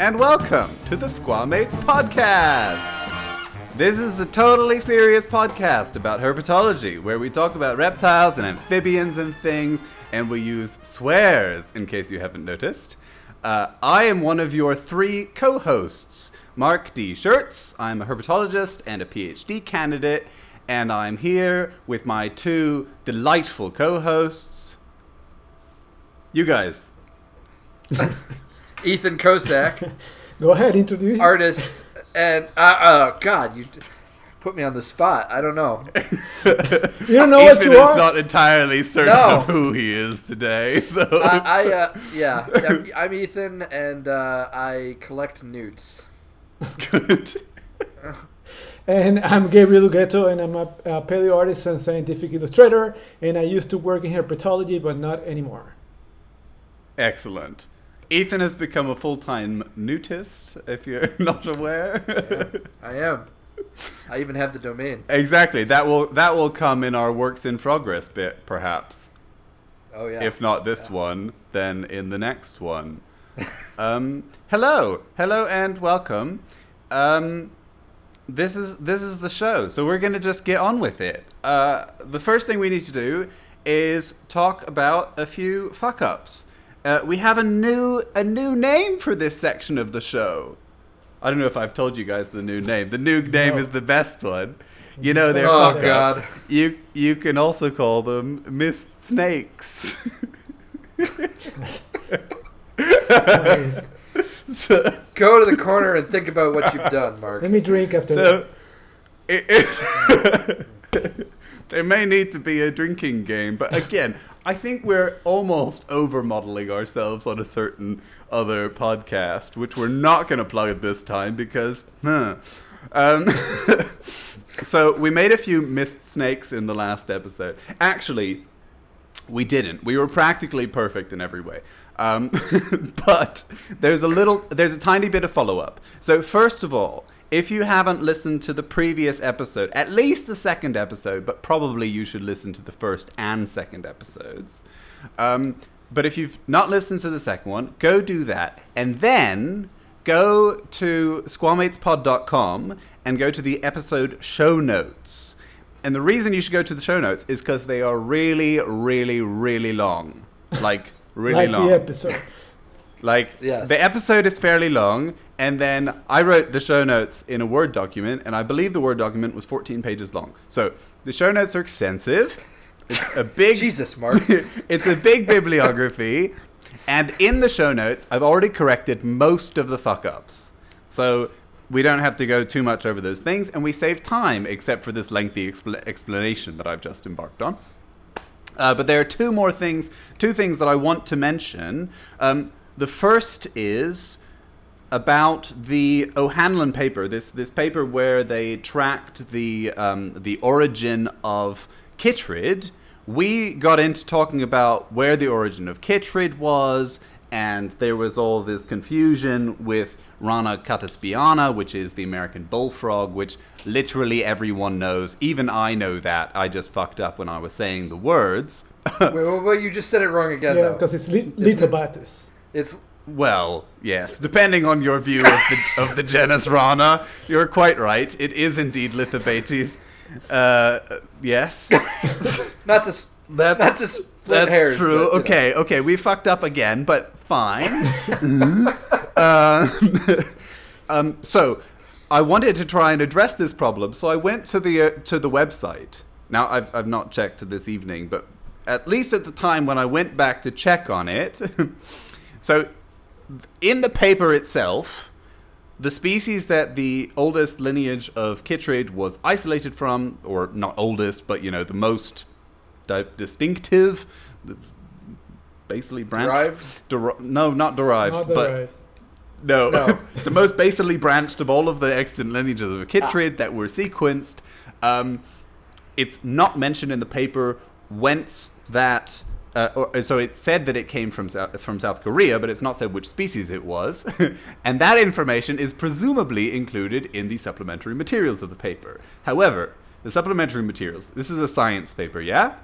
and welcome to the Squamates Podcast. This is a totally serious podcast about herpetology, where we talk about reptiles and amphibians and things, and we use swears, in case you haven't noticed. Uh, I am one of your three co hosts, Mark D. Scherz. I'm a herpetologist and a PhD candidate, and I'm here with my two delightful co hosts. You guys. Ethan Kocak, Go ahead, introduce. artist, and uh, uh, God, you put me on the spot. I don't know. you don't know what Ethan you is are. not entirely certain No. of who he is today, so. I, I uh, yeah, I'm, I'm Ethan, and uh, I collect newts. Good. And I'm Gabriel Ugueto, and I'm a, a paleo artist and scientific illustrator. And I used to work in herpetology, but not anymore. Excellent. Ethan has become a full time nudist, if you're not aware. I am. I even have the domain. exactly. That will that will come in our works in progress bit, perhaps. Oh yeah. If not this one, then in the next one. um, hello, hello, and welcome. Um, this is this is the show, so we're gonna just get on with it. Uh, the first thing we need to do is talk about a few fuck ups. Uh, we have a new a new name for this section of the show. I don't know if I've told you guys the new name. The new name No. is the best one. You know they're Oh, God. ups. You you can also call them missed snakes. So, Go to the corner and think about what you've done, Mark. Let me drink after so it, it there may need to be a drinking game, but again, I think we're almost over modeling ourselves on a certain other podcast, which we're not going to plug at this time because, huh. Um, so we made a few missed snakes in the last episode. Actually, we didn't. We were practically perfect in every way. Um, but there's a little, there's a tiny bit of follow up. So, first of all, if you haven't listened to the previous episode, at least the second episode, but probably you should listen to the first and second episodes. Um, but if you've not listened to the second one, go do that. And then go to squamatespod.com and go to the episode show notes. And the reason you should go to the show notes is because they are really, really, really long. Like, really like long. the episode. Like Yes. the episode is fairly long, and then I wrote the show notes in a Word document, and I believe the Word document was 14 pages long. So the show notes are extensive. It's a big Jesus, Mark. it's a big bibliography, and in the show notes, I've already corrected most of the fuck ups. So we don't have to go too much over those things, and we save time, except for this lengthy expl- explanation that I've just embarked on. Uh, but there are two more things, two things that I want to mention. Um, the first is about the O'Hanlon paper, this this paper where they tracked the um, the origin of chytrid. We got into talking about where the origin of chytrid was, and there was all this confusion with Rana catesbeiana, which is the American bullfrog, which literally everyone knows. Even I know that. I just fucked up when I was saying the words. wait, wait, wait, you just said it wrong again, yeah, though. because it's li- Isn't it- Lithobates. It's Well, yes. Depending on your view of the, of the genus Rana, you're quite right. It is indeed Lithobates. Uh, yes. not to That's, not to split that's hairs. true. but, you know. okay, okay. We fucked up again, but fine. um, um, so, I wanted to try and address this problem, so I went to the uh, to the website. Now, I've I've not checked this evening, but at least at the time when I went back to check on it, so in the paper itself, the species that the oldest lineage of chytrid was isolated from, or not oldest, but you know the most di- distinctive, the- basally branched. Derived? Deri- no, not derived, Not but derived. no, No. the most basally branched of all of the extant lineages of chytrid that were sequenced. Um, it's not mentioned in the paper whence that. Uh, or, so it said that it came from from South Korea, but it's not said which species it was, and that information is presumably included in the supplementary materials of the paper. However, the supplementary materials. This is a science paper, yeah.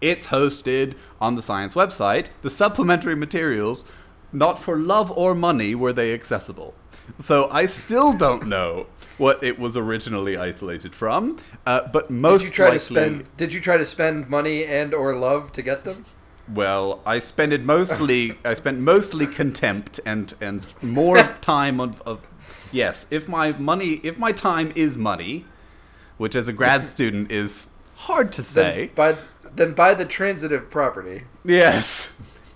It's hosted on the science website. The supplementary materials not for love or money were they accessible. So I still don't know what it was originally isolated from, uh, but most Did you try likely, to spend? Did you try to spend money and or love to get them? well, I spent it mostly. I spent mostly contempt and and more time on. Of, yes, if my money, if my time is money, which as a grad student is hard to say. Then buy, then buy the transitive property. Yes,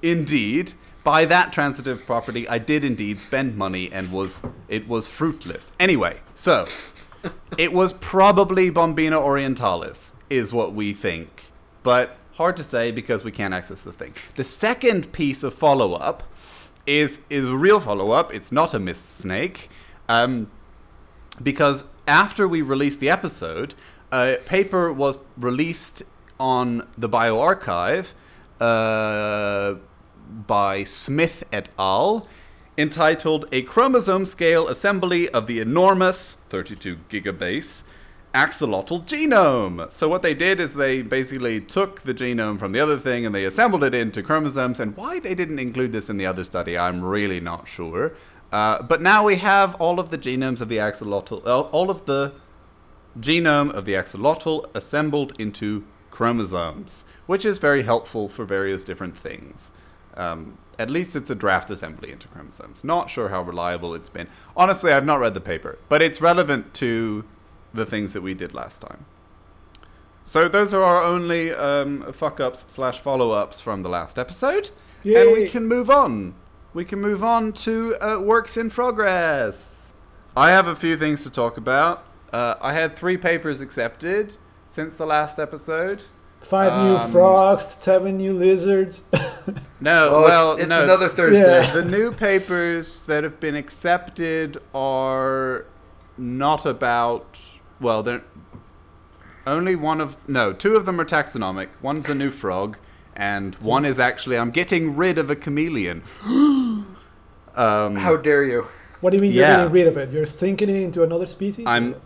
indeed. By that transitive property, I did indeed spend money and was it was fruitless. Anyway, so it was probably Bombina Orientalis, is what we think, but hard to say because we can't access the thing. The second piece of follow up is is a real follow up. It's not a mist snake, um, because after we released the episode, a paper was released on the bioRxiv uh, by Smith et al. entitled A Chromosome Scale Assembly of the Enormous 32 Gigabase Axolotl Genome. So, what they did is they basically took the genome from the other thing and they assembled it into chromosomes. And why they didn't include this in the other study, I'm really not sure. Uh, but now we have all of the genomes of the axolotl, uh, all of the genome of the axolotl assembled into chromosomes, which is very helpful for various different things. Um, at least it's a draft assembly into chromosomes. Not sure how reliable it's been. Honestly, I've not read the paper, but it's relevant to the things that we did last time. So those are our only um, fuck ups slash follow ups from the last episode, and we can move on. We can move on to uh, works in progress. I have a few things to talk about. Uh, I had three papers accepted since the last episode. Five new Um, frogs, seven new lizards. No, Oh, well, it's, it's no. another Thursday. Yeah. the new papers that have been accepted are not about well they're only one of no two of them are taxonomic one's a new frog and one is actually i'm getting rid of a chameleon um, How dare you? what do you mean you're getting rid of it? You're sinking it into another species? i'm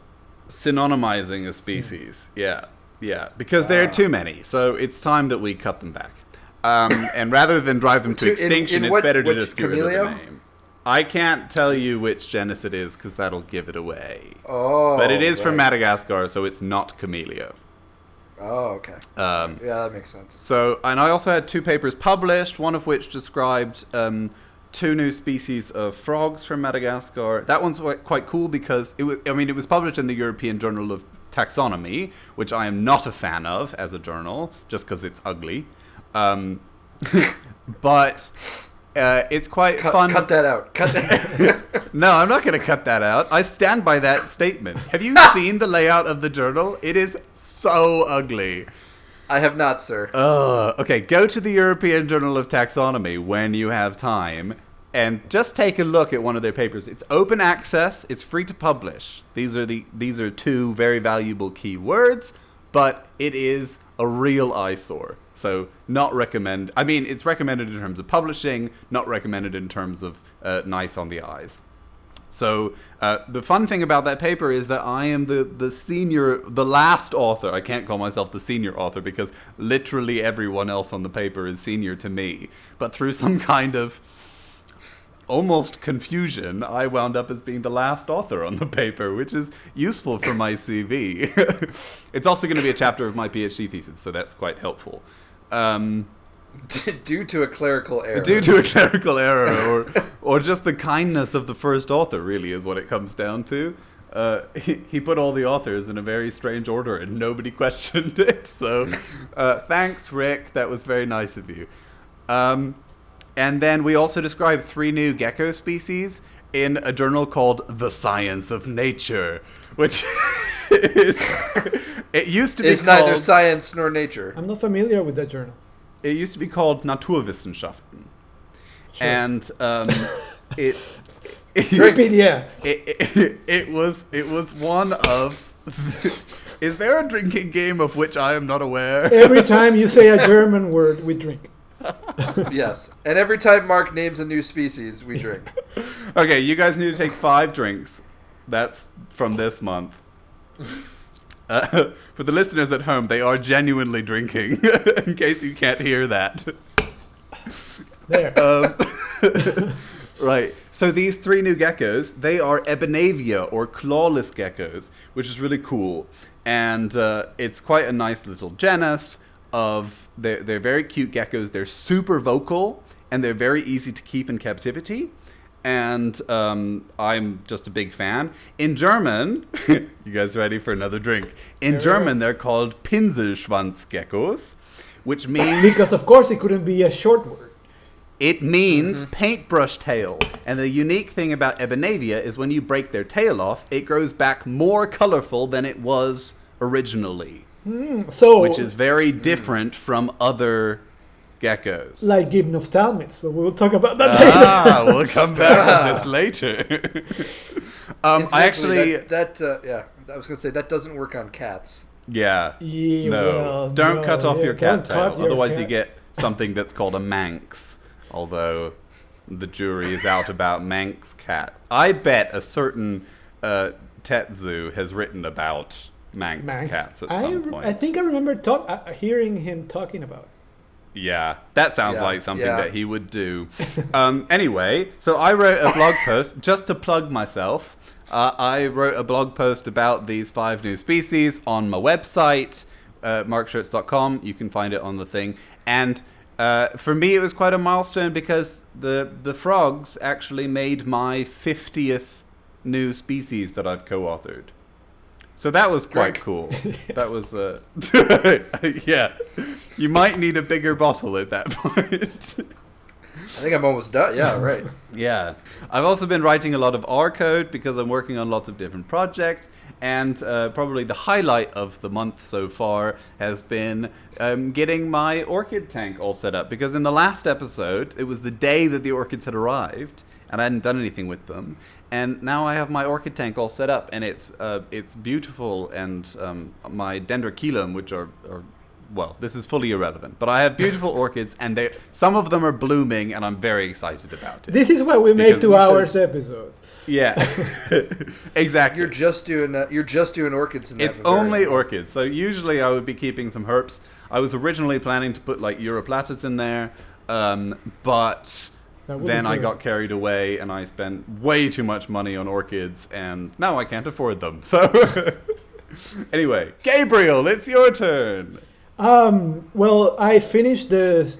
synonymizing a species yeah yeah because there are too many so it's time that we cut them back um, and rather than drive them to To- extinction in it's what- better to just get rid of the name i can't tell you which genus it is because that'll give it away Oh, But it is from. Madagascar, so it's not Camellia. Oh, okay. Um, Yeah, that makes sense. so, and I also had two papers published, one of which described um, two new species of frogs from Madagascar. That one's quite- quite cool because it was, I mean, it was published in the European Journal of Taxonomy, which I am not a fan of as a journal, just because it's ugly. Um, but uh, it's quite Cut, fun. cut that out. Cut that. No, I'm not going to cut that out. I stand by that statement. Have you seen the layout of the journal? It is so ugly. I have not, sir. Ugh. Okay, go to the European Journal of Taxonomy when you have time and just take a look at one of their papers. It's open access, it's free to publish. These are the these are two very valuable keywords, but it is a real eyesore. So not recommend. I mean, it's recommended in terms of publishing, not recommended in terms of uh, nice on the eyes. So uh, the fun thing about that paper is that I am the the senior, the last author. I can't call myself the senior author because literally everyone else on the paper is senior to me. But through some kind of almost confusion, I wound up as being the last author on the paper, which is useful for my CV. it's also going to be a chapter of my PhD thesis, so that's quite helpful. Um, Due to a clerical error. Due to a clerical error, or or just the kindness of the first author, really, is what it comes down to. Uh, he, he put all the authors in a very strange order, and nobody questioned it. So, uh, thanks, Rick. That was very nice of you. Um, and then we also described three new gecko species in a journal called The Science of Nature, which is it used to be It's called neither science nor nature. I'm not familiar with that journal. it used to be called Naturwissenschaften, and um, it. Repeat, yeah. it, it, it was it was one of is there a drinking game of which I am not aware? Every time you say a German word, we drink. yes. And every time Mark names a new species, we drink. okay, you guys need to take five drinks. That's from this month. Uh, for the listeners at home, they are genuinely drinking. in case you can't hear that. There. Um, right. So these three new geckos, they are Ebenavia or clawless geckos, which is really cool. And uh, it's quite a nice little genus of they're, they're very cute geckos. They're super vocal and they're very easy to keep in captivity. And um, I'm just a big fan. In German, you guys ready for another drink? In Very German, they're called Pinselschwanzgeckos, which means Because of course it couldn't be a short word. it means paintbrush tail. And the unique thing about Ebenavia is when you break their tail off, it grows back more colorful than it was originally, So which is very different from other geckos. like gymnostalmids, but we'll talk about that later. ah, we'll come back to this later. um, I actually, that, that uh, yeah, I was gonna say that doesn't work on cats. yeah, Yeah, no, well, don't no, cut off yeah, your cat tail, your otherwise you get something that's called a manx. Although the jury is out about Manx cat. I bet a certain uh, TetZoo has written about Manx, Max. cats at I, some re- point. I think I remember talk, uh, hearing him talking about. Yeah, that sounds Yeah, like something yeah. that he would do. um, anyway, so I wrote a blog post just to plug myself. Uh, I wrote a blog post about these five new species on my website, uh, markscherz.com. You can find it on the thing. And uh, for me, it was quite a milestone because the the frogs actually made my fiftieth new species that I've co-authored. So that was quite Drink. cool. That was uh, yeah. You might need a bigger bottle at that point. I think I'm almost done. Yeah, right. yeah. I've also been writing a lot of R code because I'm working on lots of different projects. And uh, probably the highlight of the month so far has been um, getting my orchid tank all set up. Because in the last episode, it was the day that the orchids had arrived, and I hadn't done anything with them. And now I have my orchid tank all set up, and it's uh, it's beautiful. And um, my dendrochilum, which are, are well, this is fully irrelevant, but I have beautiful orchids, and they some of them are blooming, and I'm very excited about it. This is why we make Because two you said- hours episode. Yeah, exactly. You're just doing uh, you're just doing orchids in that. it's Bavaria. only orchids. So usually I would be keeping some herps. I was originally planning to put like Uroplatus in there, um, but That would be then I got carried away and I spent way too much money on orchids, and now I can't afford them. So anyway, Gabriel, it's your turn. Um, well, I finished the.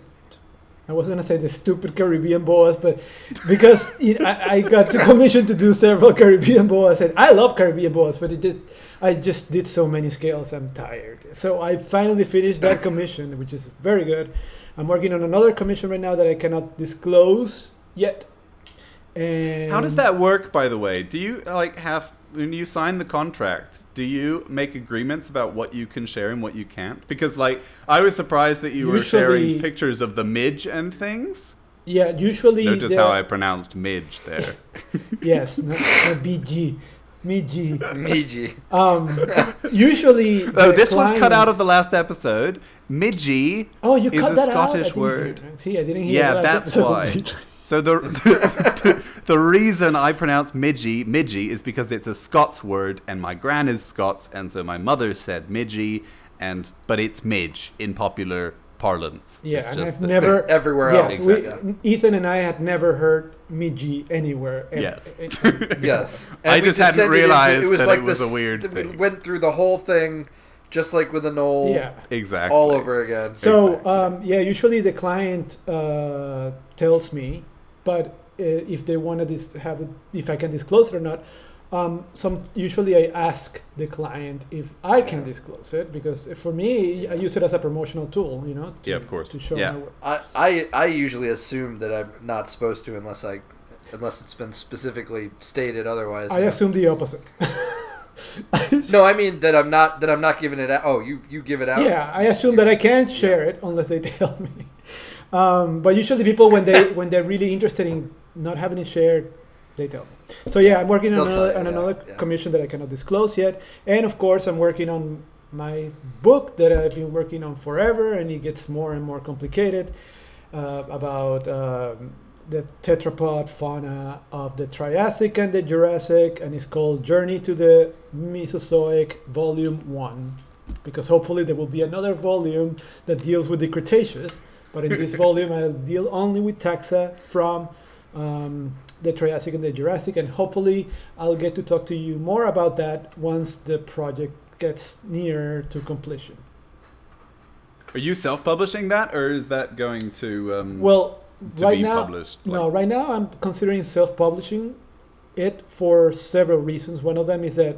I was gonna say the stupid Caribbean boas, but because it, I, I got to commission to do several Caribbean boas, and I love Caribbean boas, but it did. I just did so many scales. I'm tired. So I finally finished that commission, which is very good. I'm working on another commission right now that I cannot disclose yet. And How does that work, by the way? Do you like have when you sign the contract? Do you make agreements about what you can share and what you can't? Because like I was surprised that you were sharing pictures of the midge and things. Yeah, usually. Notice how I pronounced midge there. Yes, not, not BG, MG. Meiji. Um, usually. oh, this was cut out of the last episode. Midgie Oh, you is cut a that out? I Scottish hear word. See, I didn't hear Yeah, the last that's why. So the, the the reason I pronounce midgie midgie is because it's a Scots word, and my gran is Scots, and so my mother said midgie, and but it's midge in popular parlance. yeah, It's and just I've never. Everywhere yes, else, we, yeah. Ethan and I had never heard Miji anywhere. ev- Yes. Yes. I just hadn't descended realized into, it was that like it was this- a weird We thing. went through the whole thing, just like with the knoll, yeah. exactly all over again. So Exactly. um, yeah, usually the client uh, tells me, but uh, if they want to dis- have it, if I can disclose it or not. Um, some usually I ask the client if I can Yeah. disclose it because for me I use it as a promotional tool, you know. To, Yeah, of course. To show Yeah. my work. I, I I usually assume that I'm not supposed to unless I unless it's been specifically stated otherwise. I assume the opposite. No, I mean that I'm not that I'm not giving it out. Oh, you you give it out. Yeah, I assume that I can't share it unless they tell me. Um, but usually, people when they when they're really interested in not having it shared, they tell me. So yeah, I'm working on They'll another, you, on yeah, another yeah. commission that I cannot disclose yet, and of course, I'm working on my book that I've been working on forever, and it gets more and more complicated uh, about. Um, the tetrapod fauna of the Triassic and the Jurassic, and it's called Journey to the Mesozoic Volume 1 because hopefully there will be another volume that deals with the Cretaceous. But in this volume, I'll deal only with taxa from um, the Triassic and the Jurassic, and hopefully I'll get to talk to you more about that once the project gets near to completion. Are you self-publishing that, or is that going to? Um, Well, to right be now, published, no, right now I'm considering self-publishing it for several reasons. One of them is that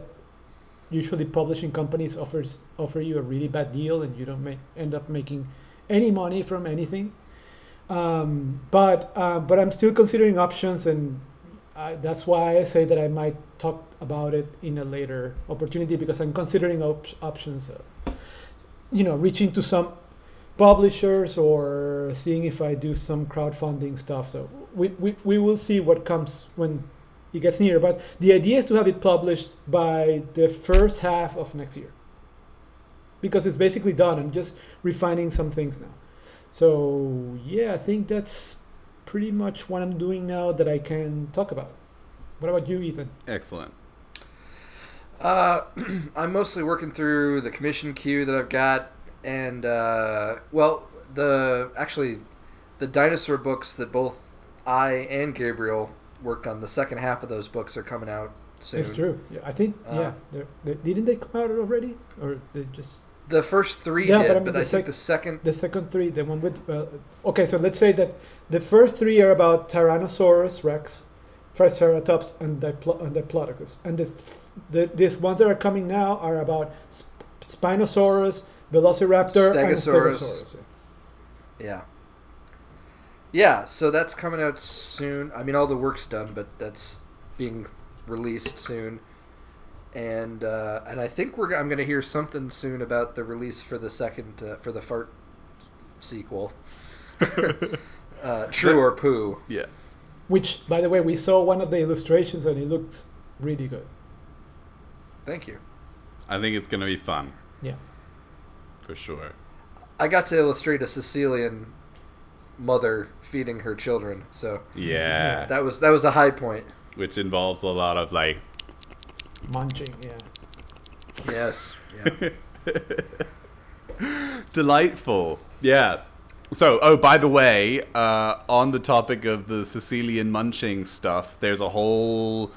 usually publishing companies offers offer you a really bad deal, and you don't make, end up making any money from anything. Um, but uh, but I'm still considering options, and I, that's why I say that I might talk about it in a later opportunity because I'm considering op- options. You know, reaching to some publishers or seeing if I do some crowdfunding stuff. So we, we, we will see what comes when it gets near. But the idea is to have it published by the first half of next year. Because it's basically done. I'm just refining some things now. So yeah, I think that's pretty much what I'm doing now that I can talk about. What about you, Ethan? Excellent. Uh, I'm mostly working through the commission queue that I've got, and uh, well, the actually the dinosaur books that both I and Gabriel worked on. The second half of those books are coming out soon. It's true. Yeah, I think Uh, yeah. They're, they, didn't they come out already, or they just The first three Yeah, did, but I but, mean I the think sec- the second. The second three, the one with. Uh, okay, so let's say that the first three are about Tyrannosaurus Rex, Triceratops, and, Diplo- and Diplodocus. And the, th- the these ones that are coming now are about Sp- Spinosaurus, Velociraptor, and Stegosaurus. Stegosaurus. yeah. Yeah. Yeah, so that's coming out soon. I mean, all the work's done, but that's being released soon. And uh, and I think we're I'm going to hear something soon about the release for the second uh, for the fart sequel. uh, True or poo? Yeah. Which, by the way, we saw one of the illustrations and it looks really good. Thank you. I think it's gonna be fun Yeah. for sure. I got to illustrate a caecilian mother feeding her children, so Yeah. that was that was a high point. Which involves a lot of like. Munching, yeah. Yes. Yeah. Delightful. Yeah. So, oh, by the way, uh, on the topic of the caecilian munching stuff, there's a whole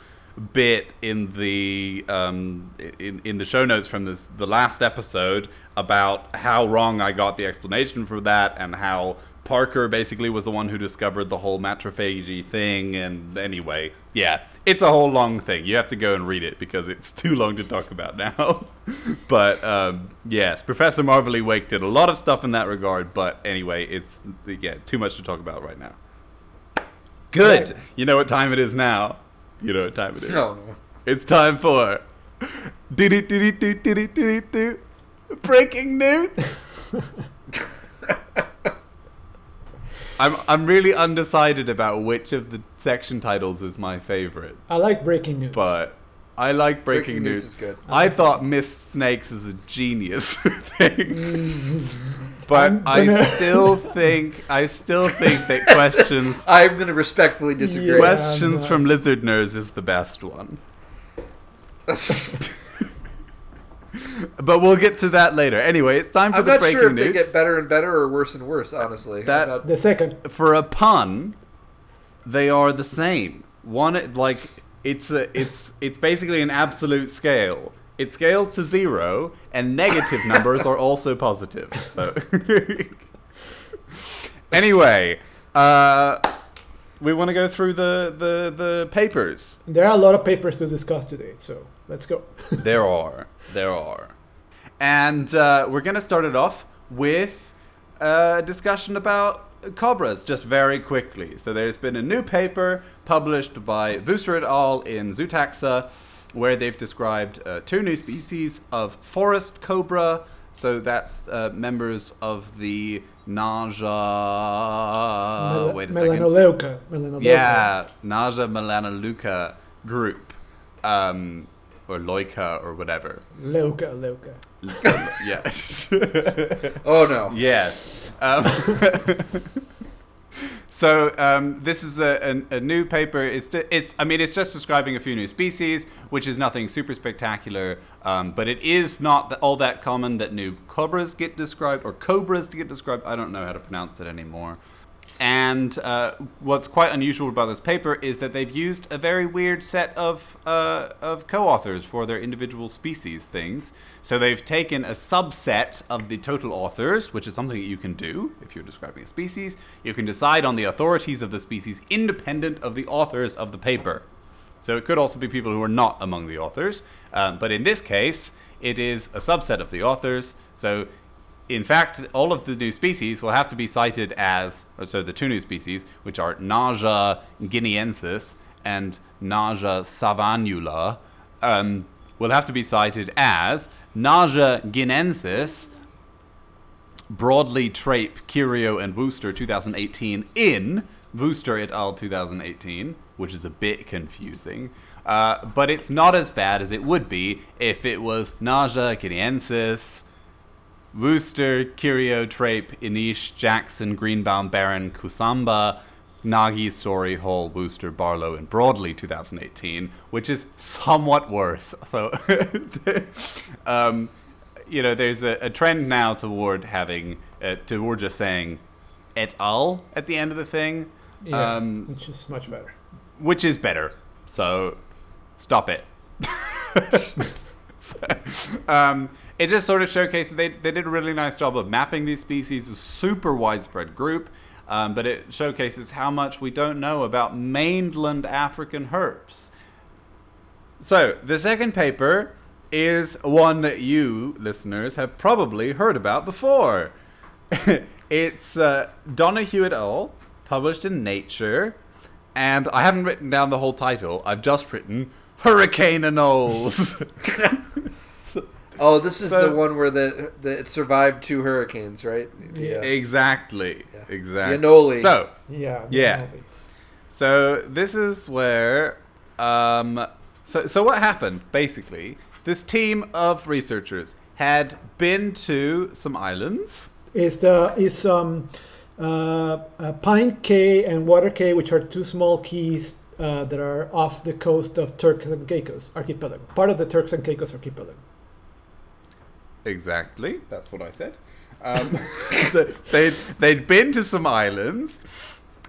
bit in the um, in, in the show notes from this the last episode about how wrong I got the explanation for that and how Parker basically was the one who discovered the whole matrophagy thing and anyway yeah it's a whole long thing you have to go and read it because it's too long to talk about now but um, yes Professor Marvalee Wake did a lot of stuff in that regard but anyway it's yeah too much to talk about right now good Right. you know what time it is now you know what time it is no, it's time for breaking news. I'm I'm really undecided about which of the section titles is my favorite, I like breaking news. but I like breaking, Breaking news. news is good. I thought Mist Snakes is a genius thing. But I'm I still think I still think that questions I'm going to respectfully disagree. Yeah. questions I'm, from Lizard Nurse is the best one. But we'll get to that later. Anyway, it's time for I'm the not breaking sure if news. they get better and better or worse and worse. Honestly, That- not- the second. For a pun, they are the same. One like it's a it's it's basically an absolute scale. It scales to zero, and negative numbers are also positive. So anyway, uh, we want to go through the, the the papers. There are a lot of papers to discuss today, so let's go. There are. There are. And uh, we're going to start it off with a discussion about cobras, just very quickly. So there's been a new paper published by Wüster et al. in Zootaxa, where they've described uh, two new species of forest cobra. So that's uh, members of the Naja. Mel- wait a second. Melanoleuca. Melanoleuca. Yeah, Naja melanoleuca group, um, or Loika or whatever. Leuca, leuca. yeah. oh no. yes. Um, so um, this is a, a, a new paper. It's, it's I mean it's just describing a few new species, which is nothing super spectacular. Um, but it is not th- all that common that new cobras get described or cobras to get described. I don't know how to pronounce it anymore. And uh, what's quite unusual about this paper is that they've used a very weird set of uh, of co-authors for their individual species things. So they've taken a subset of the total authors, which is something that you can do if you're describing a species. You can decide on the authorities of the species independent of the authors of the paper. So it could also be people who are not among the authors. Um, but in this case, it is a subset of the authors. So in fact, all of the new species will have to be cited as, so the two new species, which are Naja guineensis and Naja savannula, um, will have to be cited as Naja guineensis, Broadley, Trape, Chirio, and Wüster 2018 in Wüster et al. 2018, which is a bit confusing. Uh, but it's not as bad as it would be if it was Naja guineensis, Wüster, Chirio, Trape, Ineich, Jackson, Greenbaum, Barron, Kusamba, Nagy, Story, Hall, Wüster, Barlow, and Broadley 2018, which is somewhat worse. So, um, you know, there's a, a, trend now toward having, uh, toward just saying et al. at the end of the thing. Yeah, um, which is much better. Which is better. So, stop it. so, um, it just sort of showcases they, they did a really nice job of mapping these species, a super widespread group, um, but it showcases how much we don't know about mainland African herps. So, the second paper is one that you, listeners, have probably heard about before. it's uh, Donihue et al., published in Nature, and I haven't written down the whole title, I've just written Hurricane Anoles. Oh, this is so, the one where the, the it survived two hurricanes, right? Yeah. Exactly. Yeah. Exactly. Yanoli. So yeah. Yeah. So this is where um so so what happened basically? This team of researchers had been to some islands. Is the is um uh, uh, Pine Cay and Water Cay, which are two small keys uh, that are off the coast of Turks and Caicos archipelago, part of the Turks and Caicos archipelago. Exactly. That's what I said. Um, they'd they'd been to some islands,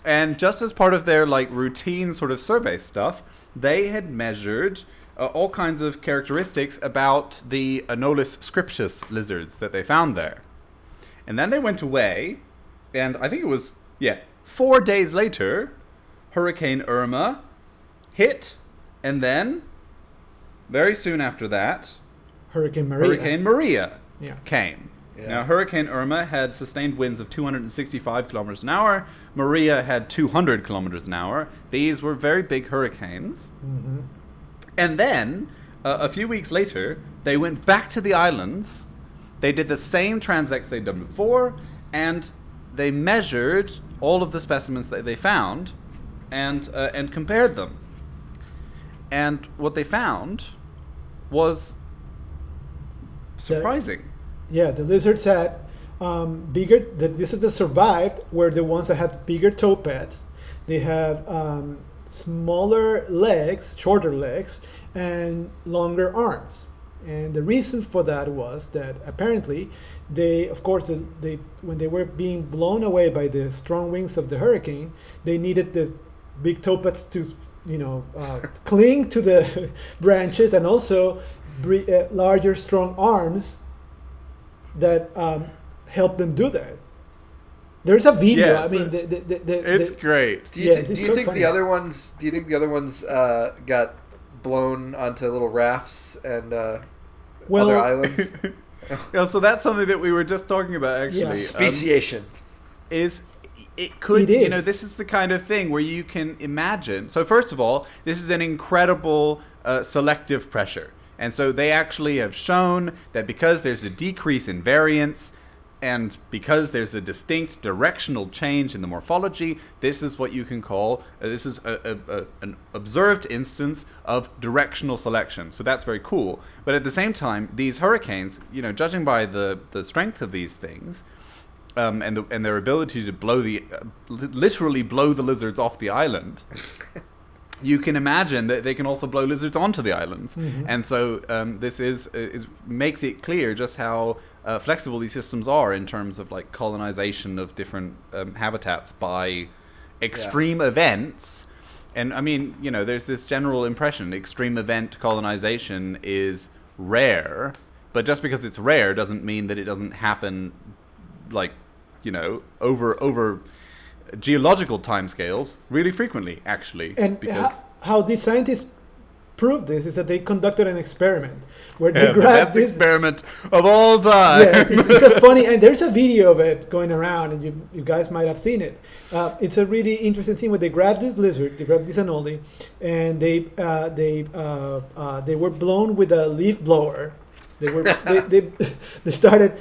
and just as part of their like routine sort of survey stuff, they had measured uh, all kinds of characteristics about the Anolis scriptus lizards that they found there. And then they went away, and I think it was yeah four days later, Hurricane Irma hit, and then very soon after that, Hurricane Maria. Hurricane Maria yeah. came. Yeah. Now, Hurricane Irma had sustained winds of 265 kilometers an hour. Maria had 200 kilometers an hour. These were very big hurricanes. Mm-hmm. And then, uh, a few weeks later, they went back to the islands. They did the same transects they'd done before, and they measured all of the specimens that they found and, uh, and compared them. And what they found was surprising. The, yeah, the lizards had um, bigger. The lizards that survived were the ones that had bigger toe pads. They have um, smaller legs, shorter legs, and longer arms. And the reason for that was that apparently they, of course, they when they were being blown away by the strong wings of the hurricane, they needed the big toe pads to, you know, uh, cling to the branches and also larger, strong arms that um, help them do that. There's a video. Yes, I mean, the, the, the, it's great. Do you, yeah, th- do you so think funny. the other ones? Do you think the other ones uh, got blown onto little rafts and uh, well, other islands? yeah, so that's something that we were just talking about. Actually, yeah. speciation um, is it could it you know this is the kind of thing where you can imagine so first of all this is an incredible uh, selective pressure and so they actually have shown that because there's a decrease in variance and because there's a distinct directional change in the morphology, this is what you can call uh, this is a, a, a, an observed instance of directional selection. So that's very cool. But at the same time, these hurricanes, you know, judging by the, the strength of these things, um, and the, and their ability to blow the uh, literally blow the lizards off the island. you can imagine that they can also blow lizards onto the islands, Mhm. and so um, this is, is makes it clear just how uh, flexible these systems are in terms of like colonization of different um, habitats by extreme events. And I mean, you know, there's this general impression extreme event colonization is rare, but just because it's rare doesn't mean that it doesn't happen like, you know, over over geological timescales really frequently actually And because how, how these scientists proved this is that they conducted an experiment where they Yeah, the grabbed best this. experiment of all time. it's, it's a funny, and there's a video of it going around, and you, you guys might have seen it. Uh, it's a really interesting thing where they grabbed this lizard, they grabbed this anole, and they uh, they uh, uh, they were blown with a leaf blower. They were they, they, they started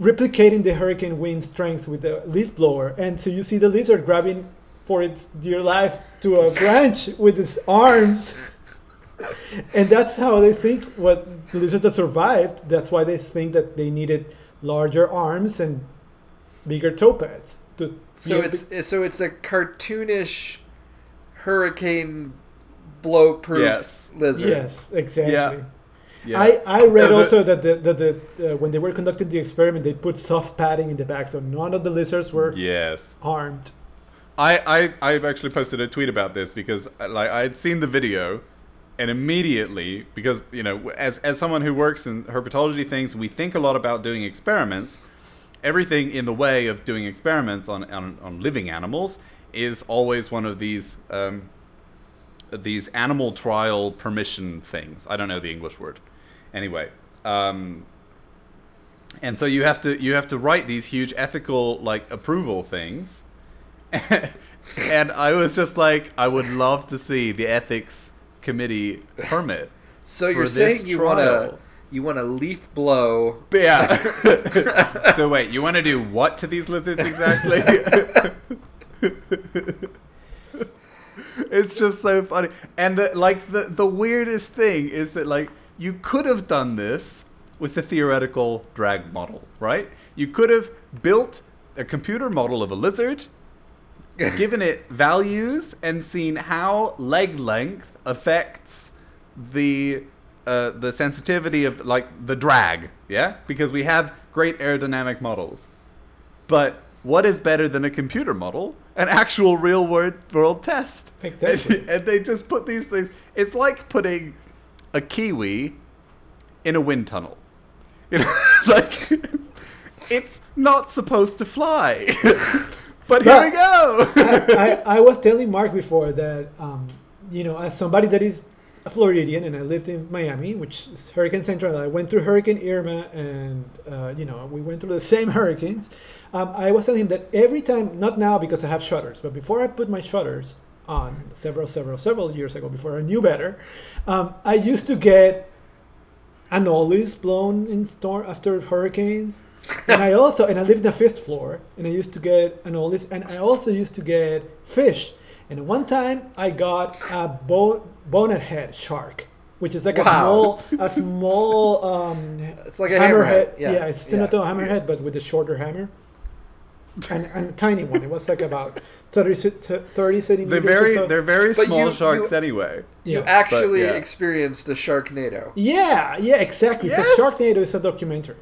replicating the hurricane wind strength with the leaf blower, and so you see the lizard grabbing for its dear life to a branch with its arms and that's how they think what the lizards that survived that's why they think that they needed larger arms and bigger toe pads to So it's to- so it's a cartoonish hurricane blow proof Yes. lizard. yes exactly Yeah. Yeah. I, I read So the- also that the, that the uh, when they were conducting the experiment they put soft padding in the back so none of the lizards were yes. harmed I, I I've actually posted a tweet about this because uh, like I had seen the video and immediately because you know as as someone who works in herpetology things we think a lot about doing experiments everything in the way of doing experiments on on, on living animals is always one of these um, these animal trial permission things I don't know the English word anyway um, and so you have to you have to write these huge ethical like approval things and I was just like, I would love to see the ethics committee permit. So you're saying you want to you want to leaf blow yeah. so wait, you want to do what to these lizards exactly? it's just so funny, and the, like the the weirdest thing is that like you could have done this with a theoretical drag model, right? You could have built a computer model of a lizard given it values and seen how leg length affects the uh, the sensitivity of like the drag, yeah, because we have great aerodynamic models. But what is better than a computer model? An actual real world world test. Exactly. And, and they just put these things. It's like putting a kiwi in a wind tunnel. You know, like it's not supposed to fly. but here we go. I, I, I was telling Mark before that, um, you know, as somebody that is a Floridian and I lived in Miami, which is Hurricane Central, I went through Hurricane Irma and, uh, you know, we went through the same hurricanes. Um, I was telling him that every time, not now because I have shutters, but before I put my shutters on several, several, several years ago, before I knew better, um, I used to get anoles blown in storm after hurricanes. and I also and I lived in the fifth floor, and I used to get anoles, and I also used to get fish. And one time I got a bo- bonnet head shark, which is like Wow. a small, a small um, It's like a hammerhead. Yeah, Yeah, it's similar yeah. to a hammerhead, but with a shorter hammer. And, and a tiny one. It was like about 30, ce- 30 centimeters. they're or very so. they're very But small you- sharks you- anyway. You Yeah. actually yeah. experienced a Sharknado. Yeah, yeah, exactly. Yes. So Sharknado is a documentary.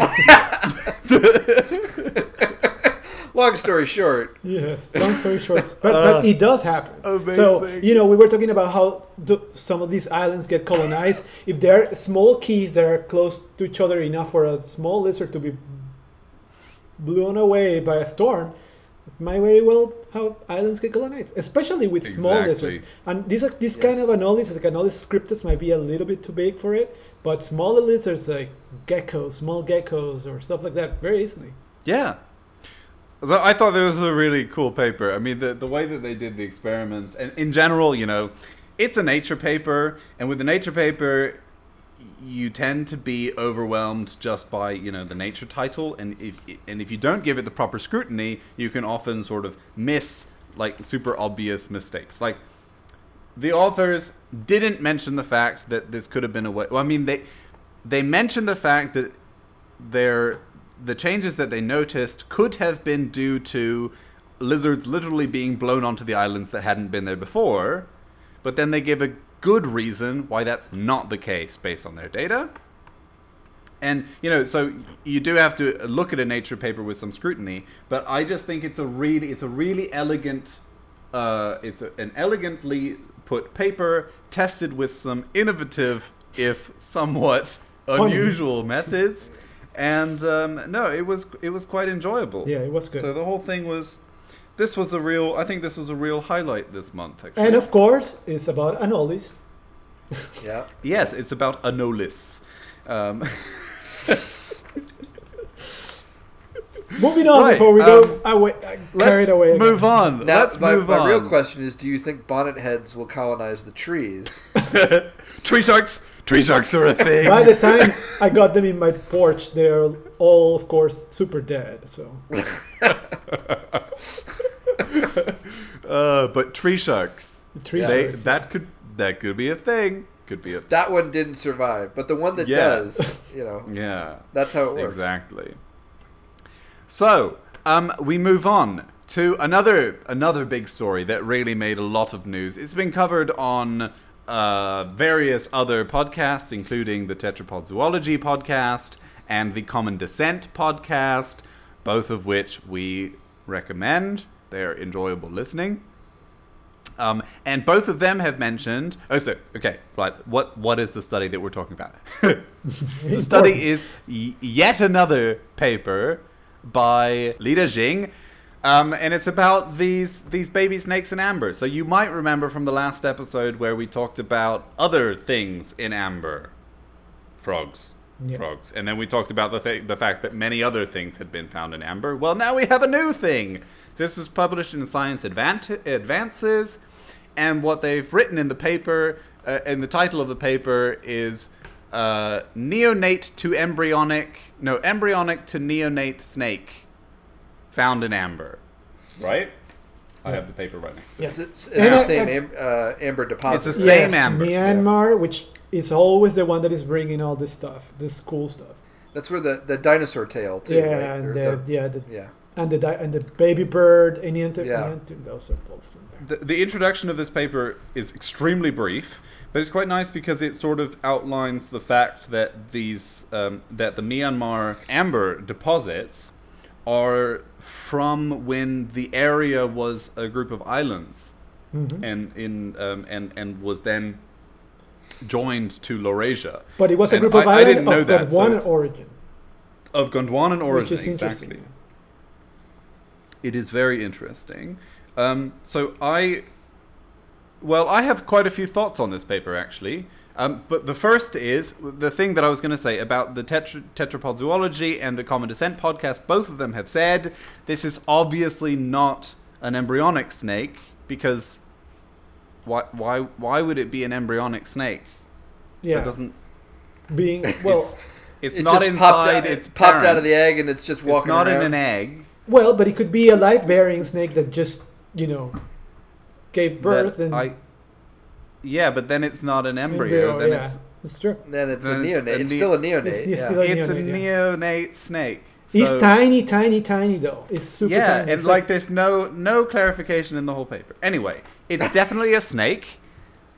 Long story short, Yes. Long story short, but, Uh, but it does happen. So you know, we were talking about how the, some of these islands get colonized. if there are small keys that are close to each other enough for a small lizard to be blown away by a storm, it might very well how islands get colonized, especially with small Exactly. lizards. And these are this kind of anoles, like anolis scriptus, might be a little bit too big for it. But smaller lizards like geckos, small geckos, or stuff like that, very easily. Yeah. So I thought this was a really cool paper. I mean, the, the way that they did the experiments, and in general, you know, it's a nature paper, and with the nature paper, you tend to be overwhelmed just by you know the nature title, and if and if you don't give it the proper scrutiny, you can often sort of miss like super obvious mistakes. Like the authors didn't mention the fact that this could have been a way. Well, I mean, they they mentioned the fact that their the changes that they noticed could have been due to lizards literally being blown onto the islands that hadn't been there before, but then they give a good reason why that's not the case based on their data. And you know, so you do have to look at a nature paper with some scrutiny, but I just think it's a really it's a really elegant uh, it's a, an elegantly put paper tested with some innovative if somewhat unusual methods. And um, no, it was it was quite enjoyable. Yeah, it was good. So the whole thing was this was a real I think this was a real highlight this month actually. and of course, it's about Anolis. Yeah. yes, it's about Anolis. Um, Moving on Right, before we um, go away, let's carried away. again. move on. Now, let's my, move my on. real question is: Do you think bonnet heads will colonize the trees? tree sharks. Tree sharks are a thing. By the time I got them in my porch, they're all, of course, super dead. So uh, but tree sharks. Tree they, sharks. That could that could be a thing. Could be a That one didn't survive, but the one that Yeah. does, you know, yeah. that's how it works. Exactly. So, um, we move on to another another big story that really made a lot of news. It's been covered on uh, various other podcasts, including the Tetrapod Zoology podcast and the Common Descent podcast, both of which we recommend. They're enjoyable listening. Um, and both of them have mentioned. Oh, so okay, right. What what is the study that we're talking about? the study is y- yet another paper by Lida Xing, um, and it's about these these baby snakes in amber. So you might remember from the last episode where we talked about other things in amber, frogs. Yeah. Frogs, and then we talked about the th- the fact that many other things had been found in amber. Well, now we have a new thing. This was published in Science Advant- Advances, and what they've written in the paper, uh, in the title of the paper, is uh, neonate to embryonic, no, embryonic to neonate snake found in amber. Right? I have the paper right next to Yeah. It's, it's, it's And the same am, uh, amber deposit. It's the same yes, amber, Myanmar, which is always the one that is bringing all this stuff, this cool stuff. That's where the, the dinosaur tail too. yeah, right? and the, the- yeah, the, yeah. and the di- and the baby bird, any anthem, Yeah. those are both in there. The, the introduction of this paper is extremely brief, but it's quite nice because it sort of outlines the fact that these um, that the Myanmar amber deposits are from when the area was a group of islands, Mhm. and in um, and and was then joined to Laurasia. But it was a group of I- islands of that, so one origin, of Gondwanan origin, exactly. It is very interesting. Um, so I, well, I have quite a few thoughts on this paper actually. Um, but the first is the thing that I was going to say about the tetra- tetrapod zoology and the Common Descent podcast. Both of them have said this is obviously not an embryonic snake because why why why would it be an embryonic snake? Yeah, That doesn't. being well, it's, it's It not just inside. popped out, it's it popped out of the egg and it's just walking. It's not around. in an egg. well, but it could be a life-bearing snake that just you know gave birth that and I, yeah, but then it's not an embryo. embryo, then yeah, it's it's true. Then it's a Then it's neonate. a It's, still a neonate. It's- it's yeah. still a it's a neonate, neonate snake. He's So- tiny, tiny, tiny though. It's super yeah, tiny. and It's like there's no no clarification in the whole paper. Anyway, it's definitely a snake.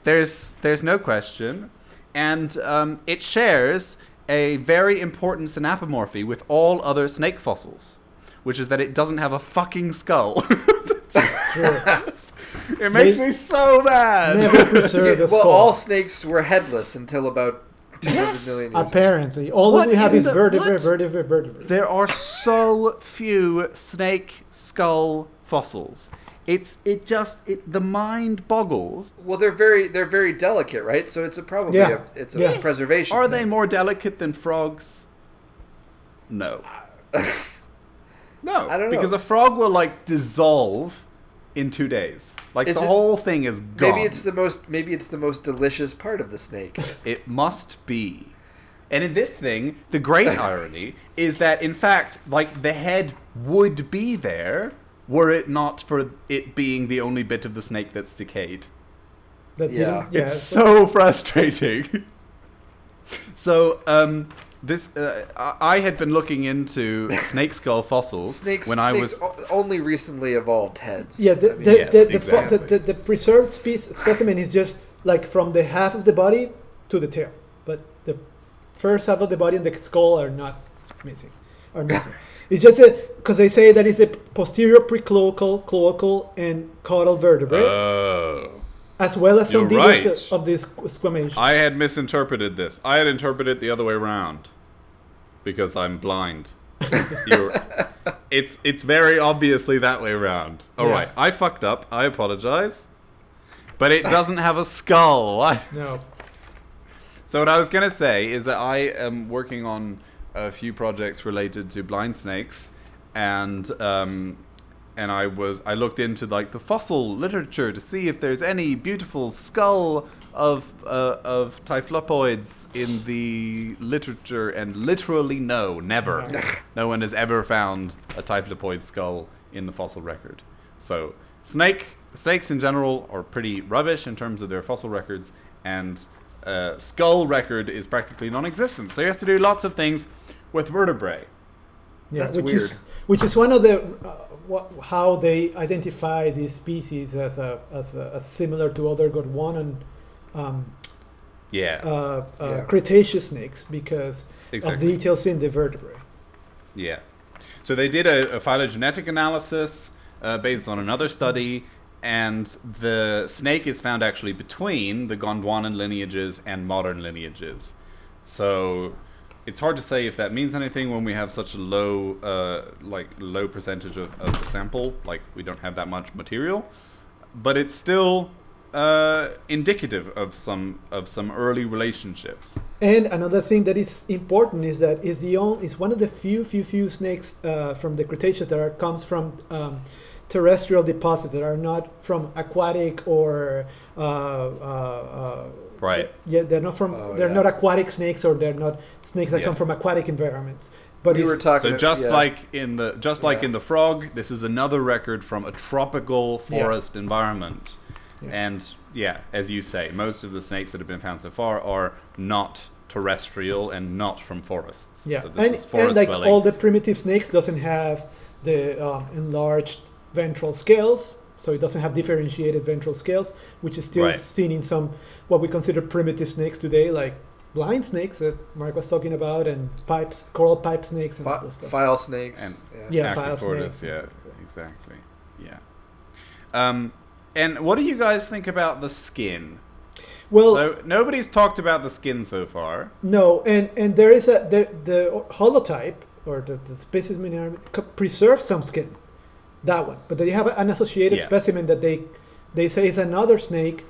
There's there's no question, and um, it shares a very important synapomorphy with all other snake fossils, which is that it doesn't have a fucking skull. true. it makes They- me so mad. never preserve the well, skull. all snakes were headless until about 200 Yes. million years. Apparently, all What that we have is the- vertebrae, what? vertebrae, vertebrae. There are so few snake skull fossils. It's it just it the mind boggles. Well, they're very they're very delicate, right? So it's a probably Yeah. a, it's a Yeah. preservation. Are they more delicate than frogs? No. No. I don't know. Because a frog will like dissolve in two days. Like Is the it- whole thing is gone. Maybe it's the most maybe it's the most delicious part of the snake. It must be. And in this thing, the great irony is that in fact, like the head would be there were it not for it being the only bit of the snake that's decayed. That Yeah. yeah, it's so frustrating. so, um, this uh, I I had been looking into snake skull fossils Snakes, when I was only recently evolved heads. Yeah, the I mean, the, yes, the, the, exactly. the, the, the preserved spec- specimen is just like from the half of the body to the tail, but the first half of the body and the skull are not missing. Are missing. it's just because they say that it's a posterior precloacal, cloacal, and caudal vertebrae, Oh. As well as some you're details right. of this squamation. I had misinterpreted this. I had interpreted it the other way around because I'm blind. You're, it's it's very obviously that way around. All Yeah. right, I fucked up. I apologize. But it doesn't have a skull. No. So what I was gonna say is that I am working on a few projects related to blind snakes, and um, and I was I looked into like the fossil literature to see if there's any beautiful skull of uh, of typhlopoids in the literature, and literally no, never, no one has ever found a typhlopoid skull in the fossil record. So snake snakes in general are pretty rubbish in terms of their fossil records, and uh, skull record is practically non-existent. So you have to do lots of things with vertebrae. Yeah, That's which weird. is which is one of the uh, what, how they identify these species as a as, a, as similar to other Gondwanan um, Yeah, uh, uh, Yeah. Cretaceous snakes because Exactly. of details in the vertebrae. yeah. So they did a, a phylogenetic analysis uh, based on another study, and the snake is found actually between the Gondwanan lineages and modern lineages. So it's hard to say if that means anything when we have such a low, uh, like low percentage of, of the sample. Like we don't have that much material, but it's still uh, indicative of some of some early relationships. And another thing that is important is that is the only is one of the few few few snakes uh, from the Cretaceous that are, comes from um, terrestrial deposits that are not from aquatic or uh, uh, uh, Right. Yeah, they're not from Oh, they're yeah. not aquatic snakes or they're not snakes that Yeah. come from aquatic environments. But we it's, were talking. So just yeah. like in the just like Yeah. in the frog, this is another record from a tropical forest environment. Yeah. And yeah, as you say, most of the snakes that have been found so far are not terrestrial and not from forests. yeah, So this and, is forest and like dwelling. all the primitive snakes doesn't have the um, enlarged ventral scales, so it doesn't have differentiated ventral scales, which is still Right. seen in some what we consider primitive snakes today, like blind snakes that Mark was talking about, and pipes, coral pipe snakes, and all Fi- those stuff. file snakes. And- Yeah, file Acrochordus, snakes and yeah, stuff like that. exactly. Yeah. Um, and what do you guys think about the skin? well, So nobody's talked about the skin so far. No, and and there is a the the holotype or the, the species mineral preserves some skin, that one. But they have an associated Yeah. specimen that they they say is another snake,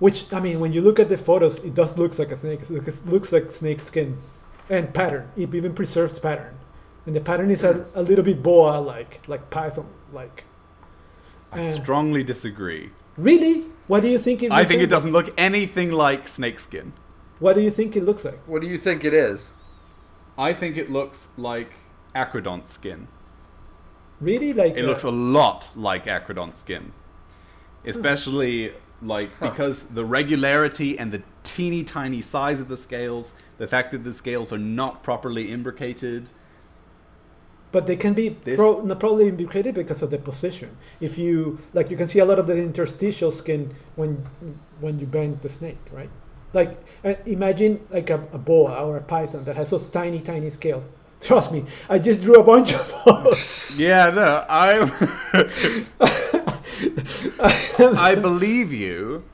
which I mean, when you look at the photos, it does looks like a snake. It looks, looks like snake skin, and pattern. It even preserves pattern, and the pattern is a, a little bit boa like, like python like. I Uh, strongly disagree. Really? What do you think it? I think it resembles? doesn't look anything like snakeskin. What do you think it looks like? What do you think it is? I think it looks like acrodont skin. Really, like It uh, looks a lot like acrodont skin. Especially like Huh. because the regularity and the teeny tiny size of the scales, the fact that the scales are not properly imbricated. But they can be This- pro, probably imbricated because of the position. If you like, you can see a lot of the interstitial skin when when you bend the snake, right? Like uh, imagine like a, a boa or a python that has those tiny, tiny scales. Trust me, I just drew a bunch of those. Yeah, no, I I believe you.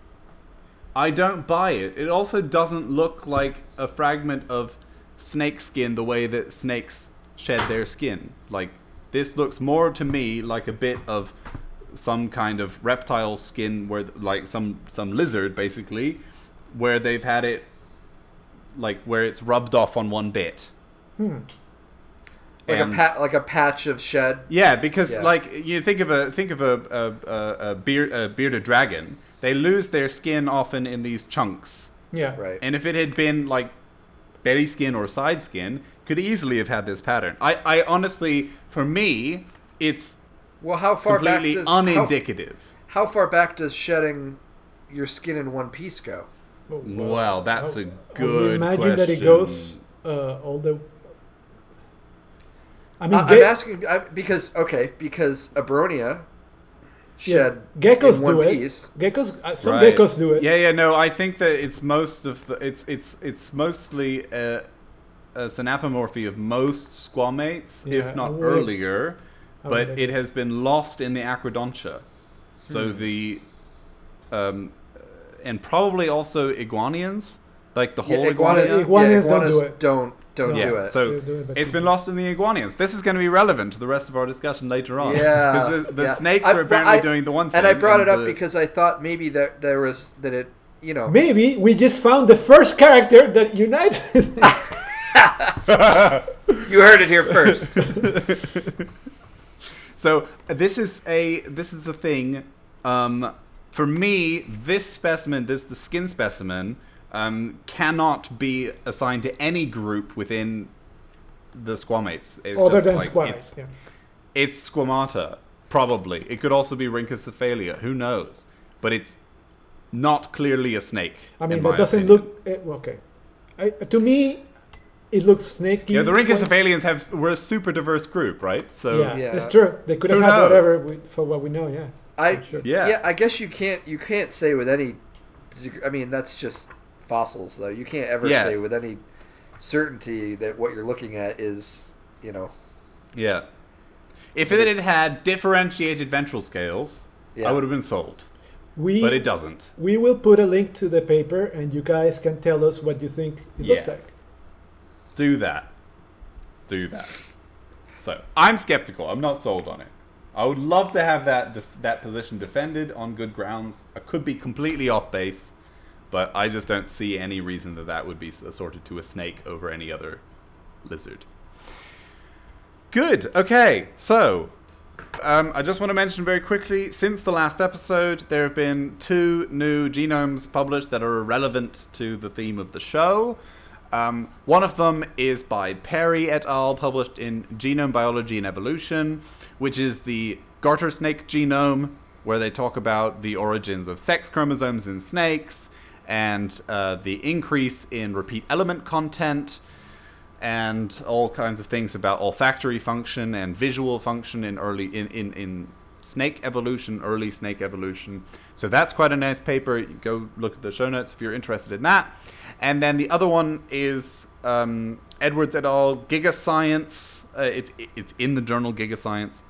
I don't buy it. It also doesn't look like a fragment of snake skin the way that snakes shed their skin. Like this looks more to me like a bit of some kind of reptile skin where like some some lizard basically where they've had it like where it's rubbed off on one bit. Hmm. Like And- a pat, like a patch of shed. yeah, because Yeah. like you think of a think of a a, a, a, beard, a bearded dragon, they lose their skin often in these chunks. Yeah. Right. And if it had been like belly skin or side skin, could easily have had this pattern. I, I honestly, for me, it's Well, how far back does how, unindicative. how far back does shedding your skin in one piece go? Oh, Well, that's a I would good imagine that it question. goes uh, all the. I I mean, I'm asking I, because okay, because Abronia yeah, shed geckos in one do it. piece. Geckos, uh, some Right. geckos do it. Yeah, yeah, no, I think that it's most of the it's it's it's mostly a, a synapomorphy of most squamates, Yeah, if not I would- earlier, but would it has been lost in the acrodontia. So Hmm. the um and probably also iguanians, like the Yeah, whole iguanas, iguana. Iguanas yeah, don't do it. don't don't Yeah, do it. so They do it, but it's been lost in the iguanians. This is going to be relevant to the rest of our discussion later on. Yeah, because the, the yeah. snakes I- are apparently I- doing the one thing, and I brought it up the- because I thought maybe that there was that it you know Maybe we just found the first character that unites. you heard it here first. So this is a this is a thing. Um, for me, this specimen, this the skin specimen, um, cannot be assigned to any group within the squamates. It's Other just than like, squamates. It's, Yeah. it's squamata, probably. It could also be rhynchocephalia. Who knows? But it's not clearly a snake. I mean, in that my doesn't opinion. look eh, okay. I, to me, it looks snaky. Yeah, the rhynchocephalians have were a super diverse group, right? So Yeah, Yeah. it's true. They could have Who had knows? whatever we, for what we know. Yeah. I Sure. Yeah. yeah. I guess you can't you can't say with any. I mean, that's just fossils, though. You can't ever Yeah. say with any certainty that what you're looking at is you know. yeah. If it had had differentiated ventral scales, Yeah. I would have been sold. We But it doesn't. we will put a link to the paper, and you guys can tell us what you think it looks like. Do that. Do that. So I'm skeptical. I'm not sold on it. I would love to have that def- that position defended on good grounds. I could be completely off base, but I just don't see any reason that that would be assorted to a snake over any other lizard. Good. Okay. So um, I just want to mention very quickly since the last episode, there have been two new genomes published that are relevant to the theme of the show. Um, one of them is by Perry et al., published in Genome Biology and Evolution, which is the garter snake genome, where they talk about the origins of sex chromosomes in snakes and uh, the increase in repeat element content and all kinds of things about olfactory function and visual function in early in, in, in snake evolution, early snake evolution. So that's quite a nice paper. Go look at the show notes if you're interested in that. And then the other one is um, Edwards et al. GigaScience. Uh, it's it's in the journal GigaScience.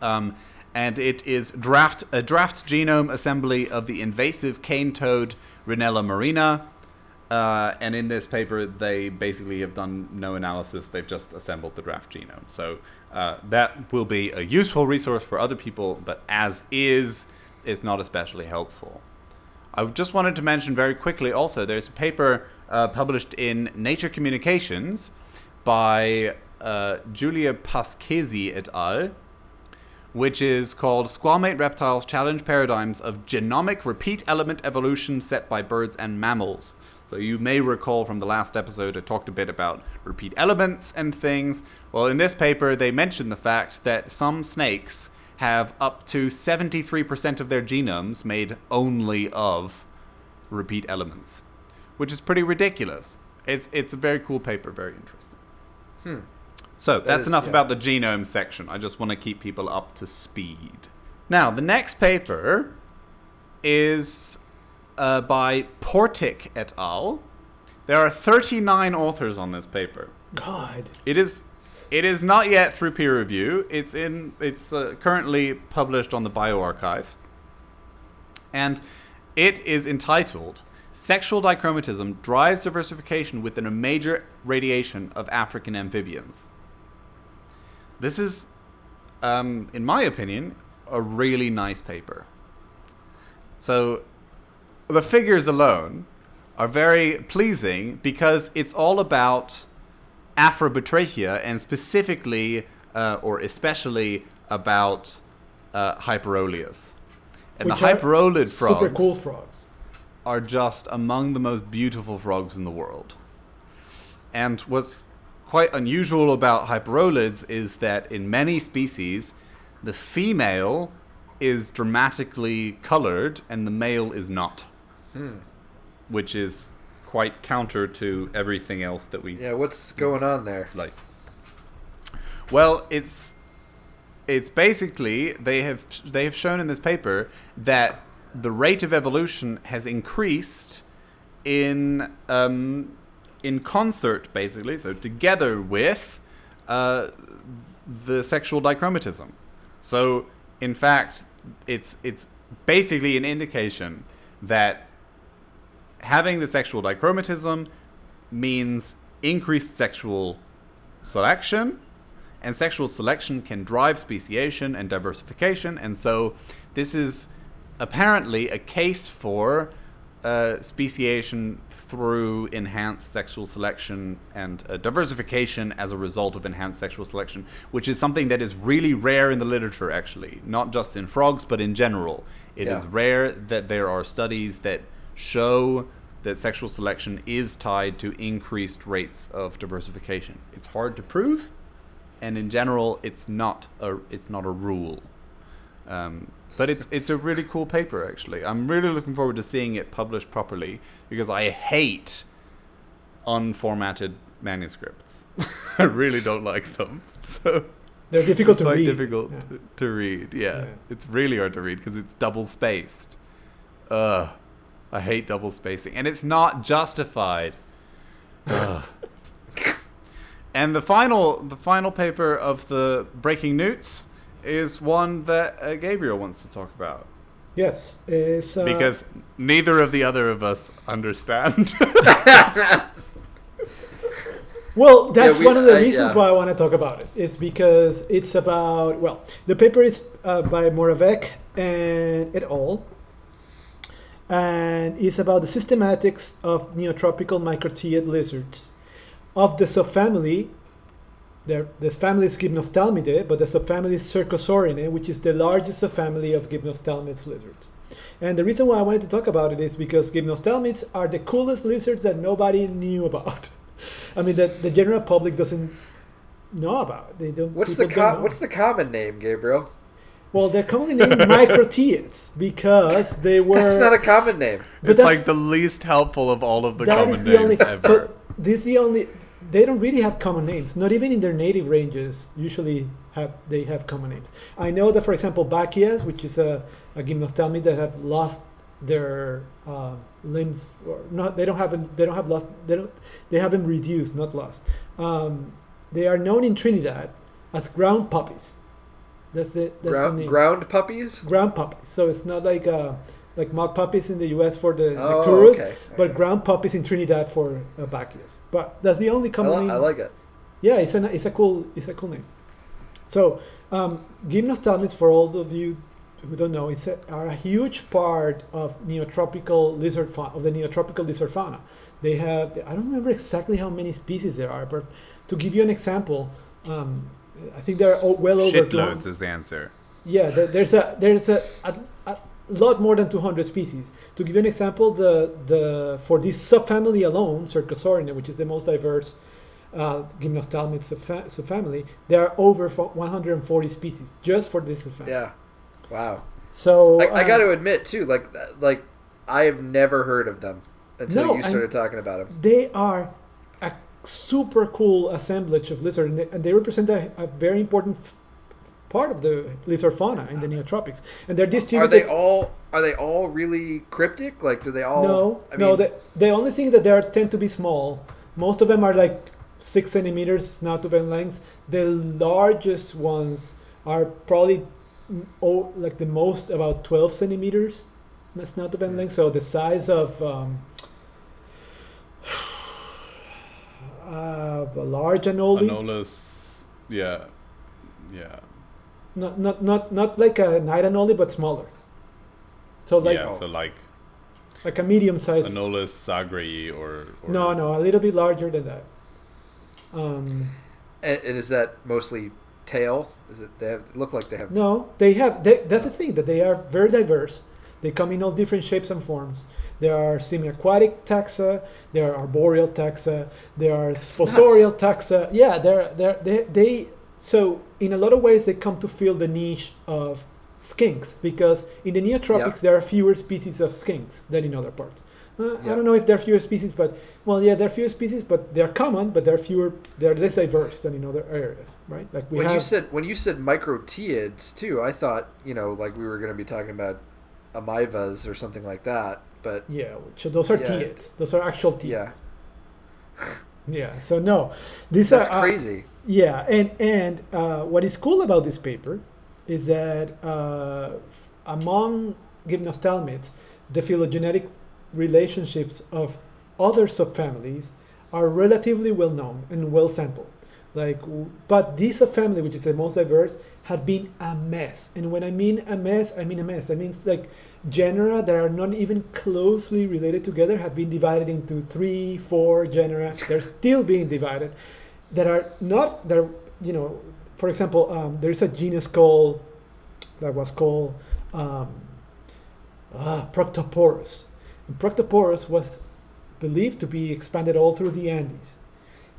Um, and it is draft a draft genome assembly of the invasive cane toad Rhinella marina. Uh, and in this paper, they basically have done no analysis. They've just assembled the draft genome. So uh, that will be a useful resource for other people, but as is, is not especially helpful. I just wanted to mention very quickly also there's a paper uh, published in Nature Communications by uh, Giulia Pasquesi et al., which is called Squamate Reptiles Challenge Paradigms of Genomic Repeat Element Evolution Set by Birds and Mammals. So you may recall from the last episode I talked a bit about repeat elements and things. Well, in this paper, they mention the fact that some snakes have up to 73% of their genomes made only of repeat elements, which is pretty ridiculous. It's, it's a very cool paper, very interesting. Hmm. So that's is- enough yeah. about the genome section. I just want to keep people up to speed. Now, the next paper is uh, by Portik et al. There are 39 authors on this paper. God. It is it is not yet through peer review. It's in it's uh, currently published on the bioRxiv. And it is entitled Sexual Dichromatism Drives Diversification Within a Major Radiation of African Amphibians. This is, um, in my opinion, a really nice paper. So, the figures alone are very pleasing because it's all about Afrobatrachia and specifically uh, or especially about uh, Hyperolius. And Which the Hyperolid frogs Super cool frogs. are just among the most beautiful frogs in the world. And what's quite unusual about hyperolids is that in many species, the female is dramatically colored and the male is not, Hmm. which is quite counter to everything else that we Yeah, what's going on there? like. Well, it's it's basically they have they have shown in this paper that the rate of evolution has increased in um, in concert, basically, so together with uh, the sexual dichromatism. So, in fact, it's it's basically an indication that having the sexual dichromatism means increased sexual selection, and sexual selection can drive speciation and diversification, and so this is apparently a case for uh, speciation through enhanced sexual selection and uh, diversification as a result of enhanced sexual selection, which is something that is really rare in the literature, actually, not just in frogs, but in general. It is Yeah. rare that there are studies that show that sexual selection is tied to increased rates of diversification. It's hard to prove, and in general, it's not a it's not a rule. Um, but it's it's a really cool paper actually. I'm really looking forward to seeing it published properly because I hate unformatted manuscripts. I really don't like them. So They're difficult to read. difficult Yeah. to, to read. Yeah. Yeah. it's really hard to read because it's double spaced. Ugh, I hate double spacing, and it's not justified. Ugh. and the final the final paper of the breaking newts is one that uh, Gabriel wants to talk about Yes, it's uh, because neither of the other of us understand. Well, that's we- one of the I- reasons yeah. why I want to talk about it. It's because it's about well, the paper is uh, by Moravec and et al. And it's about the systematics of neotropical microteiid lizards of the subfamily. There, the family is Gymnophthalmidae, but the subfamily is Cercosaurinae, eh, which is the largest subfamily of Gymnophthalmids lizards. And the reason why I wanted to talk about it is because Gymnophthalmids are the coolest lizards that nobody knew about. I mean, that the general public doesn't know about. They don't. What's the people don't know. what's the common name, Gabriel? Well, they're commonly named microteiids because they were. That's not a common name. But it's that's- like the least helpful of all of the common is the only. names ever. So this is the only. They don't really have common names. Not even in their native ranges. Usually have they have common names. I know that, for example, Bachias, which is a, a gymnophthalmid that have lost their uh, limbs, or not. They don't have. They don't have lost. They don't. They haven't reduced, not lost. Um, they are known in Trinidad as ground puppies. That's the that's the Ground, ground puppies? ground puppies. So it's not like uh, like mock puppies in the U.S. for the Oh, Necturus, okay. but Okay. ground puppies in Trinidad for uh, Bacchius. But that's the only I, common li- name. I like it. Yeah, it's a it's a cool it's a cool name. So um, gymnophthalmids, for all of you who don't know, is a, are a huge part of neotropical lizard fauna, of the neotropical lizard fauna. They have I don't remember exactly how many species there are, but to give you an example, um, I think there are well over 200 Shitloads is the answer. yeah, there, there's a there's a, a, a lot more than 200 species. To give you an example, the the for this subfamily alone, Cercosaurinae, which is the most diverse uh, subfa- subfamily, there are over 140 species just for this subfamily. Yeah. Wow. So I, I got to admit too, like like I have never heard of them until No, you started talking about them. they are a super cool assemblage of lizard, and they, and they represent a, a very important part of the lizard fauna in the neotropics, and they're distributed. Are they all are they all really cryptic? Like, do they all? No, I no. mean, The, the only thing that they are tend to be small. Most of them are like six centimeters snout to vent length. The largest ones are probably oh, like the most about twelve centimeters snout to vent length. So the size of um, uh, a large anole. Anolis, yeah, yeah, Not, not not not like a night anole, but smaller. So like yeah. So like like a medium size. Anolis sagrei or, or No, no, a little bit larger than that. Um, and, and is that mostly tail? Is it? They have, look like they have. no, they have. They, that's the thing that they are very diverse. They come in all different shapes and forms. There are semi-aquatic taxa. There are arboreal taxa. There are fossorial taxa. Yeah, they're, they're, they they so in a lot of ways they come to fill the niche of skinks because in the neotropics Yeah. there are fewer species of skinks than in other parts. Uh, Yeah. I don't know if there are fewer species, but well, yeah, there are fewer species, but they're common, but they're fewer. They're less diverse than in other areas, right? Like we when have. you said when you said microteiids too, I thought you know like we were going to be talking about amivas or something like that. But yeah, so those are Yeah. teiids. Those are actual teiids. Yeah. Yeah. So no, these that's are uh, crazy. Yeah, and and uh, what is cool about this paper is that uh, among gymnophthalmids, the phylogenetic relationships of other subfamilies are relatively well known and well sampled. Like, but this subfamily, which is the most diverse, had been a mess. And when I mean a mess, I mean a mess. I mean like genera that are not even closely related together have been divided into three, four genera. They're still being divided that are not that you know for example um, there is a genus called that was called um, uh, proctoporus. And proctoporus was believed to be expanded all through the andes.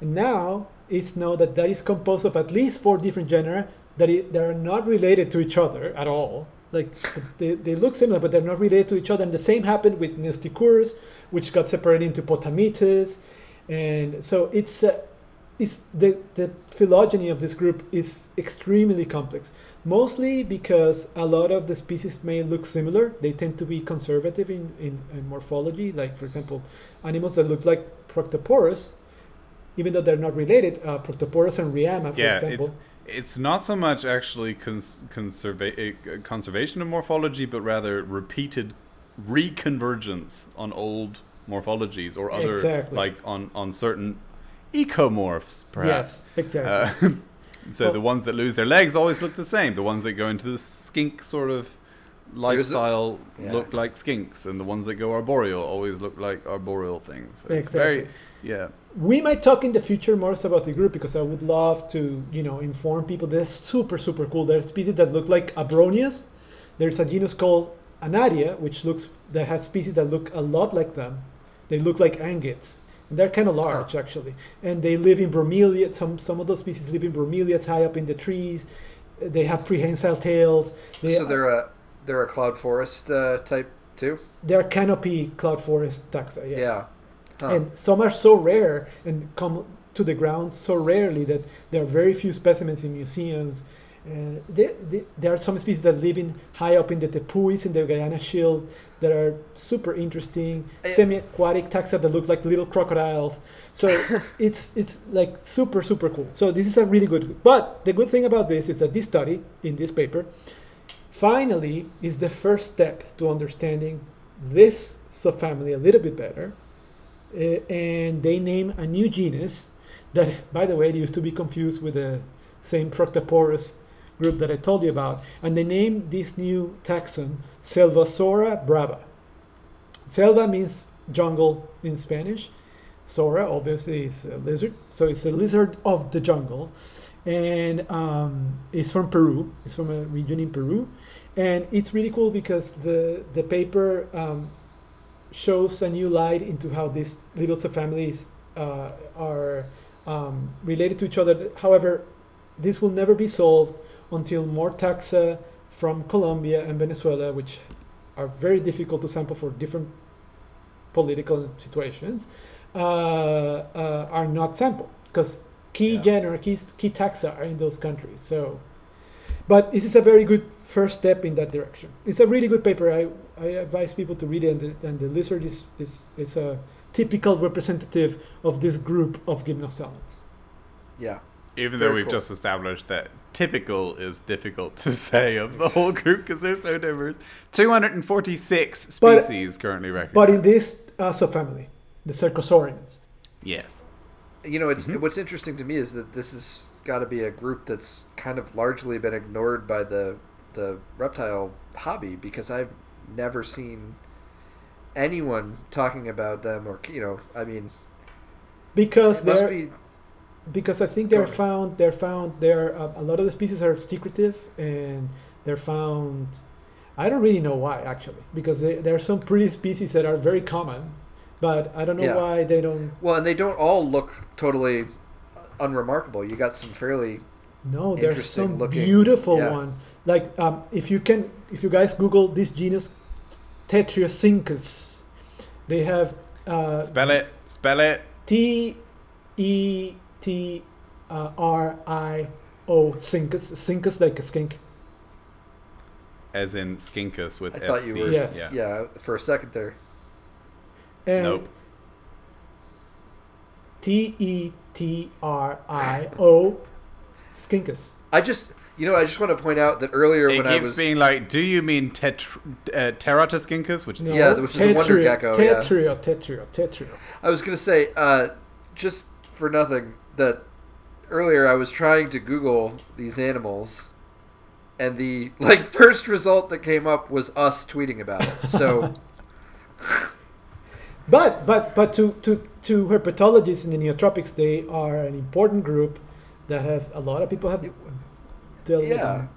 And now it's known that that is composed of at least four different genera that, it, are not related to each other at all. Like they, they look similar but they're not related to each other. And the same happened with Neusticurus which got separated into Potamites and so it's uh, is the, the phylogeny of this group is extremely complex mostly because a lot of the species may look similar they tend to be conservative in, in, in morphology like for example animals that look like proctoporus even though they're not related uh, proctoporus and riama for yeah, example it's it's not so much actually cons- conserva- uh, conservation of morphology, but rather repeated reconvergence on old morphologies or other Exactly. like on on certain ecomorphs, perhaps. yes exactly Uh, so Well- the ones that lose their legs always look the same. The ones that go into the skink sort of lifestyle Yeah. look like skinks, and the ones that go arboreal always look like arboreal things. So It's very Exactly. yeah. we might talk in the future more about the group because I would love to, you know, inform people. They're super, super cool. There's species that look like abronias. There's a genus called Anadia, which looks that has species that look a lot like them. They look like anguids. They're kind of large actually, and they live in bromeliads. Some some of those species live in bromeliads high up in the trees. They have prehensile tails. They, so they're a they're a cloud forest uh, type too. they're canopy cloud forest taxa. Yeah. Huh. and some are so rare and come to the ground so rarely that there are very few specimens in museums. Uh, there, are some species that live in high up in the tepuis in the Guiana Shield that are super interesting. I- Semi-aquatic taxa that look like little crocodiles. So it's it's like super super cool. So this is a really good. But the good thing about this is that this study in this paper finally is the first step to understanding this subfamily a little bit better uh, and they name a new genus that, by the way, used to be confused with the same Proctoporus group that I told you about. And they named this new taxon Selvasaura brava. Selva means jungle in Spanish. Saura, obviously, is a lizard. So it's a lizard of the jungle. And um, it's from Peru. It's from a region in Peru. And it's really cool because the, the paper um, shows a new light into how these little subfamilies uh, are um, related to each other. However, this will never be solved until more taxa from Colombia and Venezuela, which are very difficult to sample for different political situations, uh, uh, are not sampled because key Yeah. genera, key, key taxa are in those countries. So, but this is a very good first step in that direction. It's a really good paper. I, I advise people to read it, and the, and the lizard is, is, is a typical representative of this group of gymnostalents. Yeah. Even though we've cool. just established that typical is difficult to say of the whole group because they're so diverse. 246 But- species currently recognized. But in this uh, subfamily, the Cercosaurians. yes. You know, it's Mhm. what's interesting to me is that this has got to be a group that's kind of largely been ignored by the the reptile hobby because I've never seen anyone talking about them or you know, I mean, Because they're be because I think they're found they're found there uh, a lot of the species are secretive and they're found I don't really know why actually because they, there are some pretty species that are very common but I don't know Yeah. why they don't well, and they don't all look totally unremarkable. You got some fairly no there's Interesting some looking, beautiful yeah. one like um, if you can if you guys google this genus Tetriosyncus They have uh, Spell it. Spell it. T E T uh, R I O Sinkus. Sinkus like a skink. As in skinkus with I SC. thought you were. Yes. Yeah. Yeah. For a second there. And Nope. T E T R I O Skinkus. I just, you know, I just want to point out that earlier It when I was being like, do you mean tetr- uh, Teratoscincus? Which is Yeah, which is a wonder Tetrio, gecko, yeah. Tetrio, Tetrio, Tetrio. I was gonna say, uh, just for nothing, that earlier I was trying to Google these animals, and the like first result that came up was us tweeting about it. So But but but to to to herpetologists in the neotropics, they are an important group that have a lot of people have dealt with yeah, them.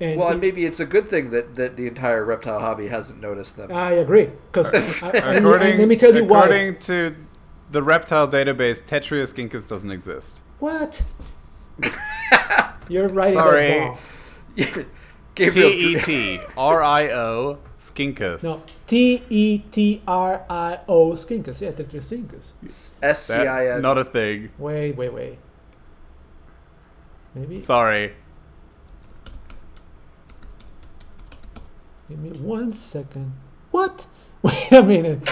And well, it- and maybe it's a good thing that that the entire reptile hobby hasn't noticed them. I agree because let me tell you why. according to the reptile database, Tetrioskinkus doesn't exist. What? You're right. Sorry. that wrong. T Gabriel, E T R I O Skinkus. No, T E T R I O Skinkus. Yeah, Tetrioskinkus. S C I That, not a thing. Wait, wait, wait. Maybe. Sorry. Give me one second. What? Wait a minute.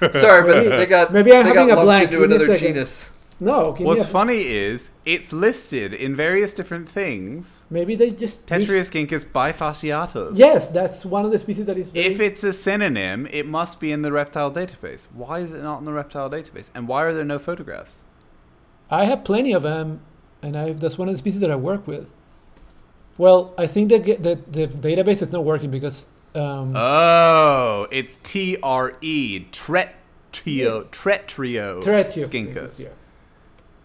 Sorry, but Maybe- they got maybe I'm they having got a blank. into Give me a genus. No. Give What's me a, funny is it's listed in various different things. Maybe they just. Tetrioskinkus bifasciatus. Yes, that's one of the species that is. Very, If it's a synonym, it must be in the reptile database. Why is it not in the reptile database? And why are there no photographs? I have plenty of them, and I that's one of the species that I work with. Well, I think that the the database is not working because. Um, Oh, it's T R E Tretrio Tretrio Skinkus. yeah.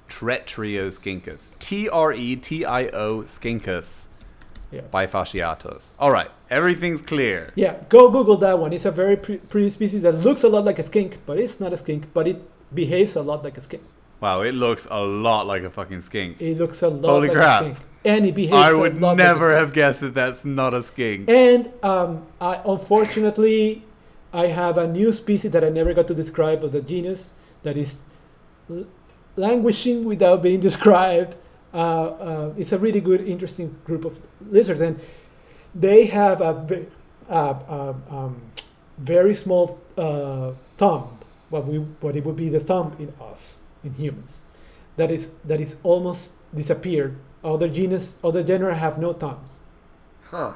Tretrio Skinkus. T R E T I O Skinkus Yeah. bifasciatus. All right, everything's clear. Yeah, go Google that one. It's a very pre- pretty species that looks a lot like a skink, but it's not a skink, but it behaves a lot like a skink. Wow, it looks a lot like a fucking skink. It looks a lot Holy like crap. a skink. And it behaves I would lot never have guessed that that's not a skink. And um, I, unfortunately, I have a new species that I never got to describe of the genus that is languishing without being described. Uh, uh, it's a really good, interesting group of lizards, and they have a uh, um, um, very small uh, thumb. What we what it would be the thumb in us, in humans, that is that is almost disappeared. Other genus, other genera have no thumbs. Huh.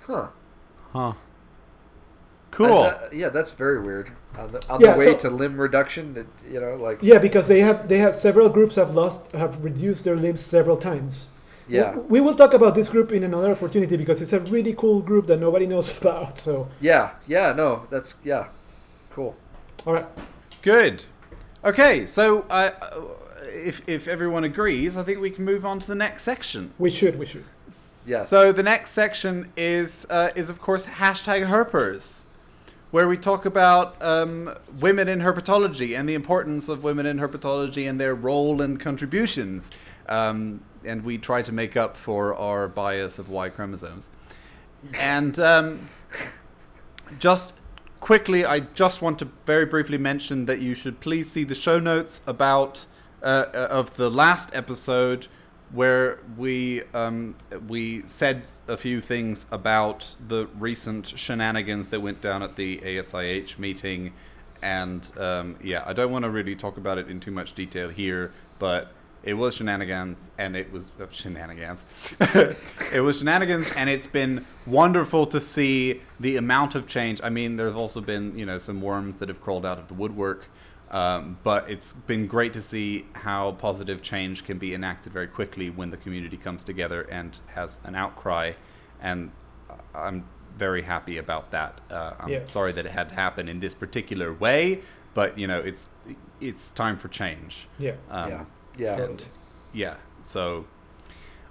Huh. Huh. Cool. thought- yeah, that's very weird. On the, on Yeah, the way so- to limb reduction, it, you know, like Yeah, because they have they have several groups have lost have reduced their limbs several times. yeah, We, we will talk about this group in another opportunity because it's a really cool group that nobody knows about. So, yeah, yeah. No, that's yeah, cool. all right. Good. Okay, so uh, if if everyone agrees, I think we can move on to the next section. We should, we should. Yes. So the next section is uh, is of course hashtag herpers, where we talk about um, women in herpetology and the importance of women in herpetology and their role and contributions, um, and we try to make up for our bias of Y chromosomes. And um, just quickly, I just want to very briefly mention that you should please see the show notes about uh, uh, of the last episode where we um, we said a few things about the recent shenanigans that went down at the ASIH meeting, and um, yeah, I don't want to really talk about it in too much detail here, but it was shenanigans, and it was uh, shenanigans. it was shenanigans, and it's been wonderful to see the amount of change. I mean, there's also been you know some worms that have crawled out of the woodwork. Um, but it's been great to see how positive change can be enacted very quickly when the community comes together and has an outcry. And I'm very happy about that. Uh, I'm Yes. sorry that it had to happen in this particular way, but you know, it's it's time for change. Yeah. Um, yeah, yeah. and yeah, so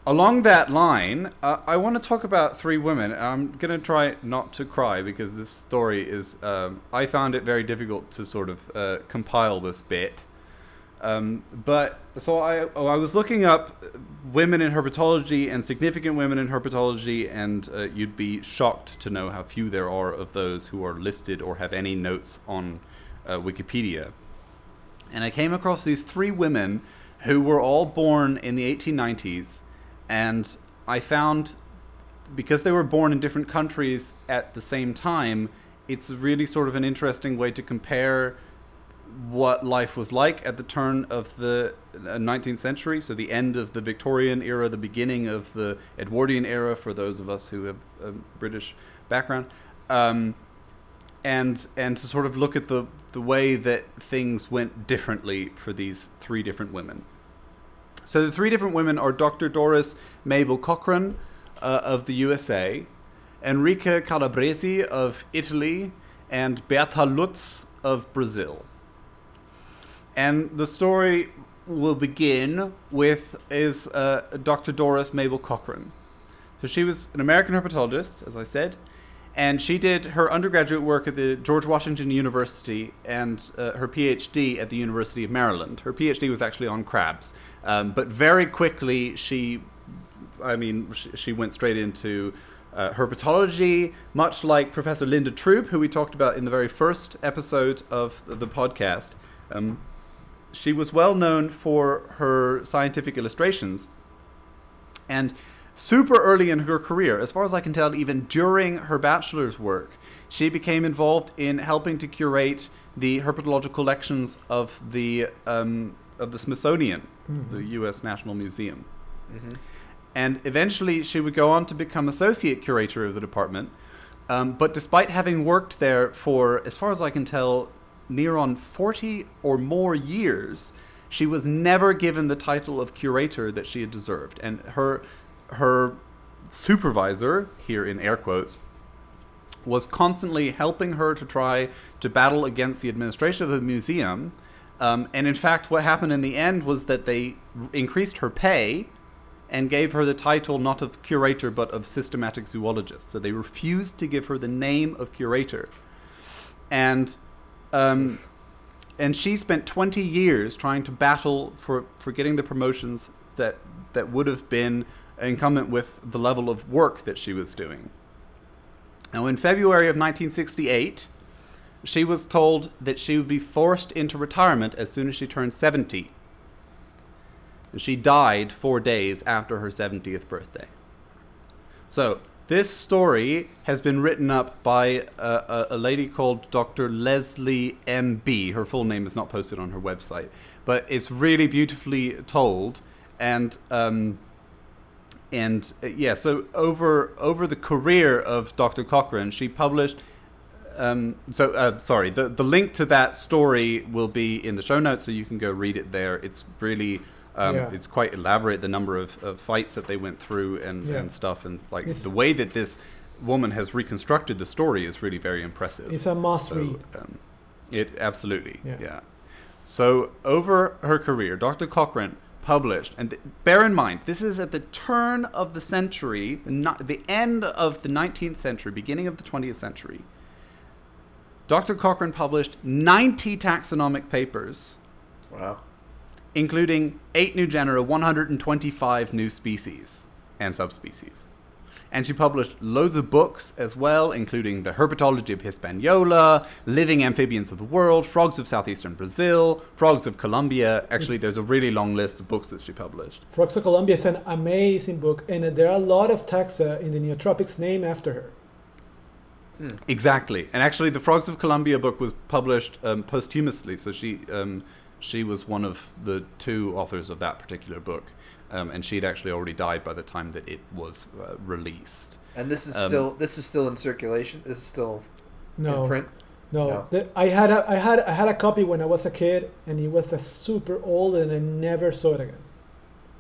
along that line, uh, I want to talk about three women. I'm going to try not to cry because this story is. Um, I found it very difficult to sort of uh, compile this bit. Um, but so I, oh, I was looking up women in herpetology and significant women in herpetology, and uh, you'd be shocked to know how few there are of those who are listed or have any notes on uh, Wikipedia. And I came across these three women who were all born in the 1890s, and I found because they were born in different countries at the same time, it's really sort of an interesting way to compare what life was like at the turn of the 19th uh, century, so the end of the Victorian era, the beginning of the Edwardian era, for those of us who have a British background, um, and and to sort of look at the the way that things went differently for these three different women. So the three different women are Dr. Doris Mable Cochran uh, of the USA, Enrica Calabresi of Italy, and Berta Lutz of Brazil. And the story will begin with is uh, Dr. Doris Mable Cochran. So she was an American herpetologist, as I said, and she did her undergraduate work at the George Washington University and uh, her PhD at the University of Maryland. Her PhD was actually on crabs, um, but very quickly she, I mean, she, she went straight into uh, herpetology, much like Professor Linda Trueb, who we talked about in the very first episode of the podcast. Um, she was well known for her scientific illustrations. And super early in her career, as far as I can tell, even during her bachelor's work, she became involved in helping to curate the herpetological collections of the um, of the Smithsonian, mm-hmm. the U.S. National Museum. Mm-hmm. And eventually, she would go on to become associate curator of the department. Um, but despite having worked there for, as far as I can tell, near on 40 or more years, she was never given the title of curator that she had deserved. And her, her supervisor, here in air quotes, was constantly helping her to try to battle against the administration of the museum. Um, and in fact, what happened in the end was that they increased her pay and gave her the title not of curator but of systematic zoologist. So they refused to give her the name of curator. And um, and she spent 20 years trying to battle for, for getting the promotions that that would have been incumbent with the level of work that she was doing. Now, in February of 1968, she was told that she would be forced into retirement as soon as she turned 70. And she died four days after her 70th birthday. So, this story has been written up by a, a, a, lady called Dr. Leslie M.B. Her full name is not posted on her website, but it's really beautifully told. And um, and uh, yeah, so over over the career of Dr. Cochran, she published. Um, so uh, sorry, the the link to that story will be in the show notes, so you can go read it there. It's really um, yeah. It's quite elaborate the number of, of, fights that they went through and, yeah. and stuff, and like it's, the way that this woman has reconstructed the story is really very impressive. It's a must so, read. Um, it absolutely, yeah. yeah. So over her career, Dr. Cochran published, and th- bear in mind, this is at the turn of the century, the, no- the end of the 19th century, beginning of the 20th century. Dr. Cochran published 90 taxonomic papers. Wow including 8 new genera, 125 new species and subspecies. And she published loads of books as well, including The Herpetology of Hispaniola, Living Amphibians of the World, Frogs of Southeastern Brazil, Frogs of Colombia. Actually, there's a really long list of books that she published. Frogs of Colombia is an amazing book, and there are a lot of taxa in the Neotropics named after her. Hmm. Exactly. And actually, the Frogs of Colombia book was published um, posthumously, so she. Um, she was one of the two authors of that particular book, um, and she had actually already died by the time that it was uh, released. And this is um, still this is still in circulation. This is still no, in print. No, no. The, I had a I had I had a copy when I was a kid, and it was a super old, and I never saw it again.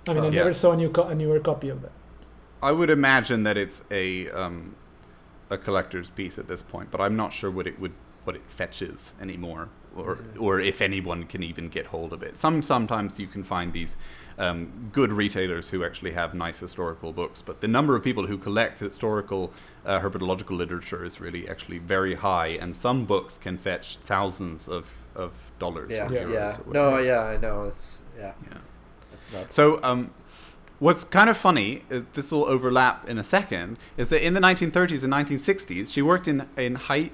I mean, I yeah. never saw a new co- a newer copy of that. I would imagine that it's a um, a collector's piece at this point, but I'm not sure what it would what it fetches anymore or mm-hmm. or if anyone can even get hold of it. Some sometimes you can find these um, good retailers who actually have nice historical books, but the number of people who collect historical uh, herpetological literature is really actually very high, and some books can fetch thousands of of dollars. Yeah, or yeah. euros or No, yeah, I know. It's yeah, Yeah. it's nuts. So, um, what's kind of funny is this will overlap in a second. Is that in the 1930s and 1960s, she worked in in Haiti.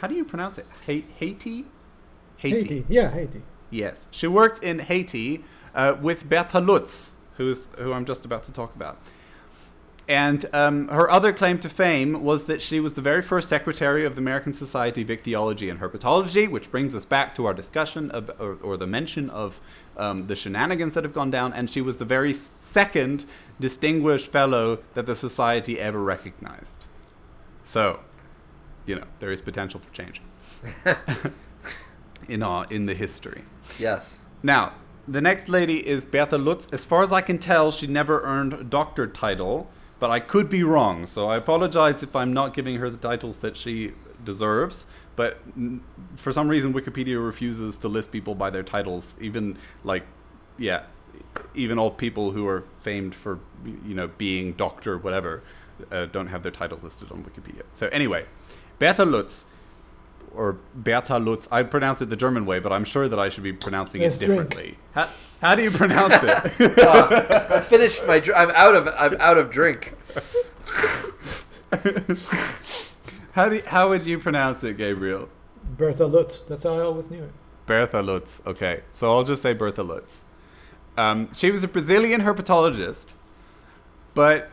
How do you pronounce it? Ha- Haiti. Haiti. Yeah, Haiti. Yes, she worked in Haiti uh, with Bertha Lutz, who's who I'm just about to talk about. And um, her other claim to fame was that she was the very first secretary of the American Society of Ichthyology and Herpetology, which brings us back to our discussion of, or, or the mention of um, the shenanigans that have gone down. And she was the very second distinguished fellow that the society ever recognized. So, you know, there is potential for change in our in the history. Yes. Now, the next lady is Bertha Lutz. As far as I can tell, she never earned a doctor title, but I could be wrong. So I apologize if I'm not giving her the titles that she deserves. But for some reason, Wikipedia refuses to list people by their titles, even like, yeah, even all people who are famed for, you know, being doctor, whatever, uh, don't have their titles listed on Wikipedia. So anyway, Bertha Lutz or Bertha Lutz. I pronounce it the German way, but I'm sure that I should be pronouncing Let's it differently. How, how do you pronounce it? Uh, I finished my. Dr- I'm out of. I'm out of drink. how do you- how would you pronounce it, Gabriel? Bertha Lutz. That's how I always knew it. Bertha Lutz. Okay, so I'll just say Bertha Lutz. Um, she was a Brazilian herpetologist, but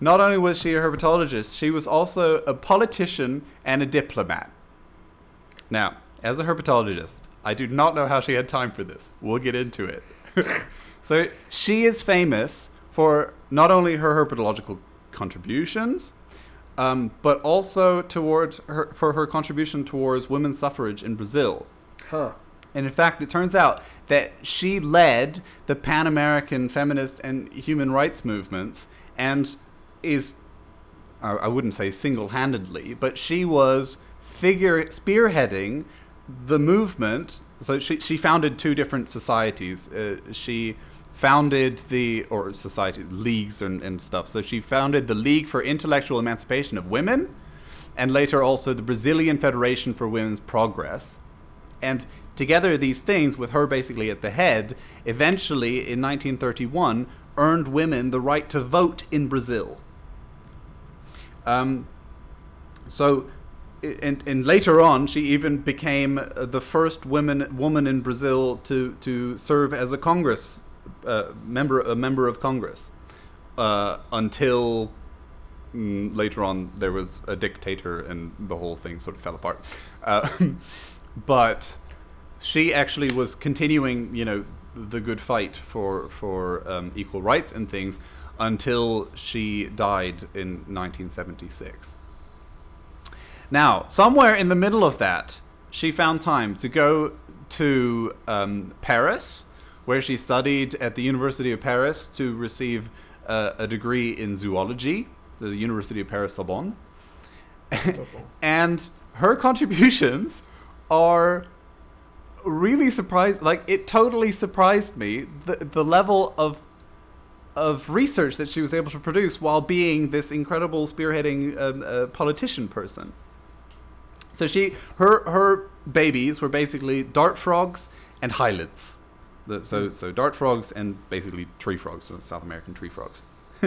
not only was she a herpetologist, she was also a politician and a diplomat. Now, as a herpetologist, I do not know how she had time for this. We'll get into it. so she is famous for not only her herpetological contributions, um, but also towards her, for her contribution towards women's suffrage in Brazil. Huh. And in fact, it turns out that she led the Pan American feminist and human rights movements and is, I I wouldn't say single handedly, but she was figure spearheading the movement. So she, she founded two different societies. Uh, she founded the, or society, leagues and, and stuff. So she founded the League for Intellectual Emancipation of Women and later also the Brazilian Federation for Women's Progress. And together, these things, with her basically at the head, eventually in 1931 earned women the right to vote in Brazil. Um, so, and, and later on, she even became uh, the first woman woman in Brazil to, to serve as a Congress uh, member, a member of Congress, uh, until mm, later on there was a dictator and the whole thing sort of fell apart. Uh, but she actually was continuing, you know, the good fight for for um, equal rights and things until she died in 1976. Now, somewhere in the middle of that, she found time to go to um, Paris, where she studied at the University of Paris to receive uh, a degree in zoology, the University of Paris Sorbonne. So cool. and her contributions are really surprised like it totally surprised me the the level of of research that she was able to produce while being this incredible spearheading um, uh, politician person so she her her babies were basically dart frogs and hylids the, so so dart frogs and basically tree frogs so south american tree frogs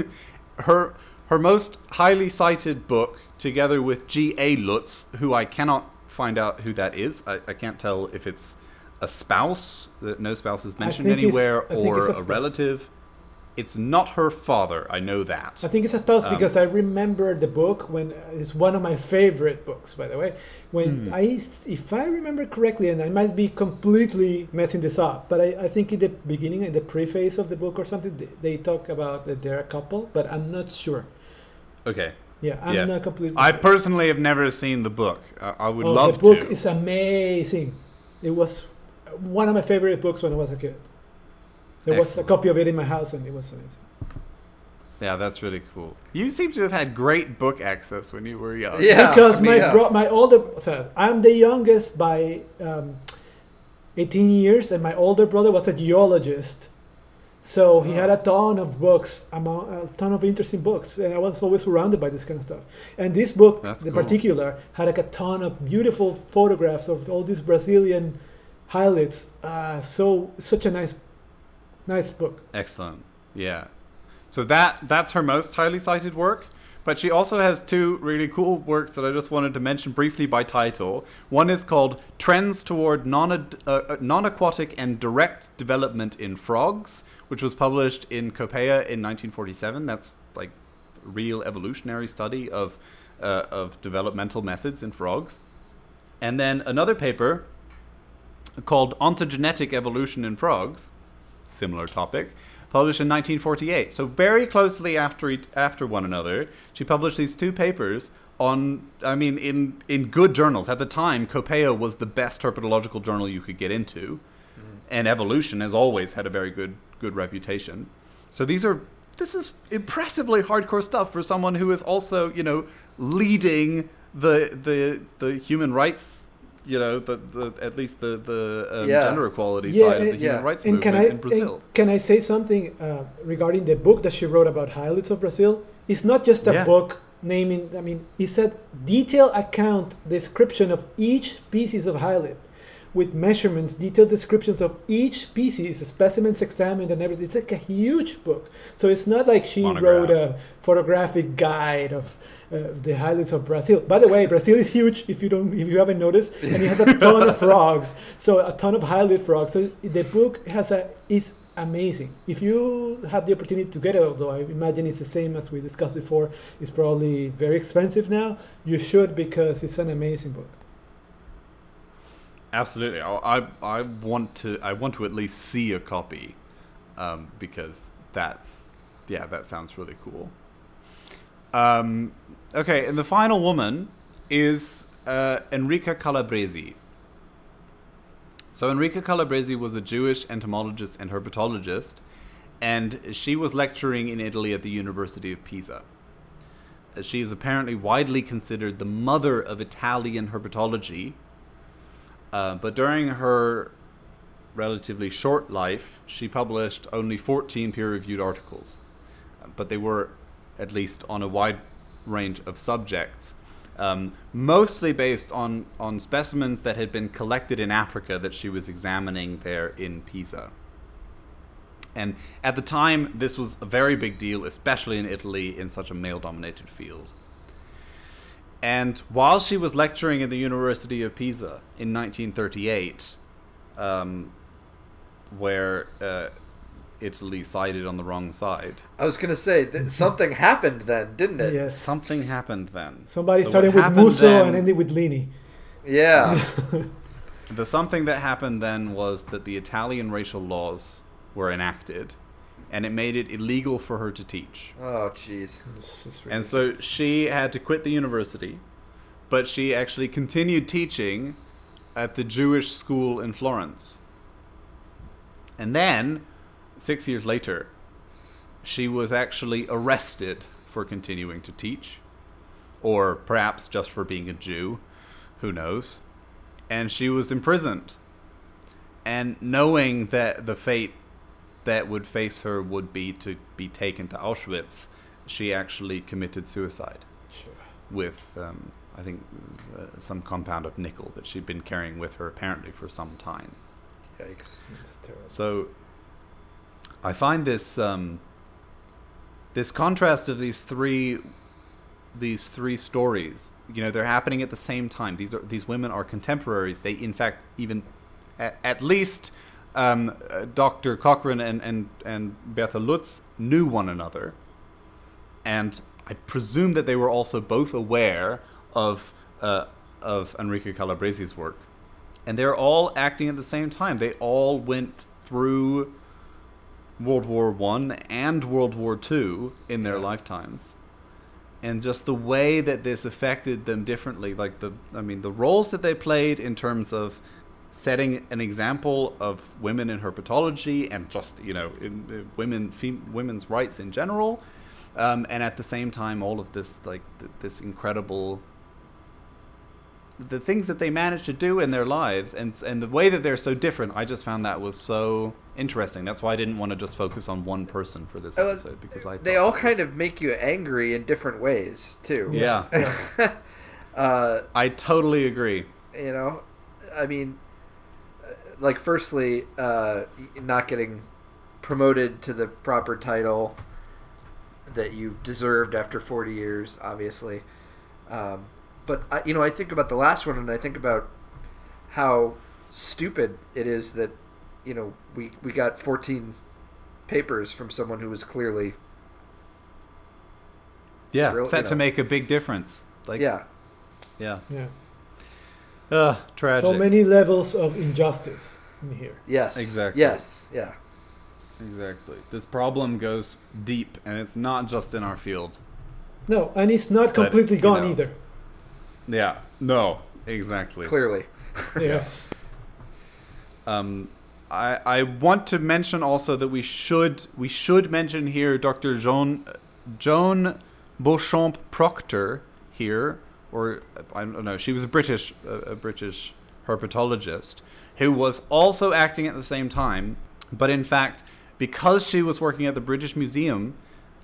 her her most highly cited book together with G.A. Lutz, who I cannot find out who that is. I, I can't tell if it's a spouse that no spouse is mentioned anywhere or a a, relative. It's not her father. I know that. I think it's a spouse Um, because I remember the book when it's one of my favorite books, by the way. When Hmm. I, if I remember correctly, and I might be completely messing this up, but I, I think in the beginning, in the preface of the book or something, they, they talk about that they're a couple, but I'm not sure. okay. Yeah, I'm Yeah. not completely. I sure. personally have never seen the book. I, I would Oh, love to. the book to. is amazing. It was one of my favorite books when I was a kid. There was a copy of it in my house, and it was amazing. yeah, that's really cool. You seem to have had great book access when you were young. Yeah. because I mean, my yeah. bro- my older so I'm the youngest by um, 18 years, and my older brother was a geologist. So he had a ton of books, among, a ton of interesting books, and I was always surrounded by this kind of stuff. And this book, That's in cool. particular, had like a ton of beautiful photographs of all these Brazilian hylids. Uh, so such a nice, nice book. Excellent. Yeah. So that that's her most highly cited work. But she also has two really cool works that I just wanted to mention briefly by title. One is called Trends Toward Non uh, Non-Aquatic and Direct Development in Frogs, which was published in Copeia in 1947. That's like real evolutionary study of uh, of developmental methods in frogs. And then another paper called Ontogenetic Evolution in Frogs, similar topic, published in 1948. So very closely after each, after one another, she published these two papers on I mean in in good journals. At the time, Copeia was the best herpetological journal you could get into. Mm. And evolution has always had a very good good reputation. So these are this is impressively hardcore stuff for someone who is also, you know, leading the the the human rights you know the, the at least the the um, yeah. gender equality yeah, side of the human rights and movement I, in Brazil. Can I say something uh, regarding the book that she wrote about hylids of Brazil? It's not just a yeah. book naming. I mean, it's a detailed account description of each species of hylid with measurements, detailed descriptions of each species, specimens examined, and everything. It's like a huge book. So it's not like she Monograph. wrote a photographic guide of uh, the hylids of Brazil. By the way, Brazil is huge. If you don't, if you haven't noticed, and it has a ton of frogs. So a ton of hylid frogs. So the book has a is amazing. If you have the opportunity to get it, although I imagine it's the same as we discussed before, it's probably very expensive now. You should because it's an amazing book. Absolutely, I, I want to I want to at least see a copy, um, because that's yeah that sounds really cool. Um, okay, and the final woman is uh, Enrica Calabresi. So Enrica Calabresi was a Jewish entomologist and herpetologist, and she was lecturing in Italy at the University of Pisa. She is apparently widely considered the mother of Italian herpetology uh, but during her relatively short life, she published only 14 peer reviewed articles. But they were at least on a wide range of subjects, um, mostly based on, on specimens that had been collected in Africa that she was examining there in Pisa. And at the time, this was a very big deal, especially in Italy, in such a male dominated field. And while she was lecturing at the University of Pisa in 1938, um, where uh, Italy sided on the wrong side. I was going to say that something happened then, didn't it? Yes. Something happened then. Somebody so started with Musso then, and ended with Lini. Yeah. the something that happened then was that the Italian racial laws were enacted and it made it illegal for her to teach. Oh, jeez. And so she had to quit the university, but she actually continued teaching at the Jewish school in Florence. And then, six years later, she was actually arrested for continuing to teach, or perhaps just for being a Jew, who knows. And she was imprisoned. And knowing that the fate that would face her would be to be taken to Auschwitz, she actually committed suicide sure. with, um, I think, uh, some compound of nickel that she'd been carrying with her apparently for some time. Yikes! that's terrible. So, I find this um, this contrast of these three these three stories. You know, they're happening at the same time. These are these women are contemporaries. They, in fact, even at, at least um, Dr. Cochran and, and, and Bertha Lutz knew one another. And I presume that they were also both aware of, uh, of Enrica Calabresi's work. And they're all acting at the same time. They all went through World War One and World War Two in their yeah. lifetimes. And just the way that this affected them differently, like the, I mean, the roles that they played in terms of setting an example of women in herpetology and just you know in, uh, women fem- women's rights in general um, and at the same time all of this like th- this incredible the things that they manage to do in their lives and and the way that they're so different I just found that was so interesting. That's why I didn't want to just focus on one person for this episode because I they all kind of make you angry in different ways too. Yeah. Uh, I totally agree. you know I mean like firstly, uh, not getting promoted to the proper title that you deserved after 40 years, obviously. Um, but I, you know, I think about the last one, and I think about how stupid it is that you know we we got 14 papers from someone who was clearly Yeah, Real- set you to make a big difference. Like, yeah yeah. Yeah. Uh, tragic. So many levels of injustice in here. yes Exactly. yes yeah Exactly. This problem goes deep, and it's not just in our field. No, and it's not But, completely you gone know. either. Yeah. No. Exactly. clearly Yes. Um, I I want to mention also that we should we should mention here Dr. Joan Joan Beauchamp Proctor here, or I don't know. She was a British a, British herpetologist who was also acting at the same time, but in fact, because she was working at the British Museum.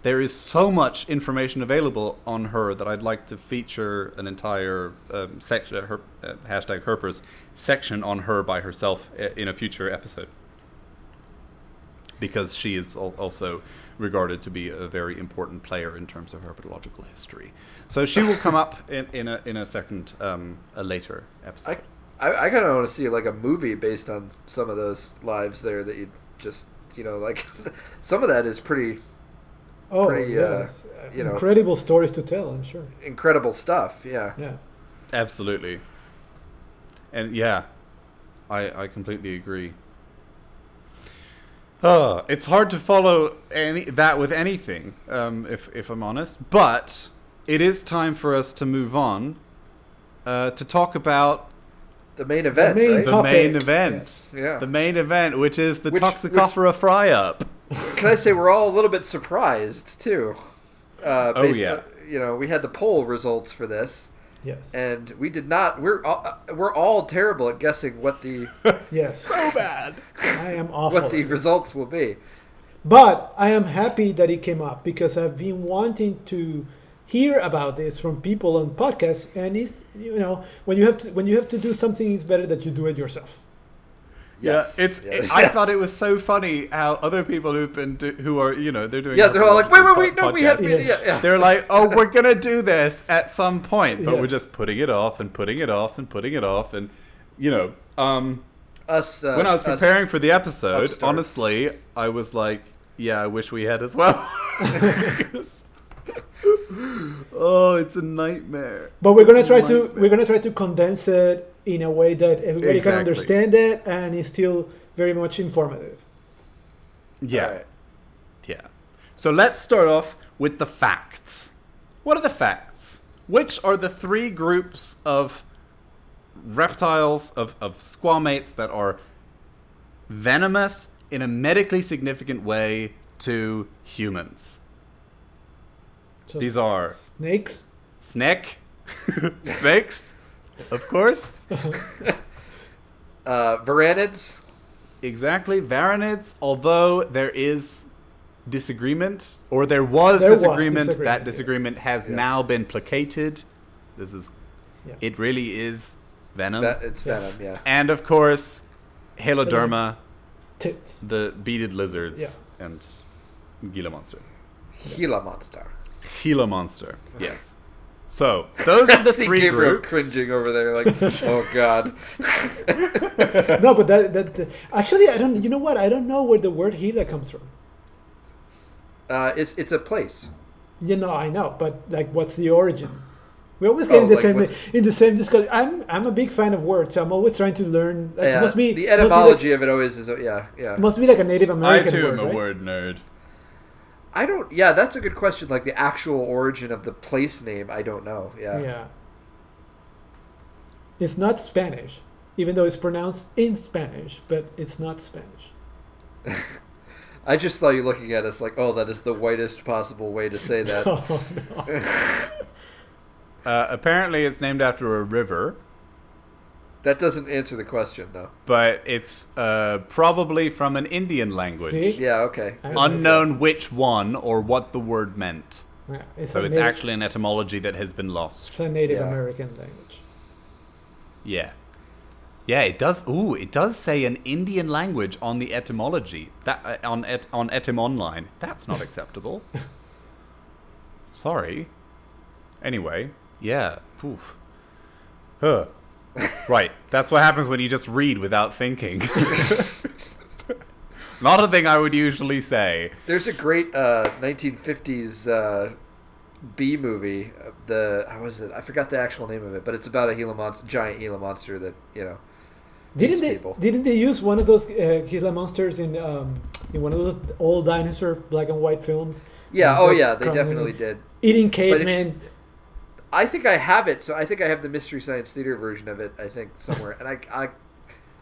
There is so much information available on her that I'd like to feature an entire um, section, her, uh, hashtag Herpers section on her by herself in a future episode. Because she is also regarded to be a very important player in terms of herpetological history. So she will come up in, in, a, in a second, um, a later episode. I, I, I kind of want to see like a movie based on some of those lives there that you just you know like some of that is pretty Oh, Pretty, uh, yes. you know- Incredible stories to tell, I'm sure. incredible stuff yeah Yeah. Absolutely. And yeah, I I completely agree. Uh, it's hard to follow any that with anything, um, if if I'm honest. But it is time for us to move on uh, to talk about the main event main right? the main event. yes. Yeah. The main event, which is the Which- Toxicofera fry up. can I say we're all a little bit surprised too uh, Oh, yeah. on- you know we had the poll results for this Yes. and we did not we're all, uh, we're all terrible at guessing what the yes. So bad. I am awful. what the results will be But I am happy that it came up because I've been wanting to hear about this from people on podcasts, and it's you know when you have to when you have to do something, it's better that you do it yourself. Yes, Yeah, it's. yes, it- I yes. thought it was so funny how other people who've been do, who are you know they're doing yeah they're all like wait wait wait herpetological no we had podcasts. Yes. yeah, yeah. They're like, oh, we're gonna do this at some point, but we're just putting it off and putting it off and putting it off, and you know, um, us uh, when I was preparing for the episode, upstarts. honestly, I was like, yeah, I wish we had as well. oh, it's a nightmare. But we're gonna It's try to we're gonna try to condense it in a way that everybody can understand it and is still very much informative. Yeah. All right. Yeah. So let's start off with the facts. What are the facts? Which are the three groups of reptiles, of, of squamates that are venomous in a medically significant way to humans? So These are snakes. snake, snakes, of course. uh, Varanids Exactly, varanids, although there is disagreement, or there was There was disagreement, disagreement, that yeah. disagreement has Yeah. now been placated. This is, Yeah. it really is venom. that it's Yeah. venom yeah and of course, Haloderma, Tits. the beaded lizards, Yeah. and Gila monster. Gila monster Gila monster, yes. So, those are the See three Gabriel groups. cringing over there like oh god no, but that, that that- actually I don't. You know what? I don't know where the word Gila comes from. uh, it's it's a place You know, I know, but like, what's the origin? We always get Oh, in the like same what- in the same discussion. I'm I'm a big fan of words. So I'm always trying to learn. Like, yeah, must be the must be like- etymology of it always is yeah yeah Must be like a Native I American too word, am a right? word nerd. I don't yeah that's a good question like the actual origin of the place name I don't know yeah, Yeah. It's not Spanish, even though it's pronounced in Spanish, but it's not Spanish. I just saw you looking at us like oh that is the whitest possible way to say that Oh, no. Uh, apparently, it's named after a river. That doesn't answer the question though but it's uh, probably from an Indian language. See? yeah okay I- Unknown which one or what the word meant. Yeah, it's So it's Native, actually an etymology that has been lost. it's a Native Yeah. American language. Yeah. Yeah, it does. Ooh, it does say an Indian language on the etymology that uh, on et, on Etym Online. That's not acceptable. Sorry. Anyway, yeah. Poof. Huh. Right. That's what happens when you just read without thinking. not a thing I would usually say. There's a great uh, 1950s uh, B movie. uh, The how was it? I forgot the actual name of it, but it's about a Gila monster, giant Gila monster that you know. Didn't they? people. Didn't they use one of those uh, Gila monsters in um, in one of those old dinosaur black and white films? Yeah. Oh yeah, they definitely did. Eating if- cavemen. I think I have it. So I think I have the Mystery Science Theater version of it. I think somewhere, and I, I,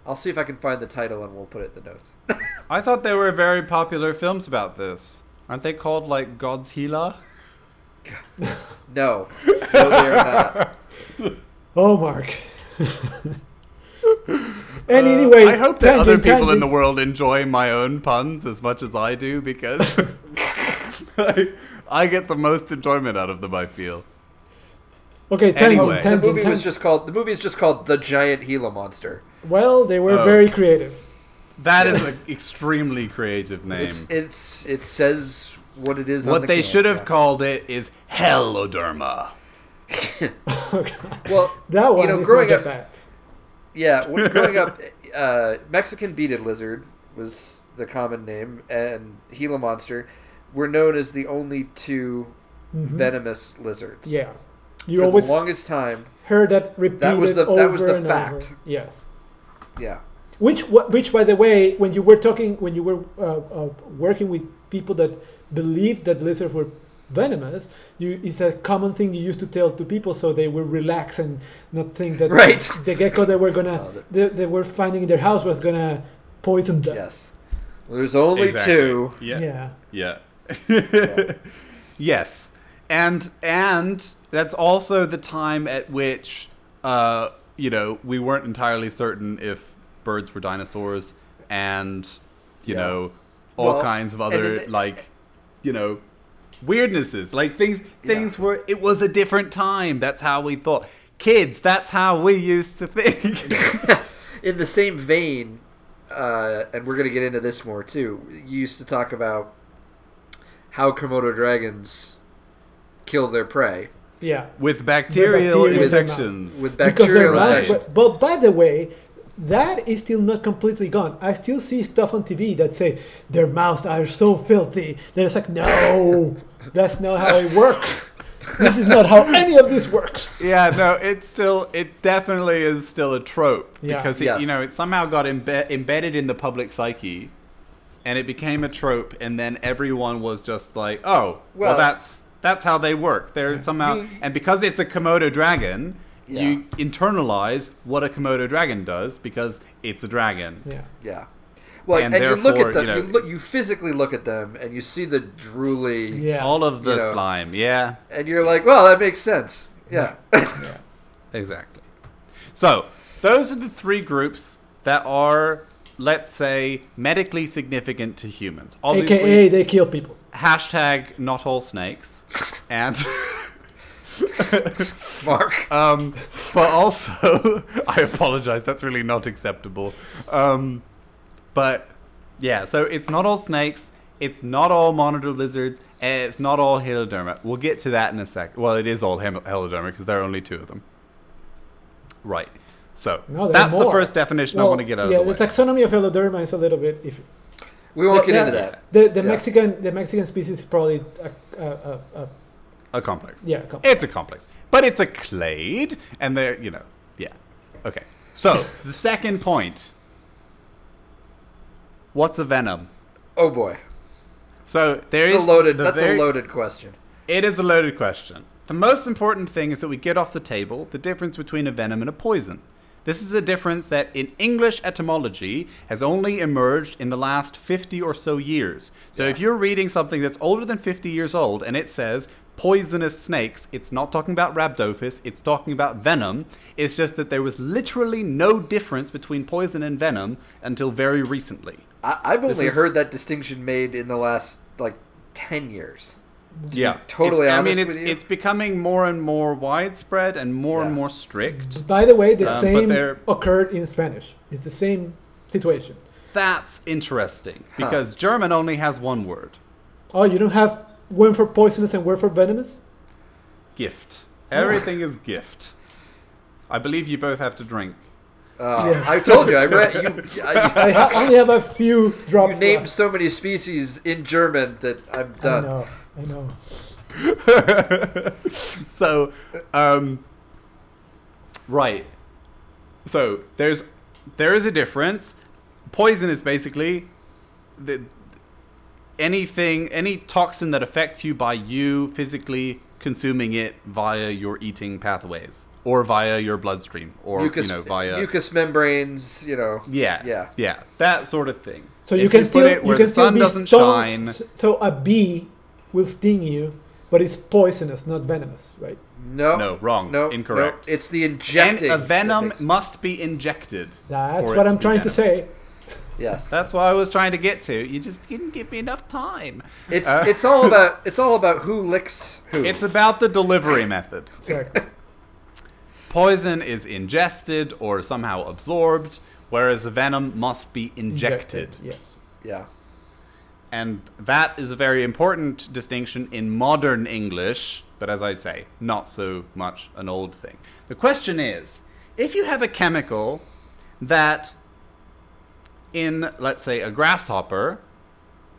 I'll see if I can find the title and we'll put it in the notes. I thought there were very popular films about this. Aren't they called like Godzilla? no, no, they're not. Oh, Mark. and anyway, Uh, I hope that other tangent, people in the world enjoy my own puns as much as I do because I, I get the most enjoyment out of them. I feel. Okay, tangent, Anyway. The tangent, movie was tangent. just called. The movie is just called The Giant Gila Monster. Well, they were Oh. very creative. That is an extremely creative name. It's it's it says what it is. on what the they can, should have yeah. called it is Heloderma. Okay. Well, That one you know, is growing up, that bad. yeah, when growing up, uh, Mexican beaded lizard was the common name, and Gila monster were known as the only two Mhm. venomous lizards. Yeah, you for always the longest time. heard that repeated was the- over that was the and fact. over. Yes. Yeah, Which, which, by the way, when you were talking, when you were uh, uh, working with people that believed that lizards were venomous, you it's a common thing you used to tell to people so they will relax and not think that Right. the gecko they were gonna Oh, the- they, they were finding in their house was gonna poison them. yes. Well, there's only Exactly. two. Yeah. Yeah. Yeah. yes. And and that's also the time at which uh, you know, we weren't entirely certain if birds were dinosaurs and you Yeah. know, all Well, kinds of other then- like you know, weirdnesses. Like things things were it was a different time. That's how we thought. Kids, that's how we used to think. In the same vein, uh, and we're gonna get into this more too. You used to talk about how Komodo dragons kill their prey Yeah. With bacterial bacteria infections. with Because they're bacterial Right. infections. But, but by the way, that is still not completely gone. I still see stuff on TV that say their mouths are so filthy. They're just like, no, that's not how it works. This is not how any of this works. Yeah, no, it's still, it definitely is still a trope Yeah. because it, Yes. you know it somehow got embe- embedded in the public psyche, and it became a trope, and then everyone was just like, oh, well, Well- that's that's how they work. They're somehow, You- and because it's a Komodo dragon, Yeah. you internalize what a Komodo dragon does because it's a dragon. Yeah. Yeah. Well, And and, you look at them. you You, look. You physically look at them, and you see the drooly. Yeah. All of the You know. slime, yeah, And you're like, well, that makes sense. Yeah. yeah. exactly. So those are the three groups that are, let's say, medically significant to humans. Obviously, AKA they kill people. Hashtag not all snakes. And Mark. um but also i apologize that's really not acceptable. Um but yeah so it's not all snakes it's not all monitor lizards and it's not all heloderma we'll get to that in a sec. Well it is all hem- heloderma because there are only two of them. Right. So No, that's the first definition i want to get out yeah, of the the way. taxonomy of Heloderma is a little bit iffy. We won't the- get into that. The the Yeah. Mexican the Mexican species is probably a, a, a, a a complex yeah. A It's a complex, but it's a clade, and they're you know, yeah, okay. So the second point: what's a venom? Oh boy, So there it's is a loaded. the That's very- a loaded question. It is a loaded question. The most important thing is that we get off the table the difference between a venom and a poison. This is a difference that in English etymology has only emerged in the last 50 or so years. So if you're reading something that's older than 50 years old and it says poisonous snakes, it's not talking about rhabdophis, it's talking about venom. It's just that there was literally no difference between poison and venom until very recently. I, I've only is- heard that distinction made in the last like ten years. Be yeah, totally It's- I mean, it's with you. it's becoming more and more widespread and more and more strict. By the way, the Um, same occurred in Spanish. It's the same situation. That's interesting Huh. because German only has one word: Oh, you don't have one for poisonous and one for venomous? gift. Everything is gift. I believe you both have to drink. Uh, Yes. I told you. I read you. I, I ha- only have a few you drops named left. so many species in German that I'm I done. Know, I know. so, um, right. So there's there is a difference. Poison is basically the anything any toxin that affects you by you physically consuming it via your eating pathways or via your bloodstream or mucus, you know via mucus membranes. You know. yeah Yeah. yeah that sort of thing. So you If can put still it you can the still sun be doesn't stung- shine. So a bee will sting you, but it's poisonous, not venomous, right? No. No, wrong. No. Incorrect. No, it's the And injecting. a venom makes- must be injected. That's what I'm be trying to say. yes. That's what I was trying to get to. You just didn't give me enough time. It's Uh, it's all about it's all about who licks who. It's about the delivery method. Exactly. Poison is ingested or somehow absorbed, whereas venom must be injected. Yes. yeah. And that is a very important distinction in modern English, but as I say, not so much an old thing. The question is if you have a chemical that, in, let's say, a grasshopper,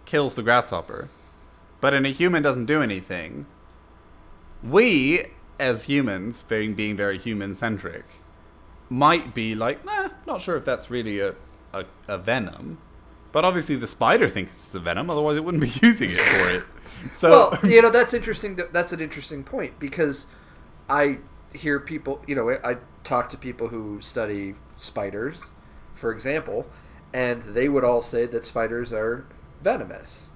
kills the grasshopper, but in a human doesn't do anything, we, as humans, being, being very human centric, might be like, nah, not sure if that's really a, a, a venom. But obviously, the spider thinks it's the venom, otherwise, it wouldn't be using it for it. So, well, you know that's interesting. to- That's an interesting point because I hear people. You know, I talk to people who study spiders, for example, and they would all say that spiders are venomous.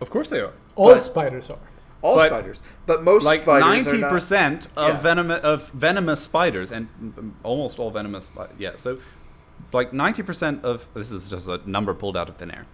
of course, they are. All But- spiders are. All But, spiders, but most Like ninety percent of Yeah. venom of venomous spiders, and mm, almost all venomous. spi- Yeah, so like ninety percent of this is just a number pulled out of thin air.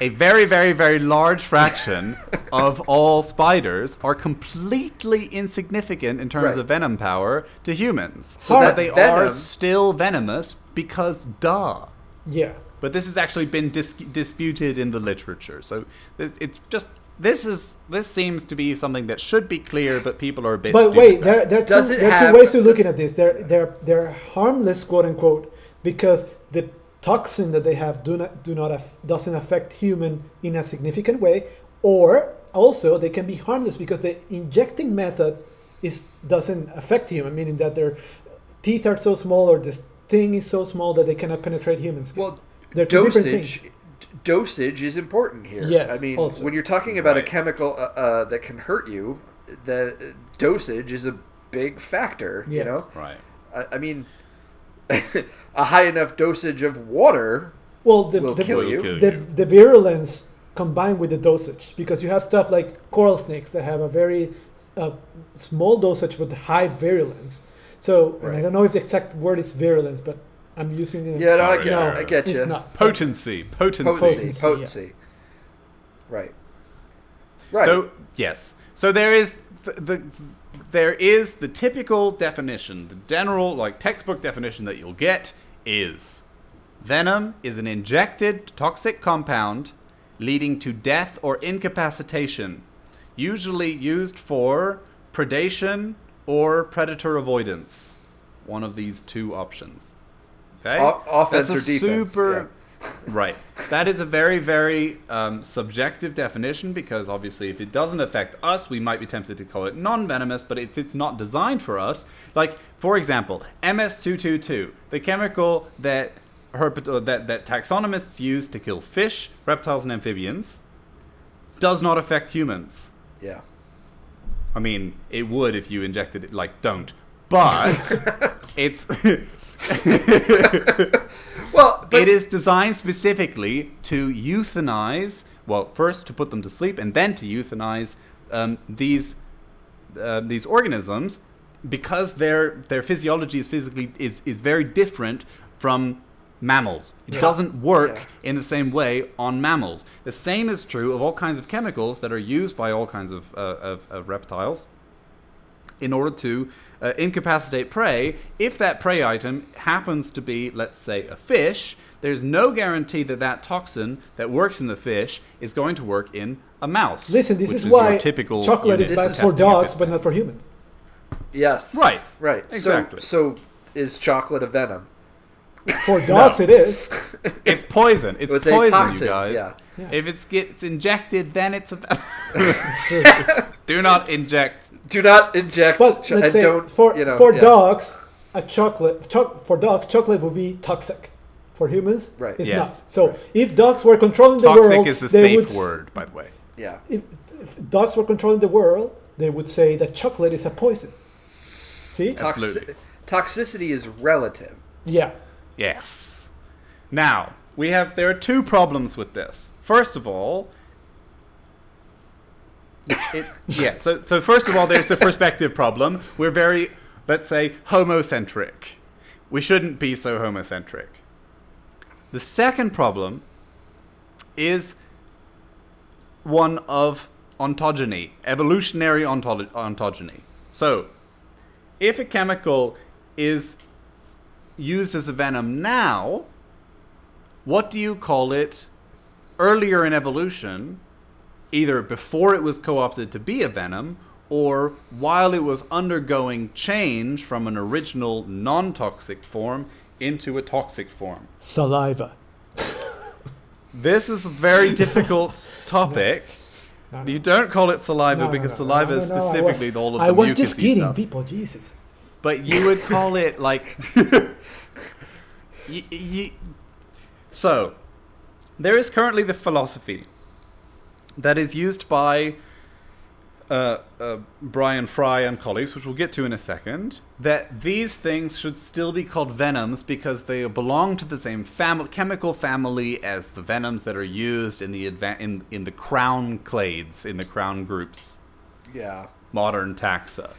A very, very, very large fraction of all spiders are completely insignificant in terms Right. of venom power to humans. So but that they are venom- still venomous because duh. Yeah. But this has actually been dis- disputed in the literature. So th- it's just this is this seems to be something that should be clear, but people are a bit. But stupid wait, about there, there are Does two, it there are have- two ways to looking at this. They're they're they're harmless, quote unquote, because the toxin that they have do not do not aff- doesn't affect human in a significant way, or also they can be harmless because the injecting method is doesn't affect human, meaning that their teeth are so small or this thing is so small that they cannot penetrate human skin. Well, They're two different dosage things. d- dosage is important here. Yes, I mean, also. when you're talking about a chemical uh, uh, that can hurt you, the uh, dosage is a big factor. You Yes. know, right. I, I mean, a high enough dosage of water Well, the, will the, kill Will you. kill the, you. the virulence combined with the dosage because you have stuff like coral snakes that have a very uh, small dosage but high virulence. So and I don't know if the exact word is virulence, but I'm using it. Yeah, no, I get, really. I get it's you. not Potency, potency. Potency, Potency, potency. yeah. Right. Right. So yes, so there is the, the there is the typical definition, the general like textbook definition that you'll get is venom is an injected toxic compound leading to death or incapacitation, usually used for predation or predator avoidance. One of these two options. Okay, O- offense That's a or defense, Super, Right. That is a very, very um, subjective definition because obviously, if it doesn't affect us, we might be tempted to call it non venomous, but if it's not designed for us, like, for example, MS222, the chemical that, herpet- uh, that, that taxonomists use to kill fish, reptiles, and amphibians, does not affect humans. yeah. I mean, it would if you injected it, like, don't. But it's. Well, it is designed specifically to euthanize. Well, first to put them to sleep, and then to euthanize um, these uh, these organisms because their their physiology is physically is, is very different from mammals. It doesn't work in the same way on mammals. The same is true of all kinds of chemicals that are used by all kinds of, uh, of, of reptiles in order to uh, incapacitate prey. If that prey item happens to be, let's say, a fish, there's no guarantee that that toxin that works in the fish is going to work in a mouse. Listen, this which is your why typical chocolate is bad for dogs, but not for humans. Yes. Right. Right. Exactly. So, so is chocolate a venom? For dogs, it is. It's poison. It's, It's poison, toxin, you guys. yeah. Yeah. If it gets injected, then it's a. Do not inject. Do not inject. But cho- let's say don't, for you know, for yeah. dogs, a chocolate cho- for dogs chocolate would be toxic. For humans, Right. it's Yes. not. So if dogs were controlling the world, Toxic is the they safe would, word, by the way. Yeah. If, if dogs were controlling the world, they would say that chocolate is a poison. See? Yeah. Absolutely. toxicity is relative. Yeah. Yes. Now we have. There are two problems with this. First of all, it, yeah. So so first of all, there's the perspective problem. We're very, let's say, homocentric. We shouldn't be so homocentric. The second problem is one of ontogeny, evolutionary ontogeny. So, if a chemical is used as a venom now, what do you call it earlier in evolution, either before it was co opted to be a venom or while it was undergoing change from an original non toxic form into a toxic form? Saliva. This is a very difficult topic. No, no. You don't call it saliva No, because saliva is I was- specifically all of the things. I was just kidding, stuff. people. Jesus. But you would call it like. so, there is currently the philosophy that is used by uh, uh, Brian Fry and colleagues, which we'll get to in a second, that these things should still be called venoms because they belong to the same family, chemical family as the venoms that are used in the adva- in in the crown clades in the crown groups Yeah. modern taxa.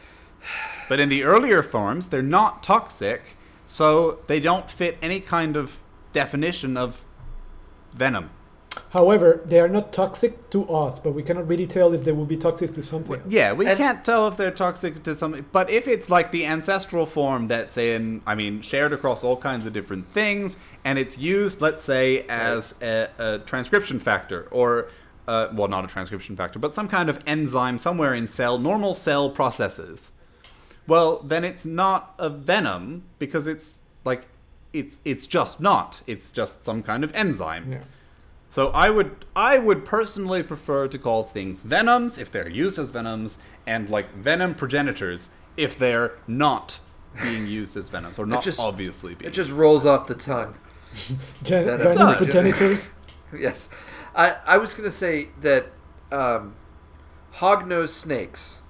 But in the earlier forms, they're not toxic, so they don't fit any kind of definition of venom. However, they are not toxic to us, but we cannot really tell if they will be toxic to something. else. Yeah, we And- can't tell if they're toxic to something, but if it's like the ancestral form that's in, I mean, shared across all kinds of different things, and it's used, let's say, as a, a transcription factor, or, uh, well, not a transcription factor, but some kind of enzyme somewhere in cell, normal cell processes, well, then it's not a venom because it's like, it's it's just not. It's just some kind of enzyme. Yeah. So I would I would personally prefer to call things venoms if they're used as venoms, and like venom progenitors if they're not being used as venoms or not just- obviously being. It just rolls off the tongue. Gen- venom does. progenitors. Yes. I, I was going to say that um, hog-nosed snakes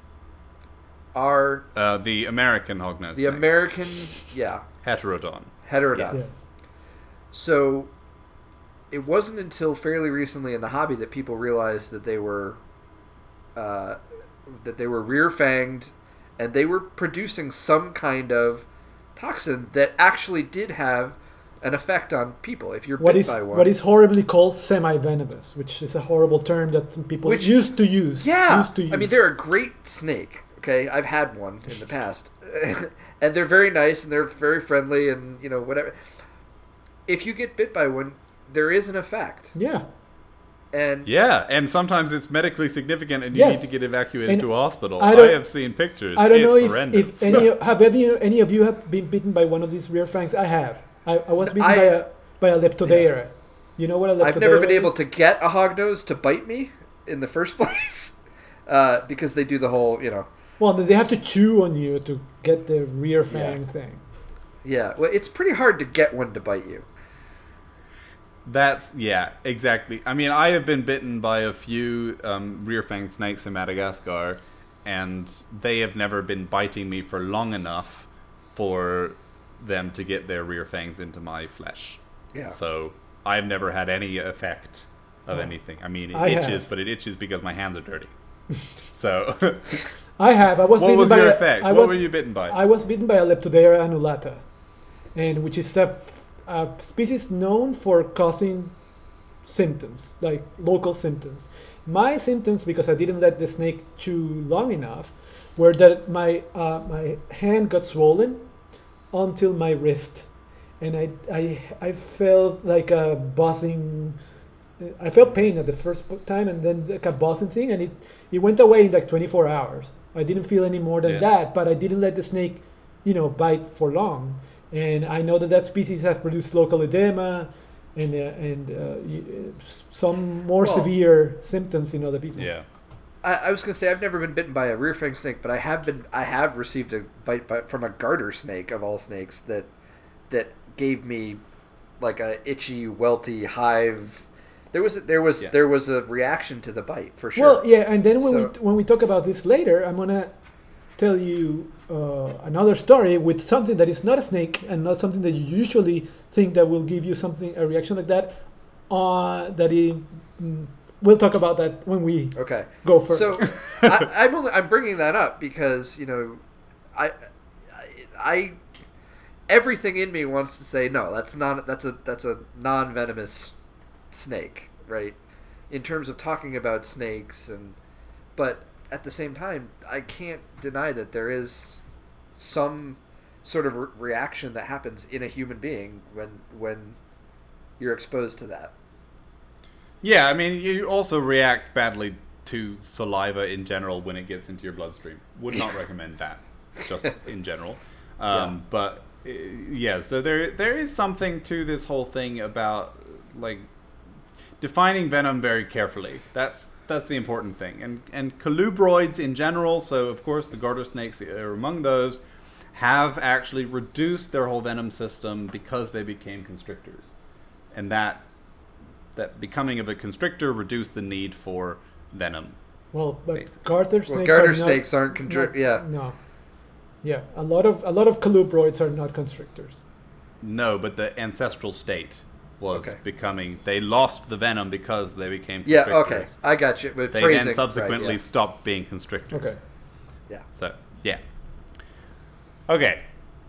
are uh, the American hognose. the snakes. American, yeah, heterodon. heterodons. Yes. So it wasn't until fairly recently in the hobby that people realized that they were uh, that they were rear fanged and they were producing some kind of toxin that actually did have an effect on people. If you're What bit is by one, what is horribly called semi-venomous, which is a horrible term that some people Which- used to use. Yeah, Used to use. I mean they're a great snake. Okay, I've had one in the past, and they're very nice and they're very friendly and you know whatever. If you get bit by one, there is an effect, yeah. and Yeah, and sometimes it's medically significant, and you Yes. need to get evacuated And to a hospital. I I, have seen pictures. I don't it's know if, horrendous. if any have any, any of you have been bitten by one of these rear fangs. I have. I, I was bitten I- by a by a leptodeira. You know what a leptodeira I've never been able to get a hognose to bite me in the first place uh, because they do the whole, you know. Well, they have to chew on you to get the rear fang thing. Yeah, well, it's pretty hard to get one to bite you. That's yeah, exactly. I mean, I have been bitten by a few um, rear-fanged snakes in Madagascar, and they have never been biting me for long enough for them to get their rear fangs into my flesh. Yeah. So I've never had any effect of Oh. anything. I mean, it I itches, have. but it itches because my hands are dirty. so, I have. I was what bitten was by your a- effect? I what was, were you bitten by? I was bitten by a Leptodeira annulata, and which is a species known for causing symptoms, like local symptoms. My symptoms, because I didn't let the snake chew long enough, were that my uh, my hand got swollen until my wrist, and I I I felt like a buzzing. I felt pain at the first time, and then like a buzzing thing, and it it went away in like 24 hours. I didn't feel any more than Yeah. that, but I didn't let the snake, you know, bite for long. And I know that that species has produced local edema and uh, and uh, y- uh, s- some more Well- severe symptoms in other people. Yeah. I, I was gonna say I've never been bitten by a rear fang snake, but I have been. I have received a bite by, from a garter snake of all snakes that that gave me like a itchy, welty hive. There was there was Yeah. there was a reaction to the bite for sure. Well, yeah, and then when So- we when we talk about this later, I'm gonna tell you uh, another story with something that is not a snake and not something that you usually think that will give you something a reaction like that. Uh, that it, mm, we'll talk about that when we Okay. go first. So I, I'm only, I'm bringing that up because you know, I, I, I, everything in me wants to say no. That's not that's a that's a non venomous snake, right? In terms of talking about snakes and, but at the same time, I can't deny that there is some sort of re- reaction that happens in a human being when when you're exposed to that. Yeah, I mean, you also react badly to saliva in general when it gets into your bloodstream. Would not recommend that, just in general. Um, Yeah. But uh, yeah, so there there is something to this whole thing about like defining venom very carefully. That's that's the important thing. And and colubroids in general, so of course the garter snakes are among those, have actually reduced their whole venom system because they became constrictors, and that that becoming of a constrictor reduced the need for venom. well, but basically. garter Well, snakes garter are not, snakes aren't contri- not- yeah. no, yeah. A lot of a lot of colubroids are not constrictors. No, but the ancestral state was Okay. becoming. They lost the venom because they became Yeah. Okay. I got you. But They phrasing, then right, subsequently yeah. stopped being constrictors. Okay. Yeah. So, yeah. Okay,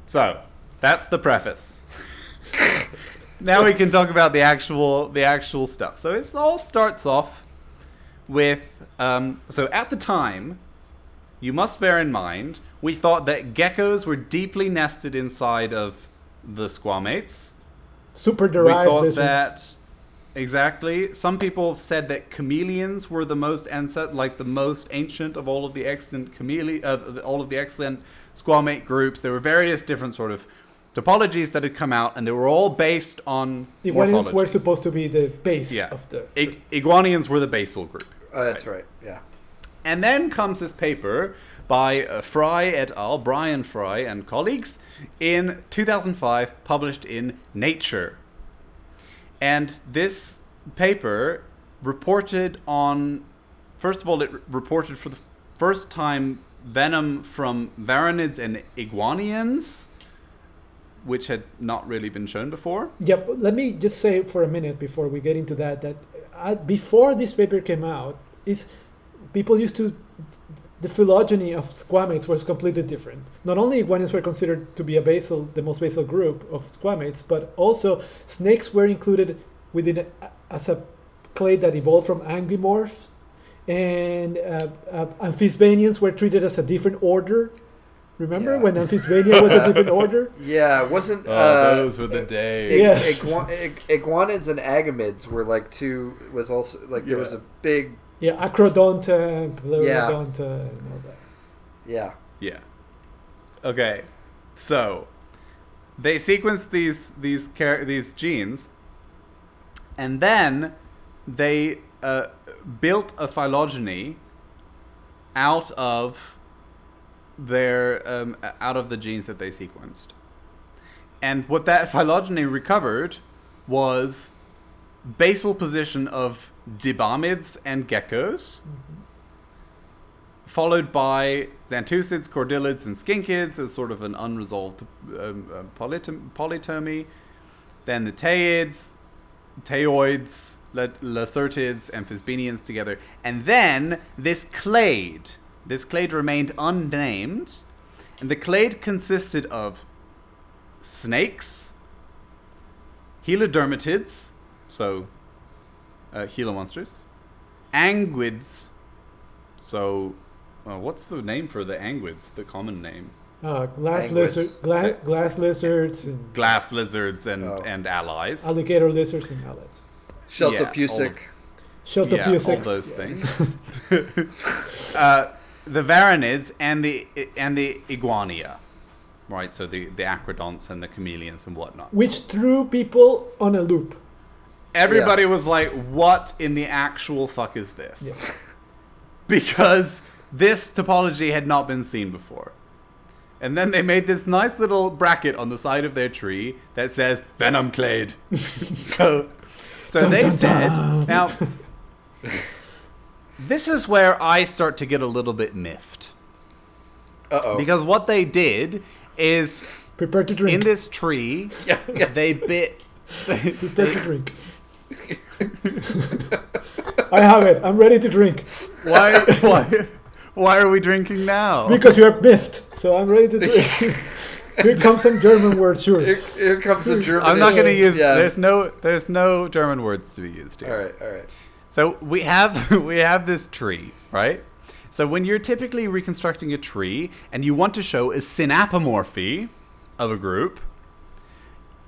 so that's the preface. now we can talk about the actual the actual stuff. So it all starts off with um, so at the time, you must bear in mind we thought that geckos were deeply nested inside of the squamates. Super We thought lizards. that exactly. Some people said that chameleons were the most ancest- like the most ancient of all of the excellent chamele- of all of the excellent squamate groups. There were various different sort of topologies that had come out, and they were all based on Iguanians morphology. were supposed to be the base yeah, of the. Ig- iguanians were the basal group. Oh, that's right. Yeah. And then comes this paper by uh, Fry et al., Brian Fry and colleagues, in 2005, published in Nature. And this paper reported on, first of all, it reported for the first time venom from varanids and iguanians, which had not really been shown before. Yeah, but let me just say for a minute before we get into that that uh, before this paper came out, is people used to the phylogeny of squamates was completely different. Not only iguanians were considered to be a basal, the most basal group of squamates, but also snakes were included within a, as a clade that evolved from anguimorphs, and uh, uh, amphisbaenians were treated as a different order. Remember Yeah. when amphisbaenia was a different order? Yeah. it Wasn't Oh, uh, those were the ig- days. Yes. igua- ig- iguanids and agamids were like two. Was also like there was a big. Yeah, acrodonta, Yeah. pleurodonta, and all that. Yeah. Yeah. Okay. So they sequenced these these char- these genes, and then they uh, built a phylogeny out of their um, out of the genes that they sequenced. And what that phylogeny recovered was basal position of dibamids and geckos followed by xantusiids, cordylids, and skinkids as sort of an unresolved um, uh, polytom- polytomy. Then the teiids, teioids, la- lacertids, and fisbenians together. And then this clade. This clade remained unnamed. And the clade consisted of snakes, Helodermatids, so uh, Gila monsters. Anguids, so well, what's the name for the anguids? The common name. Uh, glass Penguins. lizard, gla- glass lizards, and Glass lizards and, Oh. and allies. alligator lizards and allies. Sheltopusik. Shelter yeah, all Pusics. those things. uh, the varanids and the and the iguania, right? So the the acrodonts and the chameleons and whatnot. which threw people on a loop. Everybody was like, "What in the actual fuck is this?" Yeah. because this topology had not been seen before. And then they made this nice little bracket on the side of their tree that says Venom Clade. so so Dun, they dun, said dun. now this is where I start to get a little bit miffed. Uh oh. Because what they did is Prepare to drink. in this tree yeah, yeah. they bit Prepare to drink. I have it. I'm ready to drink why why why are we drinking now? because you're miffed. So I'm ready to drink. Here comes some German words. sure. Here, here comes the German. I'm not going to use. Yeah. There's no. There's no German words to be used here. All right, all right. So we have we have this tree, right? So when you're typically reconstructing a tree and you want to show a synapomorphy of a group,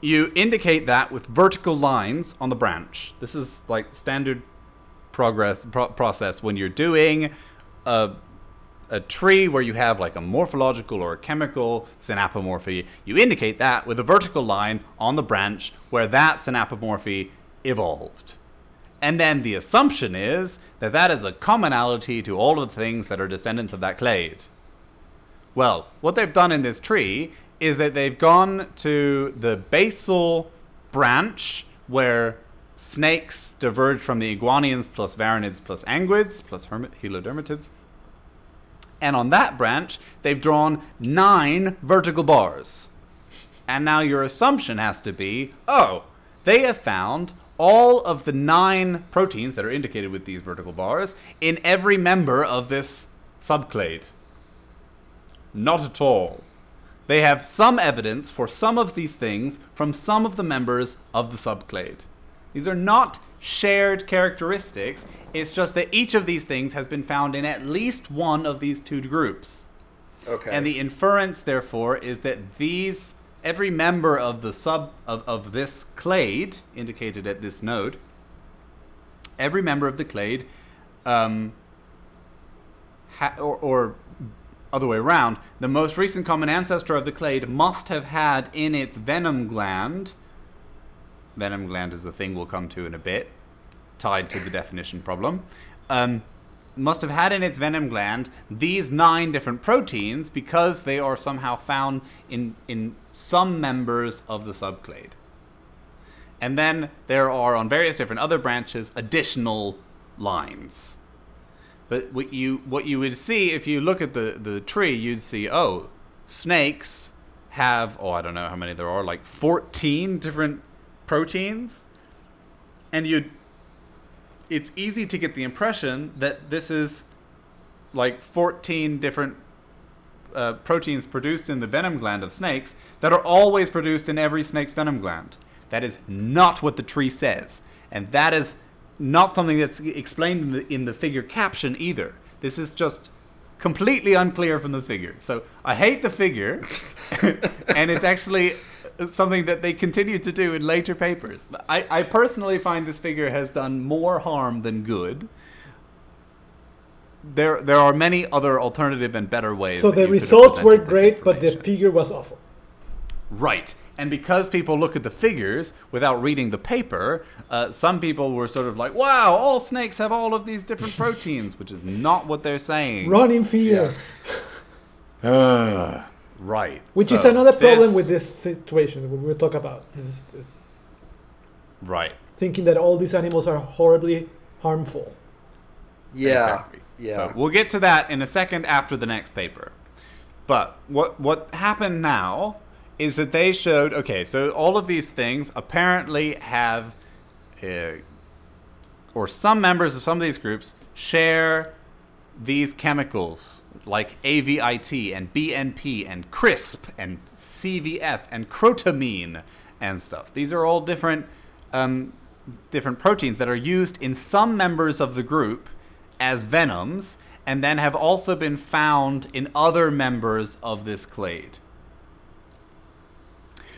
you indicate that with vertical lines on the branch. This is like standard progress pro- process when you're doing a a tree where you have like a morphological or a chemical synapomorphy, you indicate that with a vertical line on the branch where that synapomorphy evolved. And then the assumption is that that is a commonality to all of the things that are descendants of that clade. Well, what they've done in this tree is that they've gone to the basal branch where snakes diverge from the iguanians plus varanids plus anguids plus hermit helodermatids. And on that branch, they've drawn nine vertical bars. And now your assumption has to be oh, they have found all of the nine proteins that are indicated with these vertical bars in every member of this subclade. Not at all. They have some evidence for some of these things from some of the members of the subclade. These are not shared characteristics, it's just that each of these things has been found in at least one of these two groups. Okay. And the inference, therefore, is that these every member of the sub of, of this clade, indicated at this node, every member of the clade, um, ha- or, or other way around, the most recent common ancestor of the clade must have had in its venom gland. Venom gland is a thing we'll come to in a bit, tied to the definition problem. Um, must have had in its venom gland these nine different proteins because they are somehow found in, in some members of the subclade. And then there are on various different other branches additional lines. But what you what you would see if you look at the, the tree, you'd see, oh, snakes have oh I don't know how many there are, like fourteen different proteins. And you'd it's easy to get the impression that this is like 14 different uh, proteins produced in the venom gland of snakes that are always produced in every snake's venom gland. That is not what the tree says. And that is not something that's explained in the, in the figure caption either. This is just completely unclear from the figure. So I hate the figure, and it's actually something that they continue to do in later papers. I, I personally find this figure has done more harm than good. There, there are many other alternative and better ways. So the you could have results were great, but the figure was awful. Right. And because people look at the figures without reading the paper, uh, some people were sort of like, wow, all snakes have all of these different proteins, which is not what they're saying. Run in fear. Uh, right. Which is another problem with this situation we will talk about. Is, is Right. thinking that all these animals are horribly harmful. yeah. Exactly. Yeah. So we'll get to that in a second after the next paper. But what what happened now is that they showed okay, so all of these things apparently have uh, or some members of some of these groups share these chemicals like AVIT and BNP and CRISP and CVF and crotamine and stuff. These are all different um, different proteins that are used in some members of the group as venoms, and then have also been found in other members of this clade.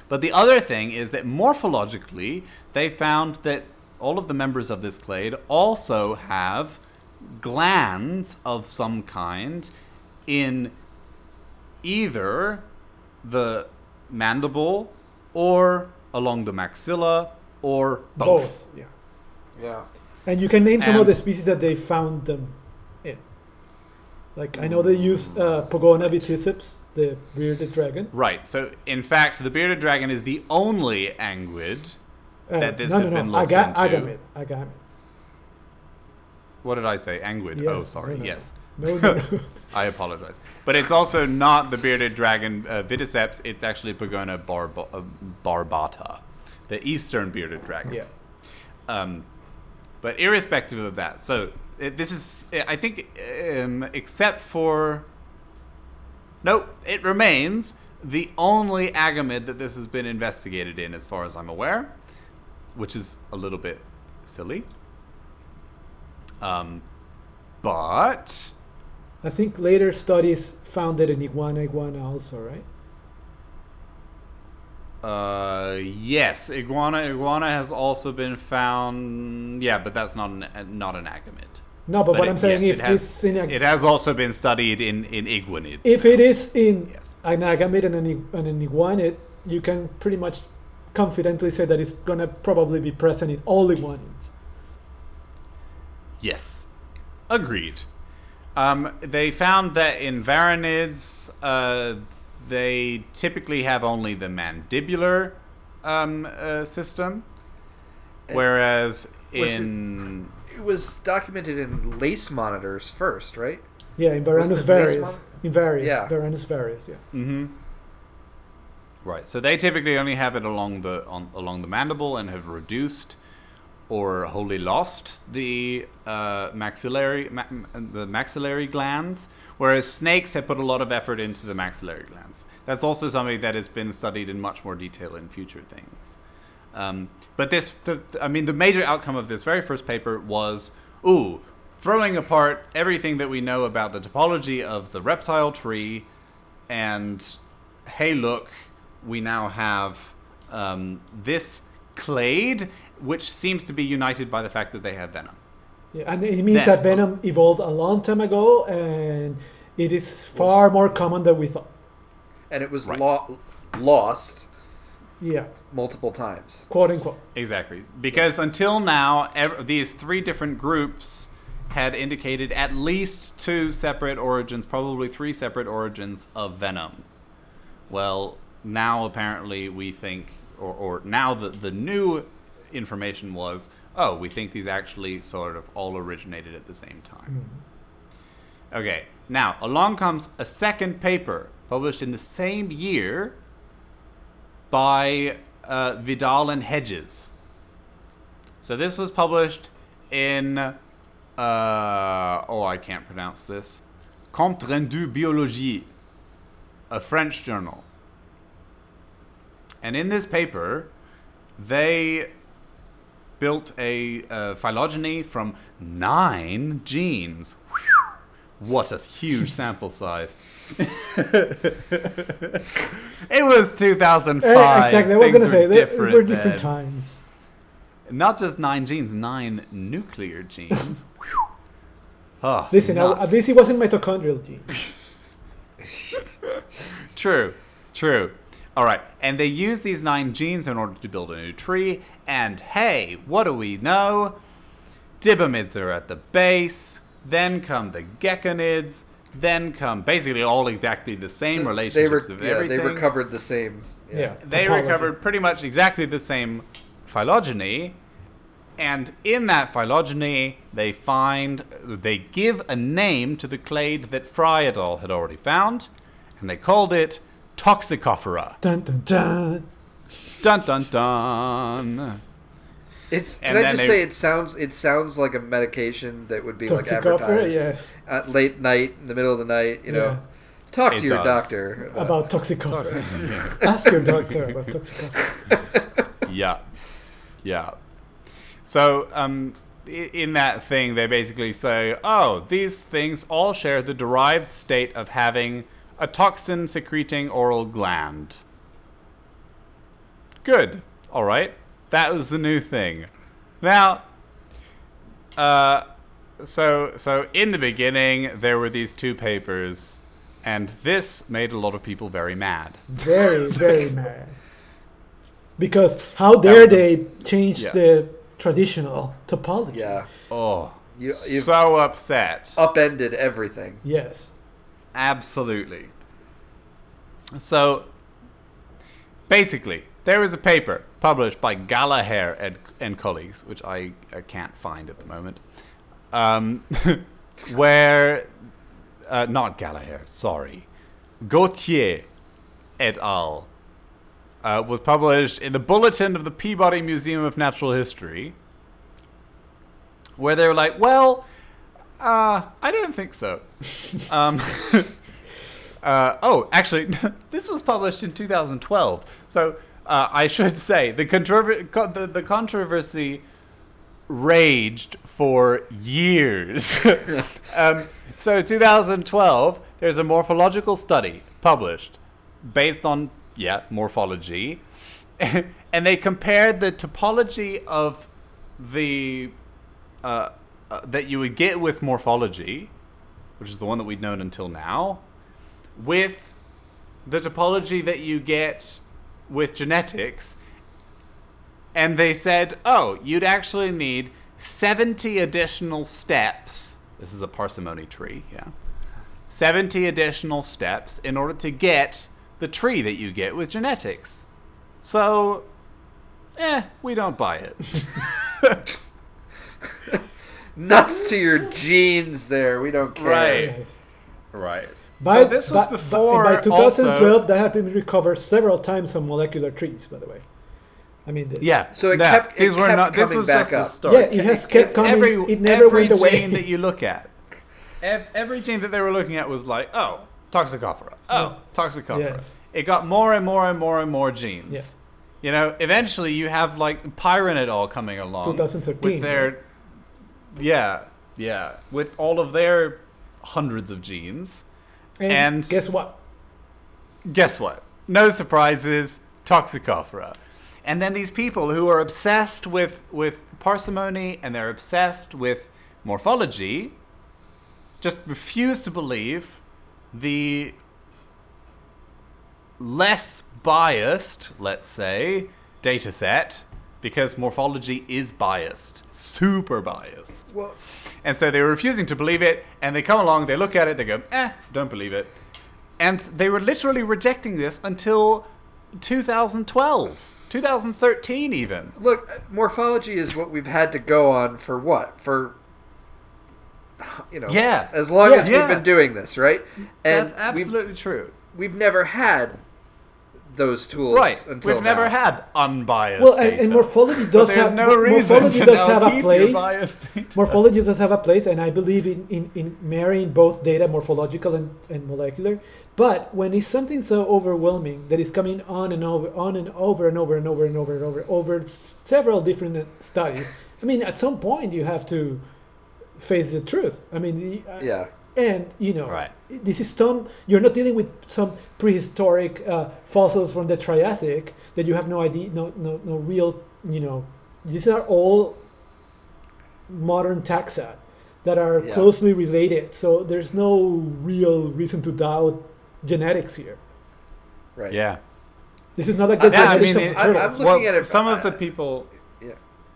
But the other thing is that morphologically, they found that all of the members of this clade also have glands of some kind in either the mandible or along the maxilla or both. Yeah. Yeah. And you can name some of the species that they found them in. Like I know they use uh, Pogona vitticeps, the bearded dragon. Right. So, in fact, the bearded dragon is the only anguid. Uh, That this no, had no, been no. looked Aga- into. Agamid. Agamid. What did I say? Anguid. oh, sorry. no, no, Yes. No, no, no. I apologize. But it's also not the bearded dragon uh, Vitticeps. It's actually barba- uh, barbata, the eastern bearded dragon. yeah. Um, but irrespective of that, so it, this is, I think, um, except for. Nope, it remains the only agamid that this has been investigated in, as far as I'm aware, which is a little bit silly. Um, but. I think later studies found it in iguana iguana also, right? Uh, yes, iguana iguana has also been found. Yeah, but that's not an not an agamid. No, but, what it- I'm saying, yes, if it has, it's in a, it has also been studied in in iguanids. if it is in Yes. an agamid and an, an iguanid, you can pretty much confidently say that it's gonna probably be present in all iguanids. Yes, agreed. Um, they found that in varanids, uh, they typically have only the mandibular um, uh, system, whereas in It was documented in lace monitors first, right? Yeah, in Varanus varius. In various. Yeah. Varanus varius, yeah. Mm-hmm. Right. So they typically only have it along the on, along the mandible and have reduced or wholly lost the uh, maxillary ma- the maxillary glands, whereas snakes have put a lot of effort into the maxillary glands. That's also something that has been studied in much more detail in future things. Um, but this, the, I mean, the major outcome of this very first paper was, ooh, throwing apart everything that we know about the topology of the reptile tree, and hey, look, we now have um, this clade, which seems to be united by the fact that they have venom. Yeah, and it means Then- that venom evolved a long time ago, and it is far more common than we thought. And it was Right. lo- lost Yeah, multiple times. quote unquote. Exactly. Because until now, ev- these three different groups had indicated at least two separate origins, probably three separate origins of venom. Well, now apparently we think, or, or now the, the new information was, oh, we think these actually sort of all originated at the same time. Mm-hmm. Okay, now along comes a second paper published in the same year by uh, Vidal and Hedges. So this was published in, uh, oh, I can't pronounce this, Compte Rendu Biologie, a French journal. And in this paper, they built a phylogeny from nine genes. What a huge sample size. it was 2005. Eh, exactly. I was going to say, there were different then. times. Not just nine genes, nine nuclear genes. Oh, Listen, I, at least it wasn't mitochondrial gene. True, true. All right, and they use these nine genes in order to build a new tree. And hey, what do we know? Dibamids are at the base. Then come the gecko-nids. Then come basically all exactly the same So relationships they, of yeah, everything. they recovered the same. Yeah. they topology. recovered pretty much exactly the same phylogeny and in that phylogeny they find they give a name to the clade that Fry et al. had already found and they called it Toxicofera. Dun, dun, dun. Dun dun dun. It's. And Can I just they- say it sounds? It sounds like a medication that would be like advertised yes. at late night, in the middle of the night. You know, Yeah. talk It to your does. doctor About toxicofera. Ask your doctor about toxicofera. yeah, yeah. So, um, in that thing, they basically say, oh, these things all share the derived state of having a toxin secreting oral gland. Good. All right. That was the new thing. Now, uh, so so in the beginning there were these two papers, and this made a lot of people very mad. Very, very mad. Because how dare was a- they change Yeah. the traditional topology? Yeah, Oh, you, you've so upset. upended everything. Yes. Absolutely. So, basically, there was a paper published by Gallagher and, and colleagues, which I, I can't find at the moment, um, where, uh, not Gallagher, sorry, Gauthier et al. Uh, was published in the Bulletin of the Peabody Museum of Natural History, where they were like, well, uh, I don't think so. um, uh, oh, actually, this was published in 2012. So uh, I should say the, controver- co- the, the controversy raged for years. um, so 2012, there's a morphological study published based on yeah morphology, and they compared the topology of the uh, uh, that you would get with morphology, which is the one that we'd known until now, with the topology that you get with genetics. And they said, oh, you'd actually need 70 additional steps. This is a parsimony tree, yeah. 70 additional steps in order to get the tree that you get with genetics. So, eh, we don't buy it. Nuts to your genes there. We don't care. Right. Right. By, so this was by- before By, by 2012, also- that had been recovered several times on molecular trees, by the way. I mean, the, Yeah. So it no, kept- it these were kept not. This coming was back just the up. start. Yeah, it has kept coming. Every, it never every went away. gene that you look at, ev- every gene that they were looking at was like, oh, toxicofera. Oh, Yeah. toxicofera. Yes. It got more and more and more and more genes. Yeah. You know, eventually you have like Pyron et al. coming along 2013, with their, yeah, yeah, with all of their hundreds of genes. And, and- guess what? guess what? No surprises, Toxicofera. And then these people who are obsessed with, with parsimony and they're obsessed with morphology just refuse to believe the less biased, let's say, data set because morphology is biased, super biased. Well, And so they were refusing to believe it, and they come along, they look at it, they go, eh, don't believe it. And they were literally rejecting this until 2012, 2013 even. look, morphology is what we've had to go on for what? For you know, Yeah. as long Yeah. as Yeah. we've been doing this, right? And That's absolutely true. we've, we've never had those tools Right. until We've never had unbiased Well, and, data. and morphology does have no morphology does have a place. Morphology does have a place, and I believe in, in, in marrying both data, morphological and, and molecular. But when it's something so overwhelming that is coming on and over, on and over and over and over and over and over, over several different studies, I mean, at some point you have to face the truth. I mean, the- uh, Yeah. And you know, Right. this is some. You're not dealing with some prehistoric uh, fossils from the Triassic that you have no idea, no, no, no real. You know, these are all modern taxa that are Yeah. closely related. So there's no real reason to doubt genetics here. Right. Yeah. This is not like the Yeah, I mean, it, I'm, I'm turtles. looking at it- some of uh, the people Yeah.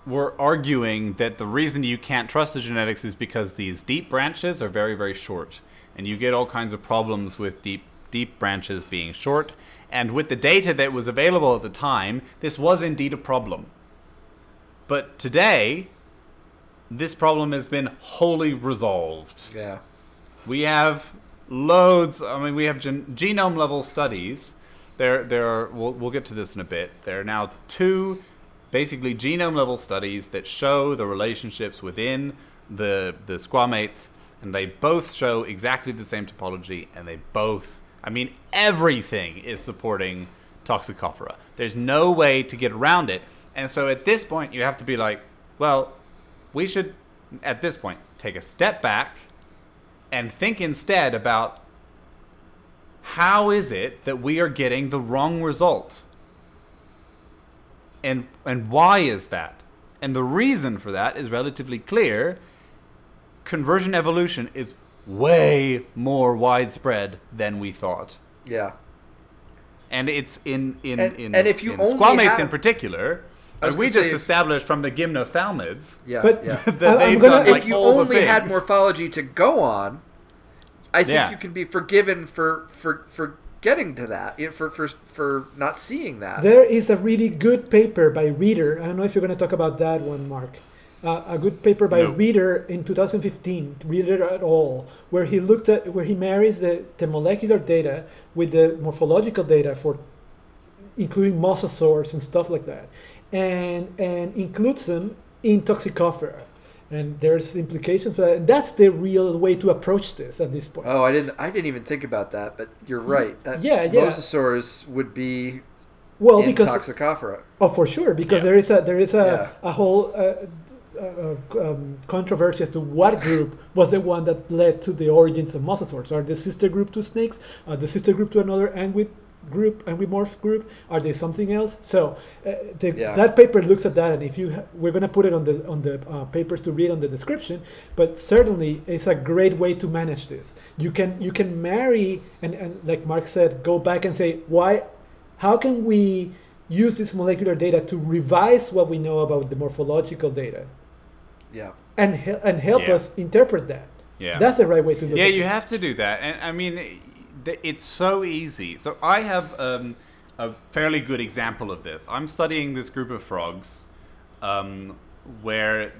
Were arguing that the reason you can't trust the genetics is because these deep branches are very very short and you get all kinds of problems with deep deep branches being short and with the data that was available at the time this was indeed a problem but today this problem has been wholly resolved Yeah. we have loads. I mean, we have gen- genome level studies. There, there are. We'll, we'll get to this in a bit. There are now two, basically genome level studies that show the relationships within the the squamates, and they both show exactly the same topology, and they both. I mean, everything is supporting Toxicofera. There's no way to get around it. And so at this point, you have to be like, well, we should, at this point, take a step back and think instead about how is it that we are getting the wrong result? And, and why is that? And the reason for that is relatively clear. Convergent evolution is way more widespread than we thought. Yeah. And it's in in And- in, and if you in only squamates have- in particular, as we just say if- established from the gymnophthalmids, Yeah. But yeah. that I- I'm they've gonna- done like if you all the only had morphology to go on, I think Yeah. you can be forgiven for for for getting to that, for for for not seeing that. There is a really good paper by Reeder. I don't know if you're going to talk about that one, Mark. Uh, a good paper by No. Reeder in 2015, Reeder et al., where he looked at where he marries the, the molecular data with the morphological data for including mosasaurs and stuff like that, and and includes them in Toxicofera. And there's implications for that. And that's the real way to approach this at this point. Oh, I didn't. I didn't even think about that. But you're right. That Yeah, yeah. mosasaurs would be well, in because Toxicofera. Oh, for sure, because Yeah. there is a there is a, Yeah. a whole uh, uh, um, controversy as to what group was the one that led to the origins of mosasaurs. Are the sister group to snakes? Are the sister group to another anguid group, anguimorph group? Are they something else? So uh, the, Yeah. that paper looks at that, and if you ha- we're going to put it on the on the uh, papers to read on the description, but certainly it's a great way to manage this. You can you can marry and, and like Mark said, go back and say why how can we use this molecular data to revise what we know about the morphological data Yeah. and hel- and help Yeah. us interpret that? Yeah. That's the right way to look yeah, at you it. have to do that. And I mean, th- it's so easy. So I have um, a fairly good example of this. I'm studying this group of frogs um, where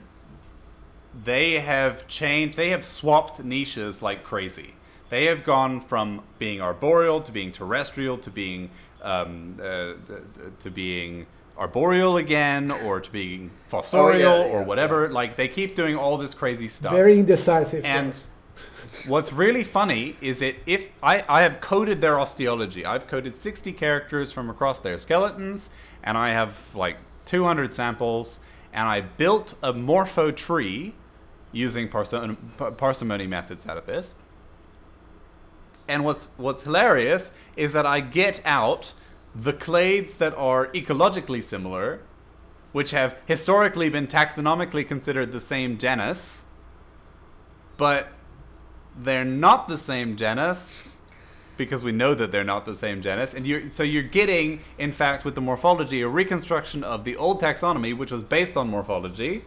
they have changed, they have swapped niches like crazy. They have gone from being arboreal to being terrestrial to being um, uh, to being arboreal again or to being fossorial or yeah, whatever. Like they keep doing all this crazy stuff. Very indecisive. And yes. What's really funny is that if I, I have coded their osteology, I've coded 60 characters from across their skeletons, and I have like 200 samples, and I built a morpho tree using parsim- parsimony methods out of this. And what's what's hilarious is that I get out the clades that are ecologically similar, which have historically been taxonomically considered the same genus, but they're not the same genus because we know that they're not the same genus and you're so you're getting in fact with the morphology a reconstruction of the old taxonomy which was based on morphology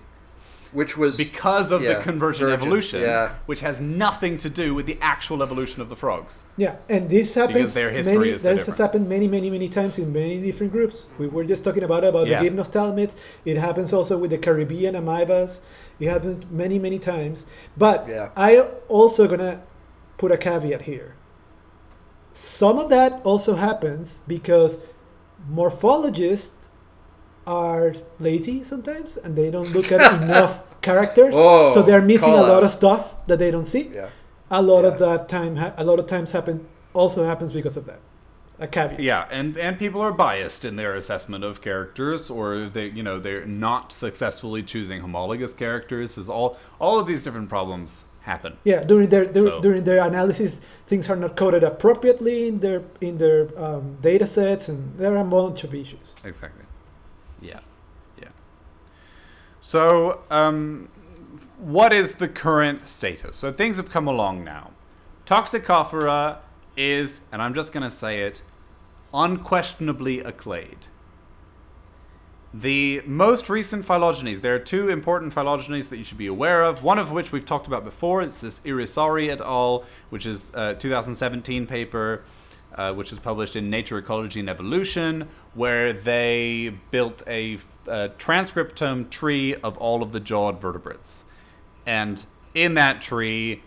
Which was because of yeah, the convergent virgins, evolution Yeah. which has nothing to do with the actual evolution of the frogs yeah, and this happens. because their history many, is so this has happened many, many, many times in many different groups. We were just talking about about Yeah. the gymnophthalmids. It happens also with the Caribbean amoebas. It happens many, many times. But Yeah. I also gonna put a caveat here. Some of that also happens because morphologists are lazy sometimes and they don't look at enough characters Oh, so they're missing a lot out. of stuff that they don't see Yeah. a lot of that time ha- a lot of times happen also happens because of that a caveat yeah and and people are biased in their assessment of characters or they you know they're not successfully choosing homologous characters is all all of these different problems happen yeah during their, their So- during their analysis things are not coded appropriately in their in their um, data sets and there are a bunch of issues Exactly. Yeah. Yeah. So, um, what is the current status? So things have come along now. Toxicofera is, and I'm just going to say it, unquestionably a clade. The most recent phylogenies, there are two important phylogenies that you should be aware of, one of which we've talked about before. It's this Irisarri et al., which is a 2017 paper, uh, which was published in Nature, Ecology, and Evolution, where they built a transcriptome tree of all of the jawed vertebrates. And in that tree,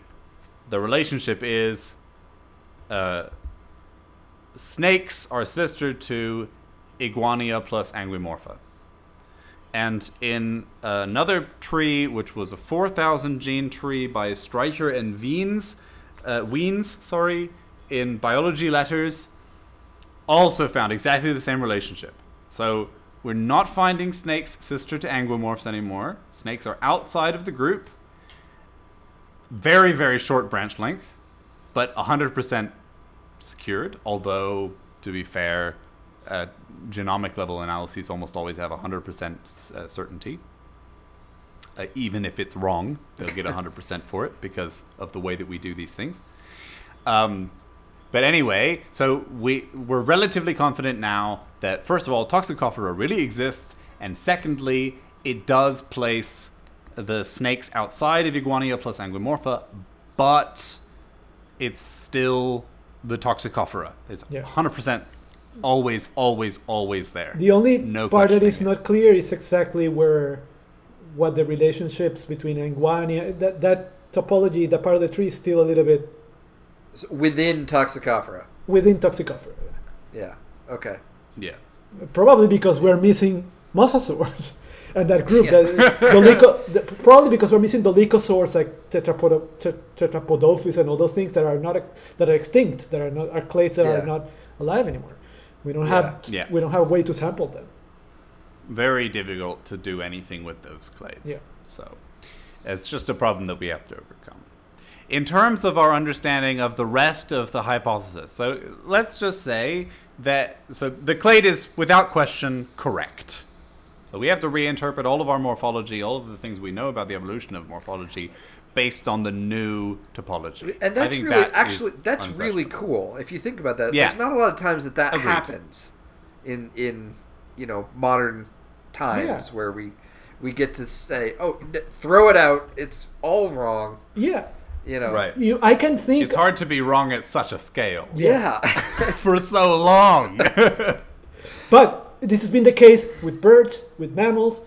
the relationship is uh, snakes are sister to Iguania plus Anguimorpha. And in another tree, which was a 4,000 gene tree by Streicher and Wiens, uh, Wiens, sorry, in biology letters, also found exactly the same relationship. So we're not finding snakes sister to anguimorphs anymore. Snakes are outside of the group. Very, very short branch length, but 100% secured. Although, to be fair, uh, genomic level analyses almost always have 100% uh, certainty. Uh, even if it's wrong, they'll get 100% for it because of the way that we do these things. Um, but anyway, so we we're relatively confident now that first of all, Toxicofera really exists, and secondly, it does place the snakes outside of Iguania plus Anguimorpha, but it's still the Toxicofera. It's Yeah. 100% always, always, always there. The only No part that is it. not clear is exactly where, what the relationships between Anguania, that, that topology, that part of the tree is still a little bit So within Toxicofera. within Toxicofera. Yeah. Okay. yeah. Probably because we're missing mosasaurs. And that group, Yeah. that Dolicho, the, probably because we're missing dolichosaurs like tetrapodo, tet- tetrapodophis and all those things that are not that are extinct, that are not are clades that Yeah. are not alive anymore. We don't Yeah. have Yeah. we don't have a way to sample them. very difficult to do anything with those clades. Yeah. So it's just a problem that we have to overcome. In terms of our understanding of the rest of the hypothesis, so let's just say that so the clade is without question correct. So we have to reinterpret all of our morphology, all of the things we know about the evolution of morphology, based on the new topology. And that's really that actually that's really cool. If you think about that, Yeah. there's not a lot of times that that Agreed. happens in in you know modern times Yeah. where we we get to say, "Oh, throw it out. It's all wrong." Yeah, You know. Right. you. I can think. It's hard to be wrong at such a scale Yeah. for so long. But this has been the case with birds, with mammals.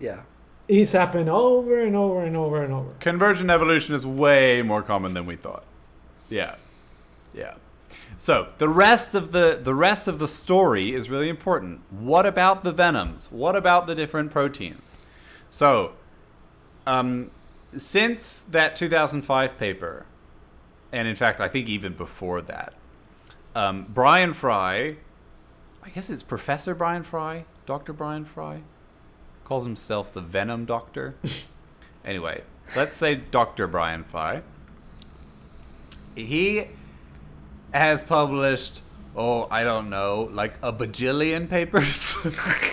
yeah. It's happened over and over and over and over. Convergent evolution is way more common than we thought. Yeah. Yeah. So the rest of the the rest of the story is really important. What about the venoms? What about the different proteins? So, um, since that 2005 paper, and in fact, I think even before that, um, Bryan Fry, I guess it's Professor Bryan Fry, Dr. Bryan Fry, calls himself the Venom Doctor. anyway, let's say Dr. Bryan Fry. He has published, oh, I don't know, like a bajillion papers.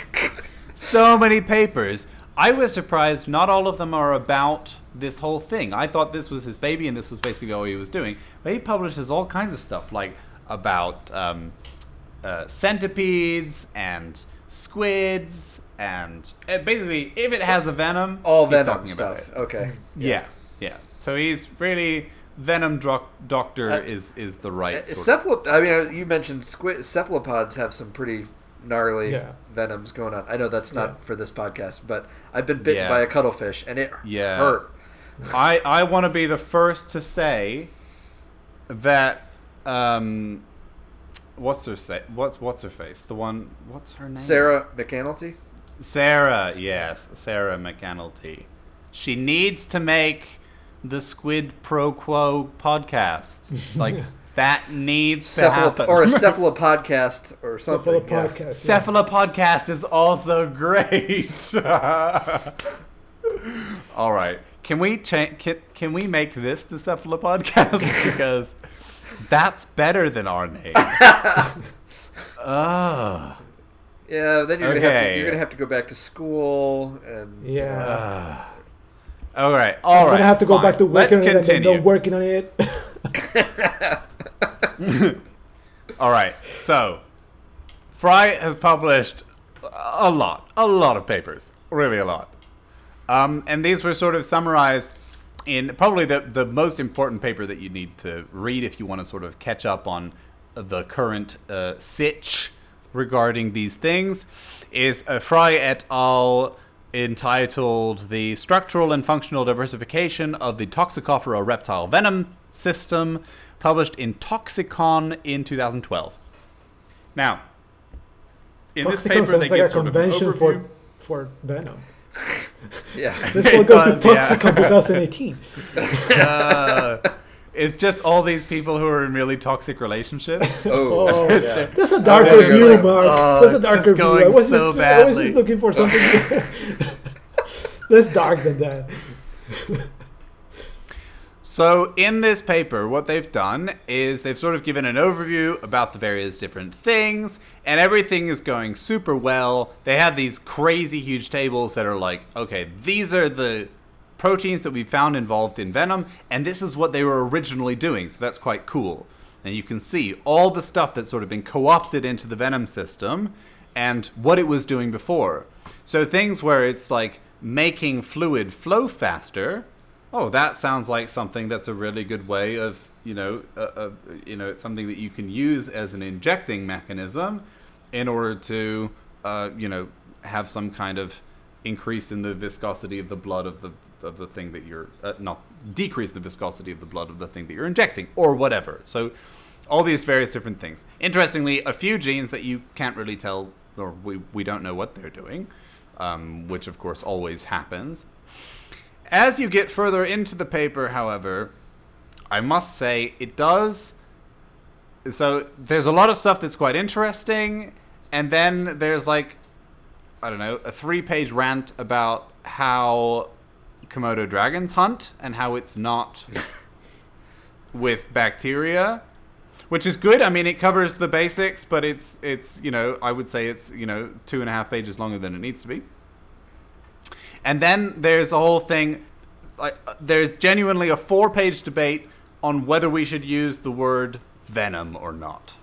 so many papers. I was surprised not all of them are about this whole thing. I thought this was his baby and this was basically all he was doing. But he publishes all kinds of stuff, like about um, uh, centipedes and squids and uh, basically if it has a venom, All he's venom talking about stuff. it. Okay. Yeah, yeah. So he's really venom dro- doctor Uh, is is the right Uh, Cephalop- I mean, uh, you mentioned squid. Cephalopods have some pretty gnarly Yeah. venoms going on. I know that's not Yeah. for this podcast, but I've been bitten Yeah. by a cuttlefish, and it Yeah. hurt. I I want to be the first to say that um what's her say what's what's her face the one what's her name Sarah McAnulty. Sarah yes Sarah McAnulty she needs to make the Squid Pro Quo podcast like that needs to happen or a cephalopodcast or something. Cephala yeah. podcast. yeah. Cephala podcast is also great. All right, can we cha- can, can we make this the Cephalopodcast because that's better than our name. Ugh. Ah. Yeah, then you're gonna have to you're gonna have to go back to school and Yeah. Ugh. all right, all I'm gonna have to go fine. back to Let's working on it and then continue. working on it. All right. So, Fry has published a lot, a lot of papers, really a lot. Um, and these were sort of summarized in probably the, the most important paper that you need to read if you want to sort of catch up on the current uh, sitch regarding these things is uh, Fry et al. entitled The Structural and Functional Diversification of the Toxicofera Reptile Venom System, published in Toxicon in 2012. Now, in this paper, they like give a sort of convention overview. for for Venom. Yeah. Let's It all go to does, yeah. 2018. Uh, It's just all these people who are in really toxic relationships. Oh, Oh, yeah. That's a darker Okay, view, like, Mark. oh, That's a darker view. I was, so just, I was just looking for something less dark than that. So, in this paper, what they've done is they've sort of given an overview about the various different things, and everything is going super well. They have these crazy huge tables that are like, okay, these are the proteins that we found involved in venom, and this is what they were originally doing, so that's quite cool. And you can see all the stuff that's sort of been co opted into the venom system and what it was doing before. So, things where it's like making fluid flow faster oh, that sounds like something that's a really good way of, you know, uh, uh, you know, it's something that you can use as an injecting mechanism in order to, uh, you know, have some kind of increase in the viscosity of the blood of the of the thing that you're uh, not decrease the viscosity of the blood of the thing that you're injecting or whatever. So all these various different things. Interestingly, a few genes that you can't really tell or we, we don't know what they're doing, um, which of course always happens. As you get further into the paper, however, I must say it does. So there's a lot of stuff that's quite interesting, and then there's like, I don't know, a three page rant about how Komodo dragons hunt and how it's not with bacteria. Which is good. I mean, it covers the basics, but it's it's you know I would say it's you know two and a half pages longer than it needs to be. And then there's a whole thing. Like, there's genuinely a four-page debate on whether we should use the word venom or not.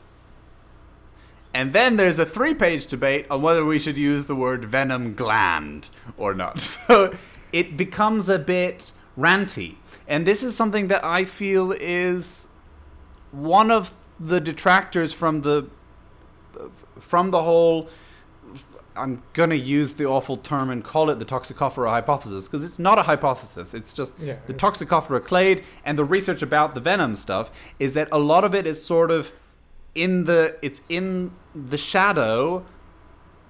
And then there's a three-page debate on whether we should use the word venom gland or not. So it becomes a bit ranty. And this is something that I feel is one of the detractors from the from the whole I'm going to use the awful term and call it the Toxicofera hypothesis because it's not a hypothesis. It's just Yeah, the Toxicofera clade and the research about the venom stuff is that a lot of it is sort of in the it's in the shadow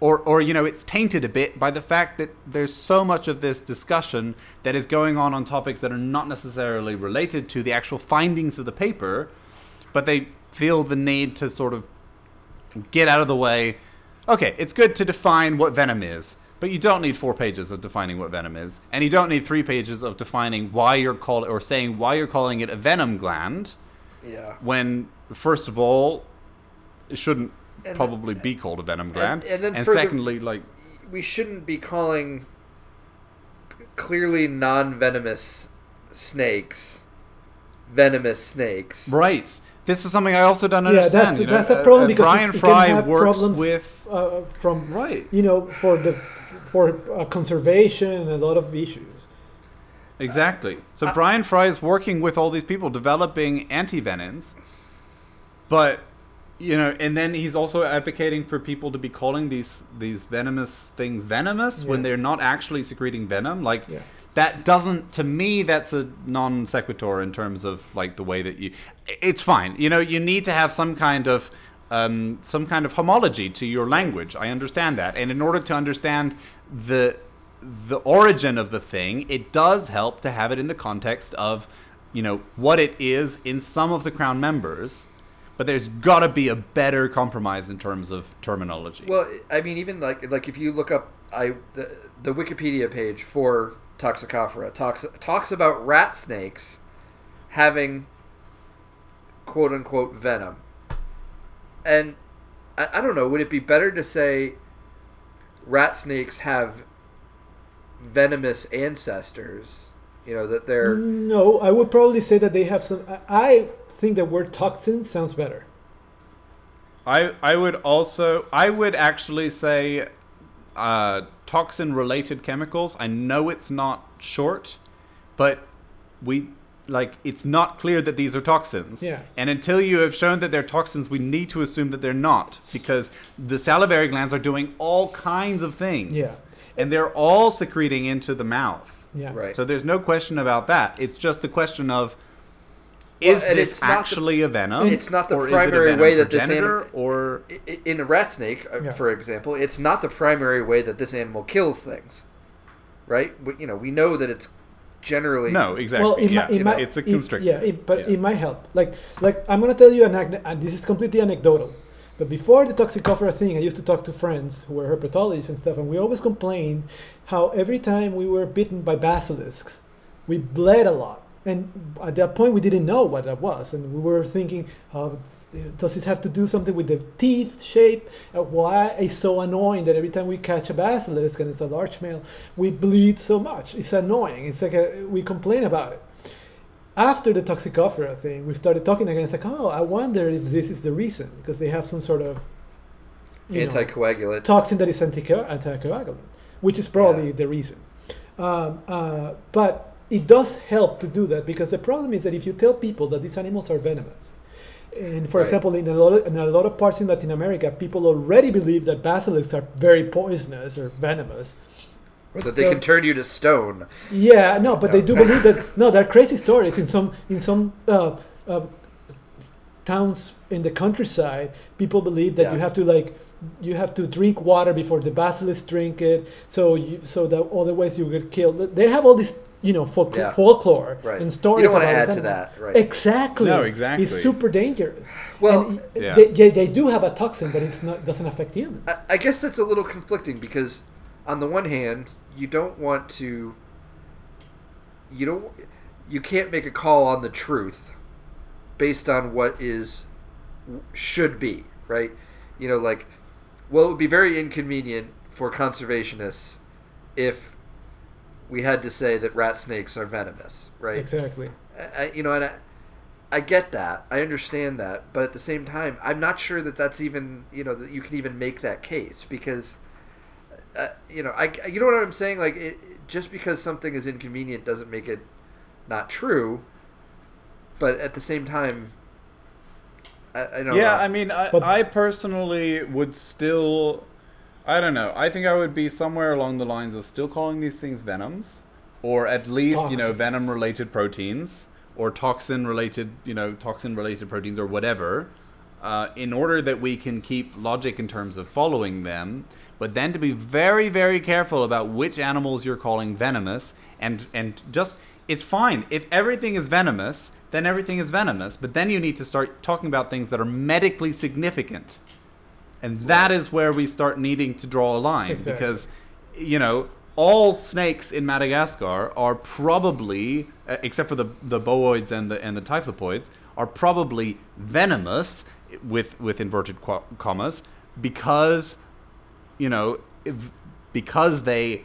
or or you know it's tainted a bit by the fact that there's so much of this discussion that is going on on topics that are not necessarily related to the actual findings of the paper but they feel the need to sort of get out of the way. Okay, it's good to define what venom is, but you don't need four pages of defining what venom is, and you don't need three pages of defining why you're calling or saying why you're calling it a venom gland. Yeah. When first of all, it shouldn't And- probably be called a venom gland, and then further- secondly, like We shouldn't be calling clearly non-venomous snakes venomous snakes. right. This is something I also don't understand. yeah, that's you know, that's a uh, problem uh, because Bryan it, it Fry can have works problems with uh, from right. you know for the for uh, conservation and a lot of issues. Exactly. So I- Bryan Fry is working with all these people developing antivenins, but you know, and then he's also advocating for people to be calling these these venomous things venomous when they're not actually secreting venom. Like Yeah. That doesn't to me that's a non sequitur in terms of like the way that you. It's fine. You know, you need to have some kind of. Um, some kind of homology to your language. I understand that, and in order to understand the the origin of the thing, it does help to have it in the context of, you know, what it is in some of the crown members. But there's got to be a better compromise in terms of terminology. Well, I mean, even like like if you look up I the, the Wikipedia page for Toxicofera talks talks about rat snakes having quote unquote venom, and I, I don't know. Would it be better to say rat snakes have venomous ancestors? You know that they're No, I would probably say that they have some. I, I think the word toxin sounds better. I I would also I would actually say uh, toxin related chemicals. I know it's not short, but we like it's not clear that these are toxins. Yeah. And until you have shown that they're toxins, we need to assume that they're not because the salivary glands are doing all kinds of things. Yeah. And they're all secreting into the mouth. Yeah. Right. So there's no question about that. It's just the question of Well, is and this it's the- actually a venom? it's not the or is it a primary way that this progenitor, anim- or I- i- in a rat snake, uh, Yeah. for example, it's not the primary way that this animal kills things, right? We, you know, we know that it's generally. No, exactly. Well, it, yeah, might, it might, it's a it- yeah, it, but Yeah. it might help. Like, like I'm gonna tell you an and this is completely anecdotal. But before the toxicofera thing, I used to talk to friends who were herpetologists and stuff, and we always complained how every time we were bitten by basilisks, we bled a lot. And at that point, we didn't know what that was, and we were thinking, oh, does this have to do something with the teeth shape? Uh, why it's so annoying that every time we catch a basilisk and it's a large male, we bleed so much? It's annoying. It's like a, we complain about it after the toxicofera thing, we started talking again. It's like, oh, I wonder if this is the reason because they have some sort of you know, Anticoagulant. toxin that is antico- anticoagulant, which is probably Yeah. the reason. Um, uh, but it does help to do that because the problem is that if you tell people that these animals are venomous, and for Right. example, in a lot of, in a lot of parts in Latin America, people already believe that basilisks are very poisonous or venomous. or that they can turn you to stone. Yeah, no, but they do believe that. No, there are crazy stories in some in some uh, uh, towns in the countryside. People believe that Yeah. you have to like you have to drink water before the basilisk drink it, so you so that otherwise you get killed. They have all this you know folk- Yeah. folklore Right. and stories. You don't wanna add to that, right. Exactly. No, exactly. It's super dangerous. Well, And Yeah. they, they, they do have a toxin, but it's not doesn't affect humans. I, I guess that's a little conflicting because, on the one hand, you don't want to. You don't. You can't make a call on the truth, based on what is should be right. You know, like, well, it would be very inconvenient for conservationists if we had to say that rat snakes are venomous, right? Exactly. I, I- you know, and I, I get that, I understand that, but at the same time, I'm not sure that that's even, you know, that you can even make that case because, uh, you know, I, you know what I'm saying? Like, it, just because something is inconvenient doesn't make it not true, but at the same time, I, I don't yeah, know. I mean, I, But- I personally would still. I don't know. I think I would be somewhere along the lines of still calling these things venoms, or at least you know venom-related proteins, or toxin-related you know toxin-related proteins, or whatever, uh, in order that we can keep logic in terms of following them. But then to be very, very careful about which animals you're calling venomous, and and just it's fine if everything is venomous, then everything is venomous. But then you need to start talking about things that are medically significant. And that is where we start needing to draw a line Exactly. because, you know, all snakes in Madagascar are probably, uh, except for the the booids and the and the typhlopoids, are probably venomous with with inverted qua- commas because, you know, because they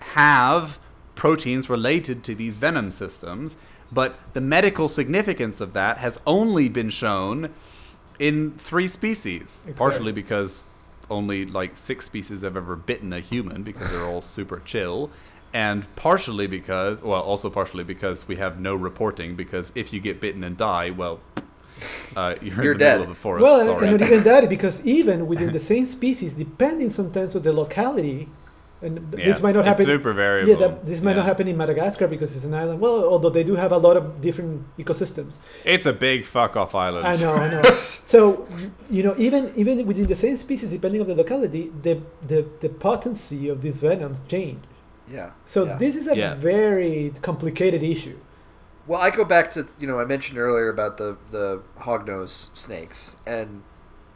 have proteins related to these venom systems, but the medical significance of that has only been shown in three species. Exactly. Partially because only like six species have ever bitten a human because they're all super chill. And partially because, well, also partially because we have no reporting. Because if you get bitten and die, well, uh, you're, You're in the dead. middle of the forest. Well, sorry. and not even that, because even within the same species, depending sometimes on the locality, and Yeah, this might not it's happen. super Yeah, variable. that, this might not happen in Madagascar because it's an island. Well, although they do have a lot of different ecosystems. It's a big fuck off island. I know, I know. so you know, even even within the same species, depending on the locality, the the, the potency of these venoms change. yeah. So yeah. this is a Yeah. very complicated issue. Well, I go back to you know I mentioned earlier about the the hognose snakes, and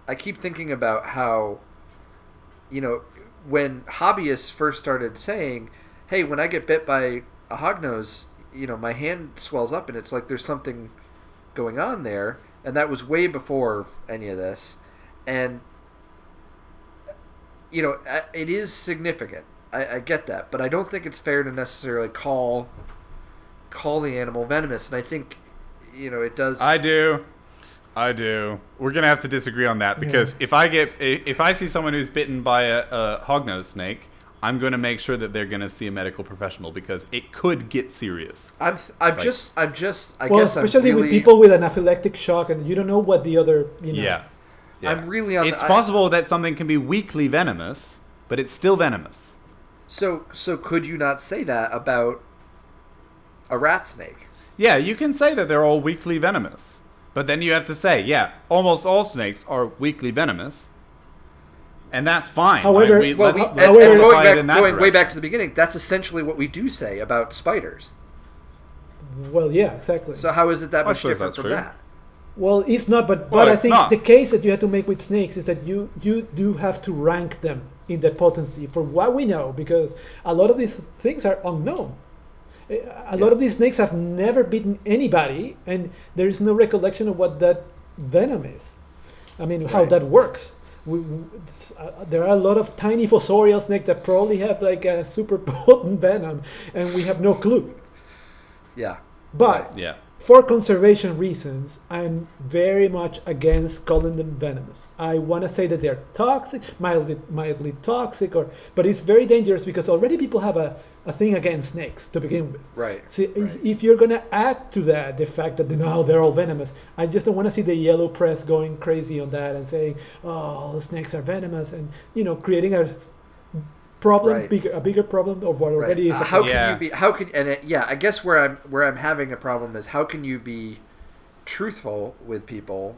I keep thinking about how, you know, when hobbyists first started saying, "Hey, when I get bit by a hognose, you know, my hand swells up, and it's like there's something going on there," and that was way before any of this, and you know, it is significant. I, I get that, but I don't think it's fair to necessarily call call the animal venomous, and I think you know it does. I do. I do. We're gonna have to disagree on that because if I get if I see someone who's bitten by a, a hognose snake, I'm gonna make sure that they're gonna see a medical professional because it could get serious. I'm I'm Like- just I'm just I well, guess especially I'm really, with people with anaphylactic shock, and you don't know what the other you know. Yeah. yeah. I'm really on It's the, I- possible that something can be weakly venomous, but it's still venomous. So so could you not say that about a rat snake? Yeah, you can say that they're all weakly venomous, but then you have to say, yeah, almost all snakes are weakly venomous, and that's fine. However- we, Well, let's, let's however- going back in that going way back to the beginning, that's essentially what we do say about spiders. Well, yeah, exactly. So how is it that I much suppose different that's from true. that? Well, it's not, but Well, but I think not. the case that you have to make with snakes is that you you do have to rank them in the potency for what we know because a lot of these things are unknown. A lot of these snakes have never bitten anybody, and there is no recollection of what that venom is. I mean, how Right. that works. We, we- uh, there are a lot of tiny fossorial snakes that probably have like a super potent venom, and we have no clue. Yeah. But Yeah. for conservation reasons, I'm very much against calling them venomous. I want to say that they're toxic, mildly, mildly toxic, or but it's very dangerous because already people have a, a thing against snakes to begin with. Right. See, right. if you're gonna add to that the fact that now they're all venomous, I just don't want to see the yellow press going crazy on that and saying, "Oh, the snakes are venomous," and you know, creating a problem, Right. bigger, a bigger problem of what Right. already is. Uh, how problem. Yeah. can you be? How can and it, yeah? I guess where I'm where I'm having a problem is how can you be truthful with people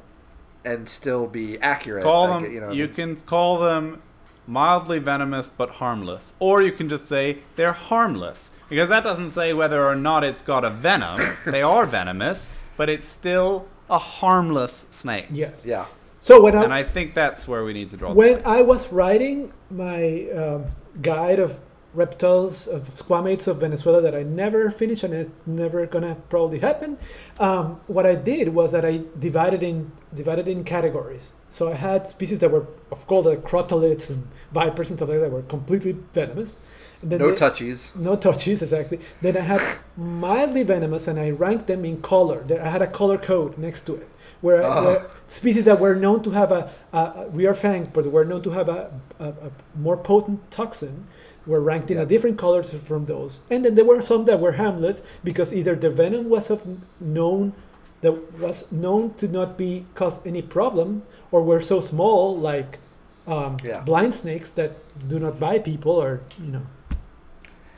and still be accurate? Call I them. get- You, know, the- can call them mildly venomous but harmless, or you can just say they're harmless because that doesn't say whether or not it's got a venom. they are venomous, but it's still a harmless snake. Yes. Yeah. So when I, And I think that's where we need to draw. the when line. I was writing my um, guide of reptiles of squamates of Venezuela that I never finished and it's never gonna probably happen, um, what I did was that I divided in divided in categories. So I had species that were, of course, like crotalids and vipers and stuff like that were completely venomous. No they- touchies. no touchies, exactly. Then I had mildly venomous, and I ranked them in color. I had a color code next to it, where, Oh. where species that were known to have a, a, a rear fang, but were known to have a, a, a more potent toxin, were ranked in a different colors from those. And then there were some that were harmless because either the venom was of known that was known to not be cause any problem, or were so small like. Um, Yeah. blind snakes that do not bite people, or you know,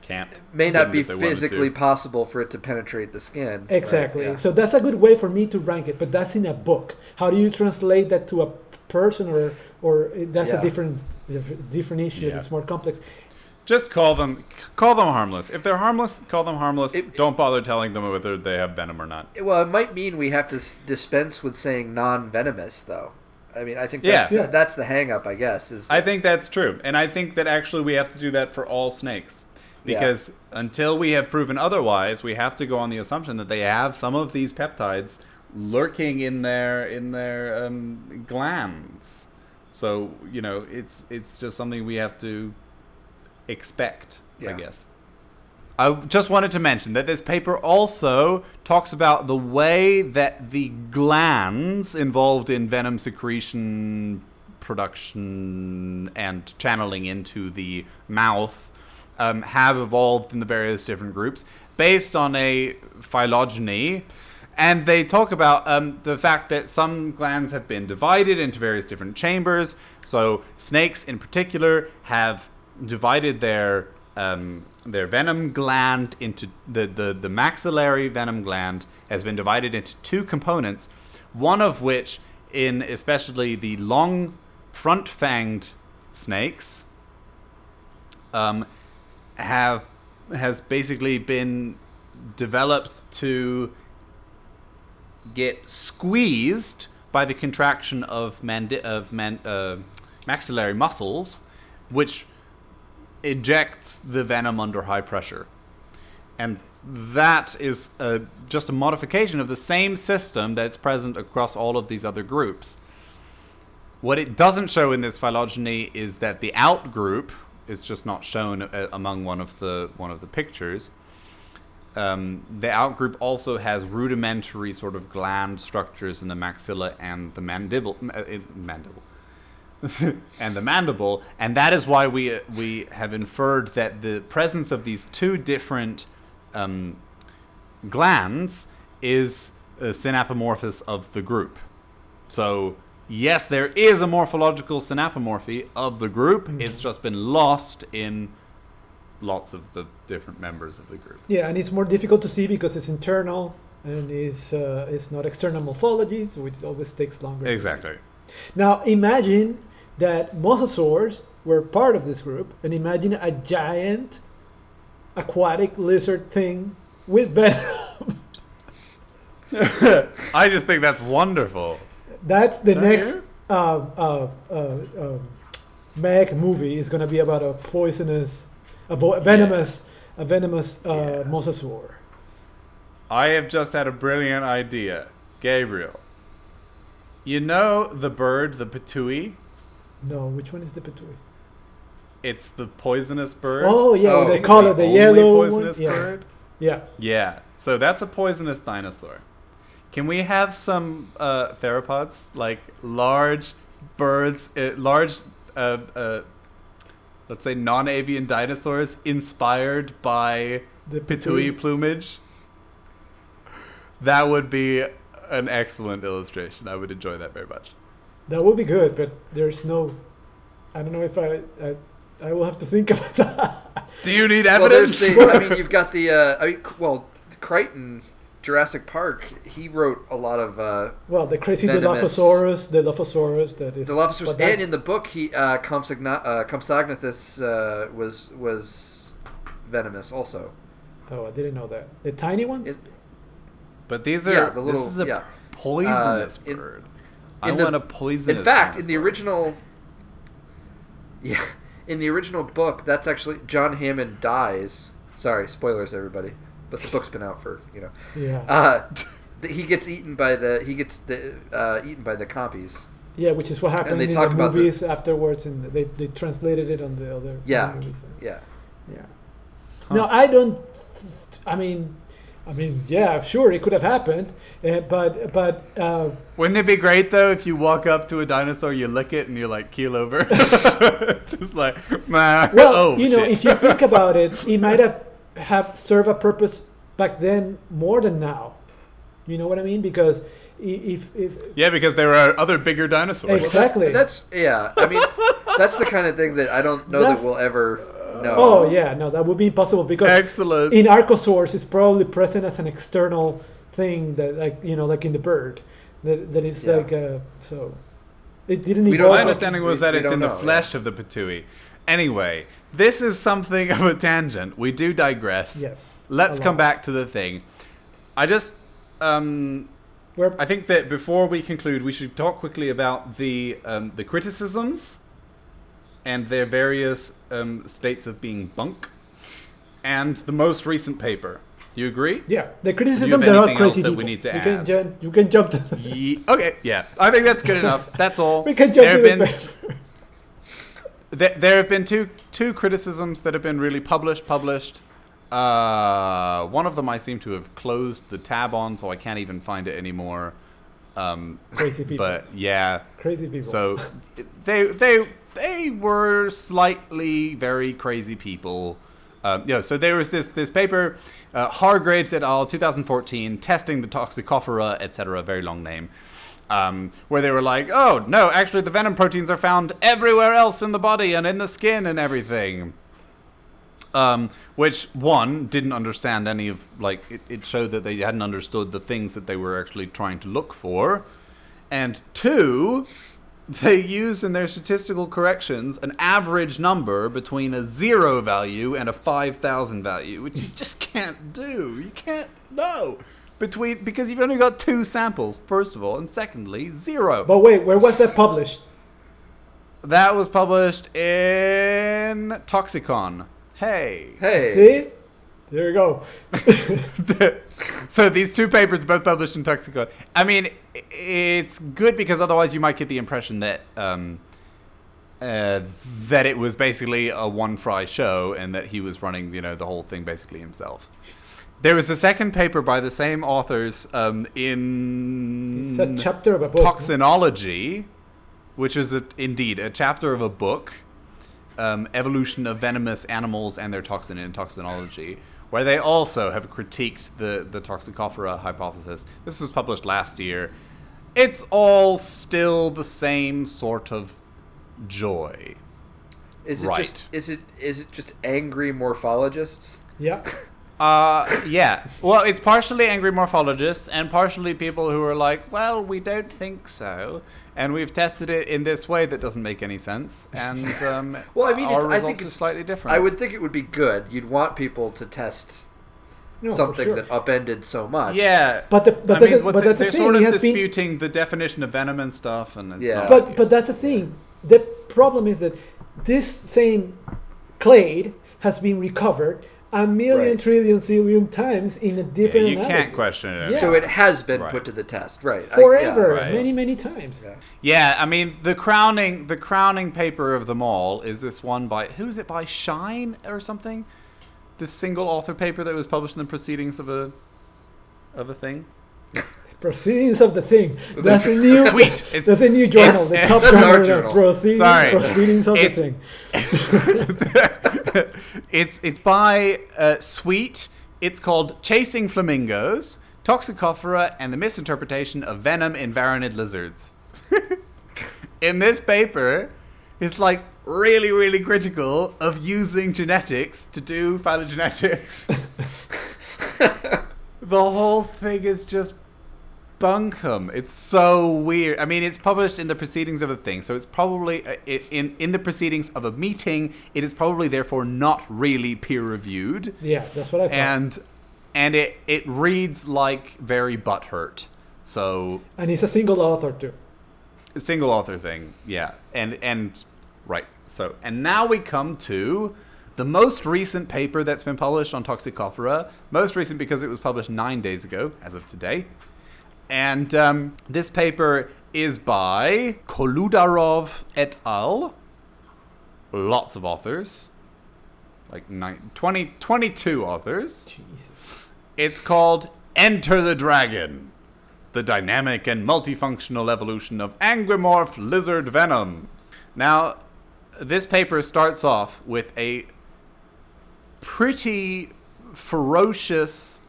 Can't. May not be if they wanted physically possible for it to penetrate the skin. Right, Exactly. yeah. So that's a good way for me to rank it, but that's in a book. How do you translate that to a person, or or that's Yeah. a different different issue. Yeah. It's more complex. Just call them. Call them harmless. If they're harmless, call them harmless. It- Don't bother telling them whether they have venom or not. Well, it might mean we have to s- dispense with saying non-venomous, though. I mean, I think Yeah. that's Yeah. the, that's the hang-up, I guess. Is I think that's true. And I think that actually we have to do that for all snakes. Yeah. Because until we have proven otherwise, we have to go on the assumption that they have some of these peptides lurking in their in their um, glands. So, you know, it's it's just something we have to expect, Yeah. I guess. I just wanted to mention that this paper also talks about the way that the glands involved in venom secretion production and channeling into the mouth um, have evolved in the various different groups based on a phylogeny. And they talk about um, the fact that some glands have been divided into various different chambers. So snakes, in particular, have divided their um, their venom gland into the, the the maxillary venom gland has been divided into two components. One of which, in especially the long front fanged snakes, um, have has basically been developed to get squeezed by the contraction of mandi- of man- uh, maxillary muscles, which ejects the venom under high pressure, and that is uh, just a modification of the same system that's present across all of these other groups. What it doesn't show in this phylogeny is that the out group is just not shown uh, among one of the one of the pictures. Um, the out group also has rudimentary sort of gland structures in the maxilla and the mandible, uh, mandible, and the mandible, and that is why we uh, we have inferred that the presence of these two different um, glands is a synapomorphous of the group. So yes, there is a morphological synapomorphy of the group. It's just been lost in lots of the different members of the group. Yeah, and it's more difficult to see because it's internal and it's uh, it's not external morphology, so it always takes longer. Exactly. Now imagine that mosasaurs were part of this group, and imagine a giant aquatic lizard thing with venom. I just think that's wonderful. That's the next hear? uh, uh, uh, um, Meg movie is gonna be about a poisonous, a vo- venomous, a venomous uh, Yeah. mosasaur. I have just had a brilliant idea. Gabriel. You know the bird, the pitohui? No, which one is the pitohui? It's the poisonous bird. Oh yeah, Oh, they call the it the yellow one. poisonous Yeah. bird? yeah, Yeah. So that's a poisonous dinosaur. Can we have some uh, theropods, like large birds, uh, large, uh, uh, let's say non-avian dinosaurs, inspired by the Pitohui plumage? That would be an excellent illustration. I would enjoy that very much. That would be good, but there's no. I don't know if I. I, I will have to think about that. Do you need Well, evidence? the. I mean, you've got the. Uh, I mean, well, Crichton, Jurassic Park. He wrote a lot of uh, well, the crazy Venomous. Dilophosaurus, the Dilophosaurus that is. Dilophosaurus, and in the book, he uh, Compsogna- uh, Compsognathus uh, was was venomous also. Oh, I didn't know that. The tiny ones. It- but these are. Yeah, the little- this is a yeah. poisonous Uh, in- bird. I in want a poisonous. In fact, in the original, yeah, in the original book, that's actually John Hammond dies. Sorry, spoilers, everybody. But the book's been out for you know. yeah. Uh, he gets eaten by the he gets the uh, eaten by the compies. yeah, which is what happened they in talk the about the- movies afterwards, and they they translated it on the other Yeah. movies. Yeah. Yeah. Huh. No, I don't. I mean, I mean, yeah, sure, it could have happened, uh, but but uh, Wouldn't it be great though if you walk up to a dinosaur, you lick it, and you like keel over, just like, nah. well, oh, you know, shit. if you think about it, it might have have served a purpose back then more than now. You know what I mean? Because if if yeah, because there are other bigger dinosaurs. Exactly. That's, that's yeah. I mean, that's the kind of thing that I don't know That's- that we'll ever know. oh yeah, no, that would be impossible because Excellent. in Archosaurs it's probably present as an external thing that like you know like in the bird that that is Yeah. like uh, so it didn't We don't evolve. My understanding was that We it's don't in the know, flesh of the pitohui. Anyway, this is something of a tangent. We do digress. Yes. Let's come back to the thing. I just, um, Where I think that before we conclude, we should talk quickly about the um, the criticisms and their various um, states of being bunk, and the most recent paper. You agree? Yeah, the criticism they're not crazy that people. we need to you can add? jump. You can jump. To, Ye- okay, yeah. I think that's good enough. That's all. we can jump there to have the been there, there have been two two criticisms that have been really published. Published. Uh, one of them I seem to have closed the tab on, so I can't even find it anymore. Um, Crazy people. but yeah, crazy people. so they they they were slightly very crazy people. Um, you know, so there was this this paper, uh, Hargreaves et al. 2014, testing the Toxicofera, etc. Very long name. Um, where they were like, oh no, actually the venom proteins are found everywhere else in the body and in the skin and everything. Um, which one didn't understand any of like it, it showed that they hadn't understood the things that they were actually trying to look for, and two, they use in their statistical corrections an average number between a zero value and a five thousand value, which you just can't do. You can't know between because you've only got two samples, first of all, and secondly, zero. but wait, where was that published? that was published in Toxicon. Hey. Hey. See, there you go. so these two papers both published in Toxicon. I mean, it's good because otherwise you might get the impression that um, uh, that it was basically a one fry show and that he was running, you know, the whole thing basically himself. There was a second paper by the same authors um, in It's a chapter of a book. Toxinology, which is a, indeed a chapter of a book, um, Evolution of Venomous Animals and Their Toxin in Toxinology, where they also have critiqued the, the Toxicofera hypothesis. This was published last year. It's all still the same sort of joy. Is it Right. just is it is it just angry morphologists? Yeah. Uh, yeah. Well, it's partially angry morphologists and partially people who are like, well, we don't think so, and we've tested it in this way that doesn't make any sense, and um, Well, I mean, our it's, I think are it's slightly different. I would think it would be good. You'd want people to test No, something sure. that upended so much. Yeah. But the- but I that's mean, the- but the- that's they're thing, sort he of has been- disputing the definition of venom and stuff, and it's Yeah. not but but that's the thing. The problem is that this same clade has been recovered a million Right. trillion zillion times in a Yeah, different you analysis. can't question it. Yeah. So it has been Right. put to the test, right? I- forever, right. many many times. yeah. Yeah, I mean the crowning the crowning paper of them all is this one by who is it by Shine or something? This single author paper that was published in the proceedings of a of a thing. Proceedings of the thing. That's a new. Sweet. It's- that's a new journal. it's- The it's- top our journal. journal. Proceedings, Sorry. proceedings of It's- the thing. it's it's by uh, Sweet. It's called Chasing Flamingos, Toxicofera, and the Misinterpretation of Venom in Varanid Lizards. in this paper, it's like really, really critical of using genetics to do phylogenetics. the whole thing is just bunkum. It's so weird. I mean, it's published in the proceedings of a thing, so it's probably uh, in in the proceedings of a meeting. It is probably therefore not really peer reviewed, Yeah, that's what I thought. and and it it reads like very butthurt. So and he's a single author too. a single author thing, yeah, and and right. So and now we come to. The most recent paper that's been published on Toxicofera, most recent because it was published nine days ago, as of today, and um, this paper is by Koludarov et al. Lots of authors. Like nine, 20, 22 authors. Jesus. It's called Enter the Dragon The Dynamic and Multifunctional Evolution of Anguimorph Lizard Venoms. Now, this paper starts off with a pretty ferocious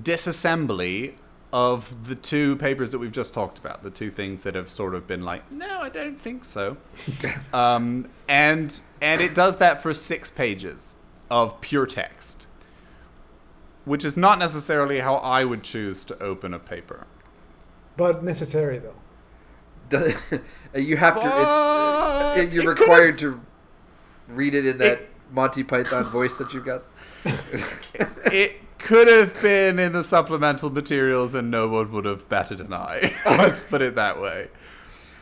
disassembly of the two papers that we've just talked about, the two things that have sort of been like, no, I don't think so. um, and and it does that for six pages of pure text, which is not necessarily how I would choose to open a paper. But necessary though. Does- you have to. It's you're it required to read it in that Monty Python voice that you've got. it could have been in the supplemental materials and no one would have batted an eye. Let's put it that way.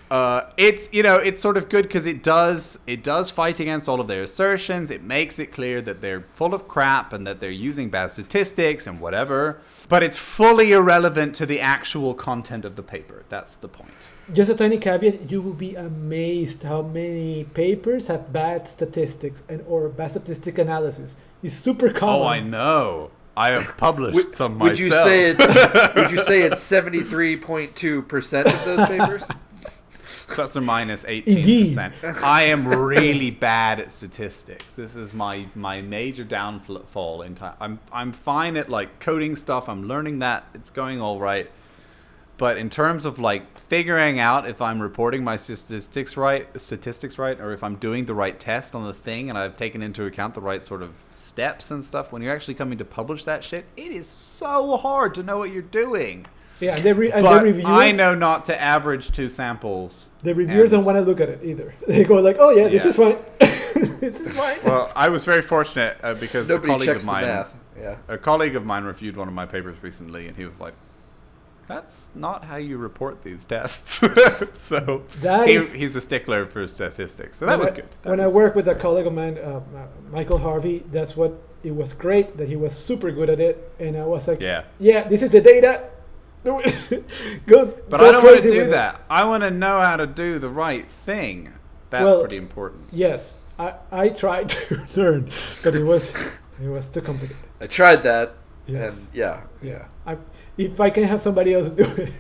Uh, it's you know it's sort of good because it does it does fight against all of their assertions. It makes it clear that they're full of crap and that they're using bad statistics and whatever. But it's fully irrelevant to the actual content of the paper. That's the point. Just a tiny caveat: you will be amazed how many papers have bad statistics and or bad statistic analysis. It's super common. Oh, I know. I have published Would, some would myself. you say it's Would you say it's seventy three point two percent of those papers? plus or minus 18%. I am really bad at statistics. This is my my major downfall in time. I'm I'm fine at like coding stuff. I'm learning that. It's going all right. But in terms of like figuring out if I'm reporting my statistics right, statistics right, or if I'm doing the right test on the thing and I've taken into account the right sort of steps and stuff, when you're actually coming to publish that shit, it is so hard to know what you're doing. Yeah, and the, re- and But the reviewers. I know not to average two samples. The reviewers and- don't want to look at it either. They go like, "Oh yeah, this Yeah. is fine. this is fine." Well, I was very fortunate uh, because a colleague of mine. Yeah. a colleague of mine reviewed one of my papers recently, and he was like, "That's not how you report these tests." so That he, is- he's a stickler for statistics, so that was I, good. That when I was- work with a colleague of mine, uh, uh, Michael Harvey, that's what it was great that he was super good at it, and I was like, yeah, yeah, this is the data. go, but go I don't want to do with it." that. I want to know how to do the right thing. That's Well- pretty important. Yes, I, I tried to learn, but it was it was too complicated. I tried that, Yes. and yeah, Yeah, I, if I can have somebody else do it,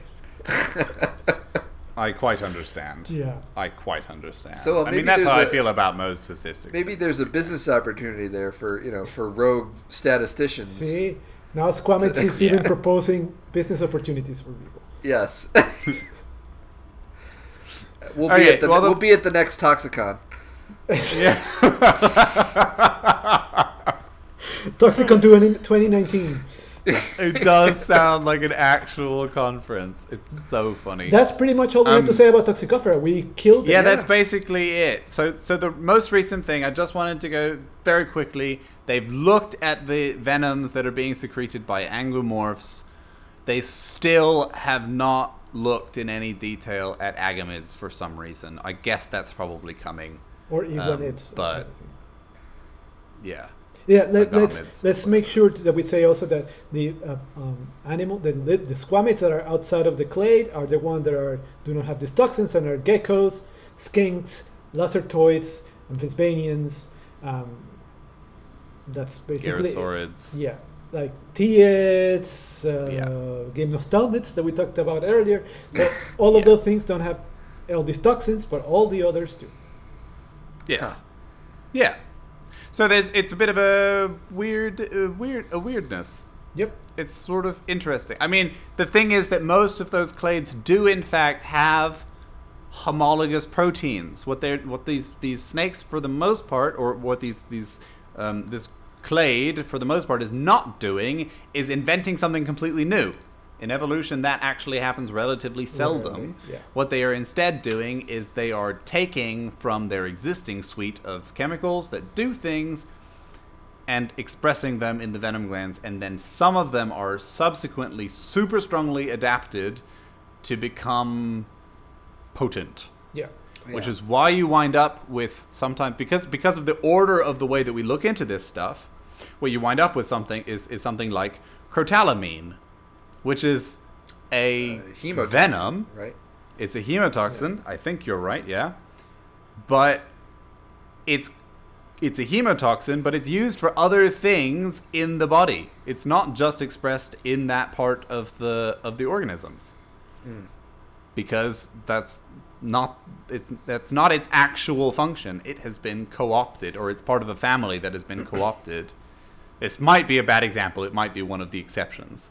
I quite understand. yeah. I quite understand. So, uh, I mean, that's how I feel about most statistics. maybe things. there's a business opportunity there for you know for rogue statisticians. See, now Squamets is even Yeah. proposing business opportunities for people. Yes. we'll be Okay, at the well, the- we'll be at the next Toxicon. Yeah. Toxicon 20- 2019. it does sound like an actual conference. It's so funny. That's pretty much all we have to Um, say about Toxicofera. We killed yeah, it. that's basically it. So, so the most recent thing, I just wanted to go very quickly. They've looked at the venoms that are being secreted by anguimorphs. They still have not looked in any detail at agamids for some reason. I guess that's probably coming. or even um, it's. but- Yeah. Yeah, let, Agamids, let's let's make sure that we say also that the uh, um, animal, the the squamates that are outside of the clade are the ones that are do not have these toxins and are geckos, skinks, lacertoids, amphisbaenians. Um, that's basically it. Yeah, like teiids, uh, Yeah. gymnophthalmids that we talked about earlier. So all of Yeah. those things don't have all these toxins, but all the others do. Yes. Yeah. So there's it's a bit of a weird, uh, weird, a weirdness. Yep. It's sort of interesting. I mean, the thing is that most of those clades do in fact have homologous proteins. What they what these these snakes for the most part, or what these these um, this clade for the most part is not doing is inventing something completely new. In evolution, that actually happens relatively seldom. Rarely, yeah. What they are instead doing is they are taking from their existing suite of chemicals that do things and expressing them in the venom glands, and then some of them are subsequently super strongly adapted to become potent. Yeah. Which Yeah. is why you wind up with sometimes because because of the order of the way that we look into this stuff, what you wind up with something is, is something like crotalamine, which is a Uh, hemotoxin, venom right? it's a hemotoxin. I think you're right. Yeah, but it's it's a hemotoxin, but it's used for other things in the body. It's not just expressed in that part of the of the organisms, because that's not it's that's not its actual function. It has been co-opted, or it's part of a family that has been co-opted. This might be a bad example. It might be one of the exceptions,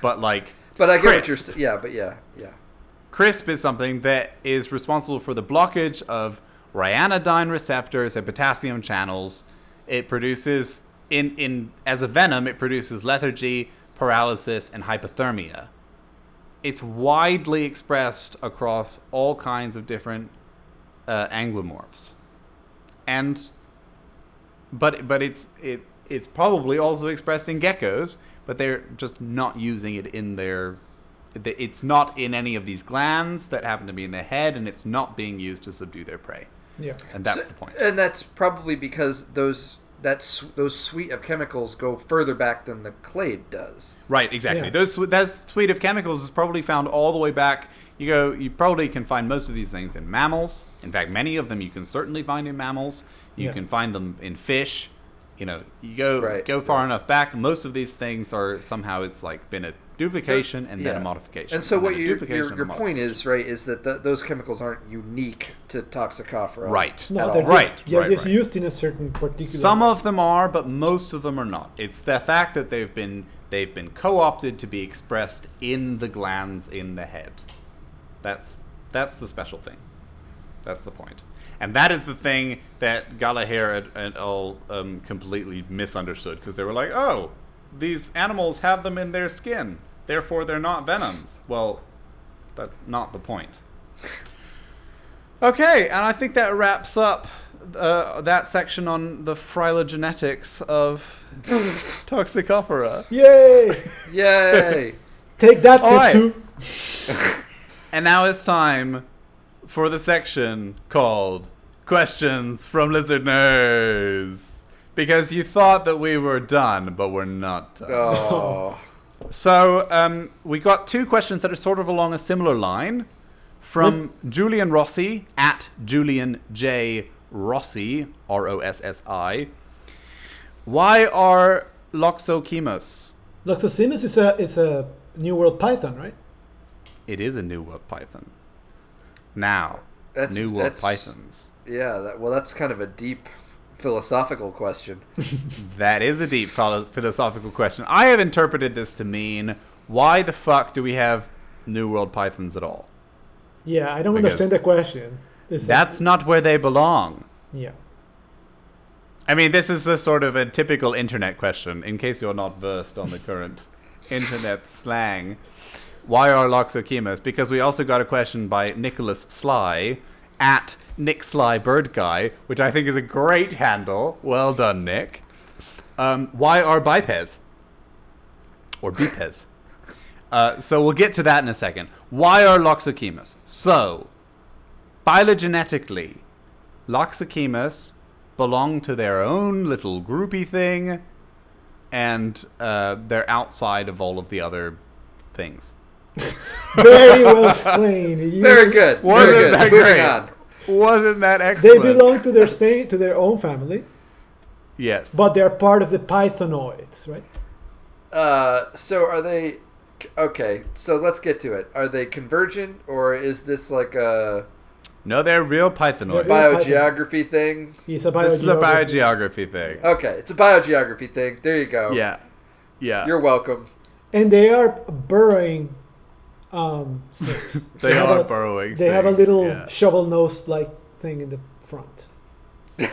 but like. But I get what you're. Yeah, but yeah, yeah. CRISP is something that is responsible for the blockage of ryanodine receptors and potassium channels. It produces in in as a venom, it produces lethargy, paralysis, and hypothermia. It's widely expressed across all kinds of different uh, anguimorphs, and but but it's it it's probably also expressed in geckos, but they're just not using it in their. It's not in any of these glands that happen to be in their head, and it's not being used to subdue their prey. Yeah. And that's So- the point. And that's probably because those that's those suite of chemicals go further back than the clade does. Right, exactly. Yeah. Those that suite of chemicals is probably found all the way back. You go, you probably can find most of these things in mammals. In fact, many of them you can certainly find in mammals. You Yeah. can find them in fish. You know, you go Right, go far right. enough back. Most of these things are somehow it's like been a duplication and then a modification. And so then what you, duplication your your point is right is that th those chemicals aren't unique to Toxicofera. right? No, at they're all. Right, just, they're right, just right. used in a certain particular. Some of them are, but most of them are not. It's the fact that they've been they've been co-opted to be expressed in the glands in the head. That's that's the special thing. That's the point. And that is the thing that Gallagher and, all um, completely misunderstood because they were like, "Oh, these animals have them in their skin, therefore they're not venoms." Well, that's not the point. Okay, and I think that wraps up uh, that section on the phylogenetics of Toxicofera. Yay! Yay! Take that, All right. TetZoo. And now it's time for the section called Questions from Lizard Nerds. Because you thought that we were done, but we're not done. Oh. So um, we got two questions that are sort of along a similar line from Julian Rossi at Julian J Rossi R O S S I. Why are Loxocemus? Loxocemus is a it's a New World Python, right? It is a New World Python. Now, That's- New World that's- Pythons. Yeah. That, well, that's kind of a deep philosophical question. That is a deep philo- philosophical question. I have interpreted this to mean why the fuck do we have New World Pythons at all? Yeah, I don't Because understand the question. It's like- That's not where they belong. yeah. I mean, this is a sort of a typical internet question, in case you're not versed on the current internet slang. Why are Loxocemus? Because we also got a question by Nicholas Sly at Nick Sly Bird Guy, which I think is a great handle. Well done, Nick. Um, why are bipeds? Or bipeds? Uh, so we'll get to that in a second. Why are Loxocemus? So, phylogenetically, Loxocemus belong to their own little groupy thing, and uh, they're outside of all of the other things. Very well explained. You- Very good. Wasn't Very good. that Moving great? On. Wasn't that They belong to their state, to their own family, Yes. but they're part of the pythonoids, right? Uh, so are they? Okay, so let's get to it. Are they convergent, or is this like a no, they're real Pythonoids. They're real- biogeography thing? He's a this is a biogeography. biogeography thing. Okay, it's a biogeography thing. There you go. Yeah. Yeah. You're welcome. and they are burrowing um, snakes. they have are a, burrowing. They have a little yeah. shovel-nosed like thing in the front.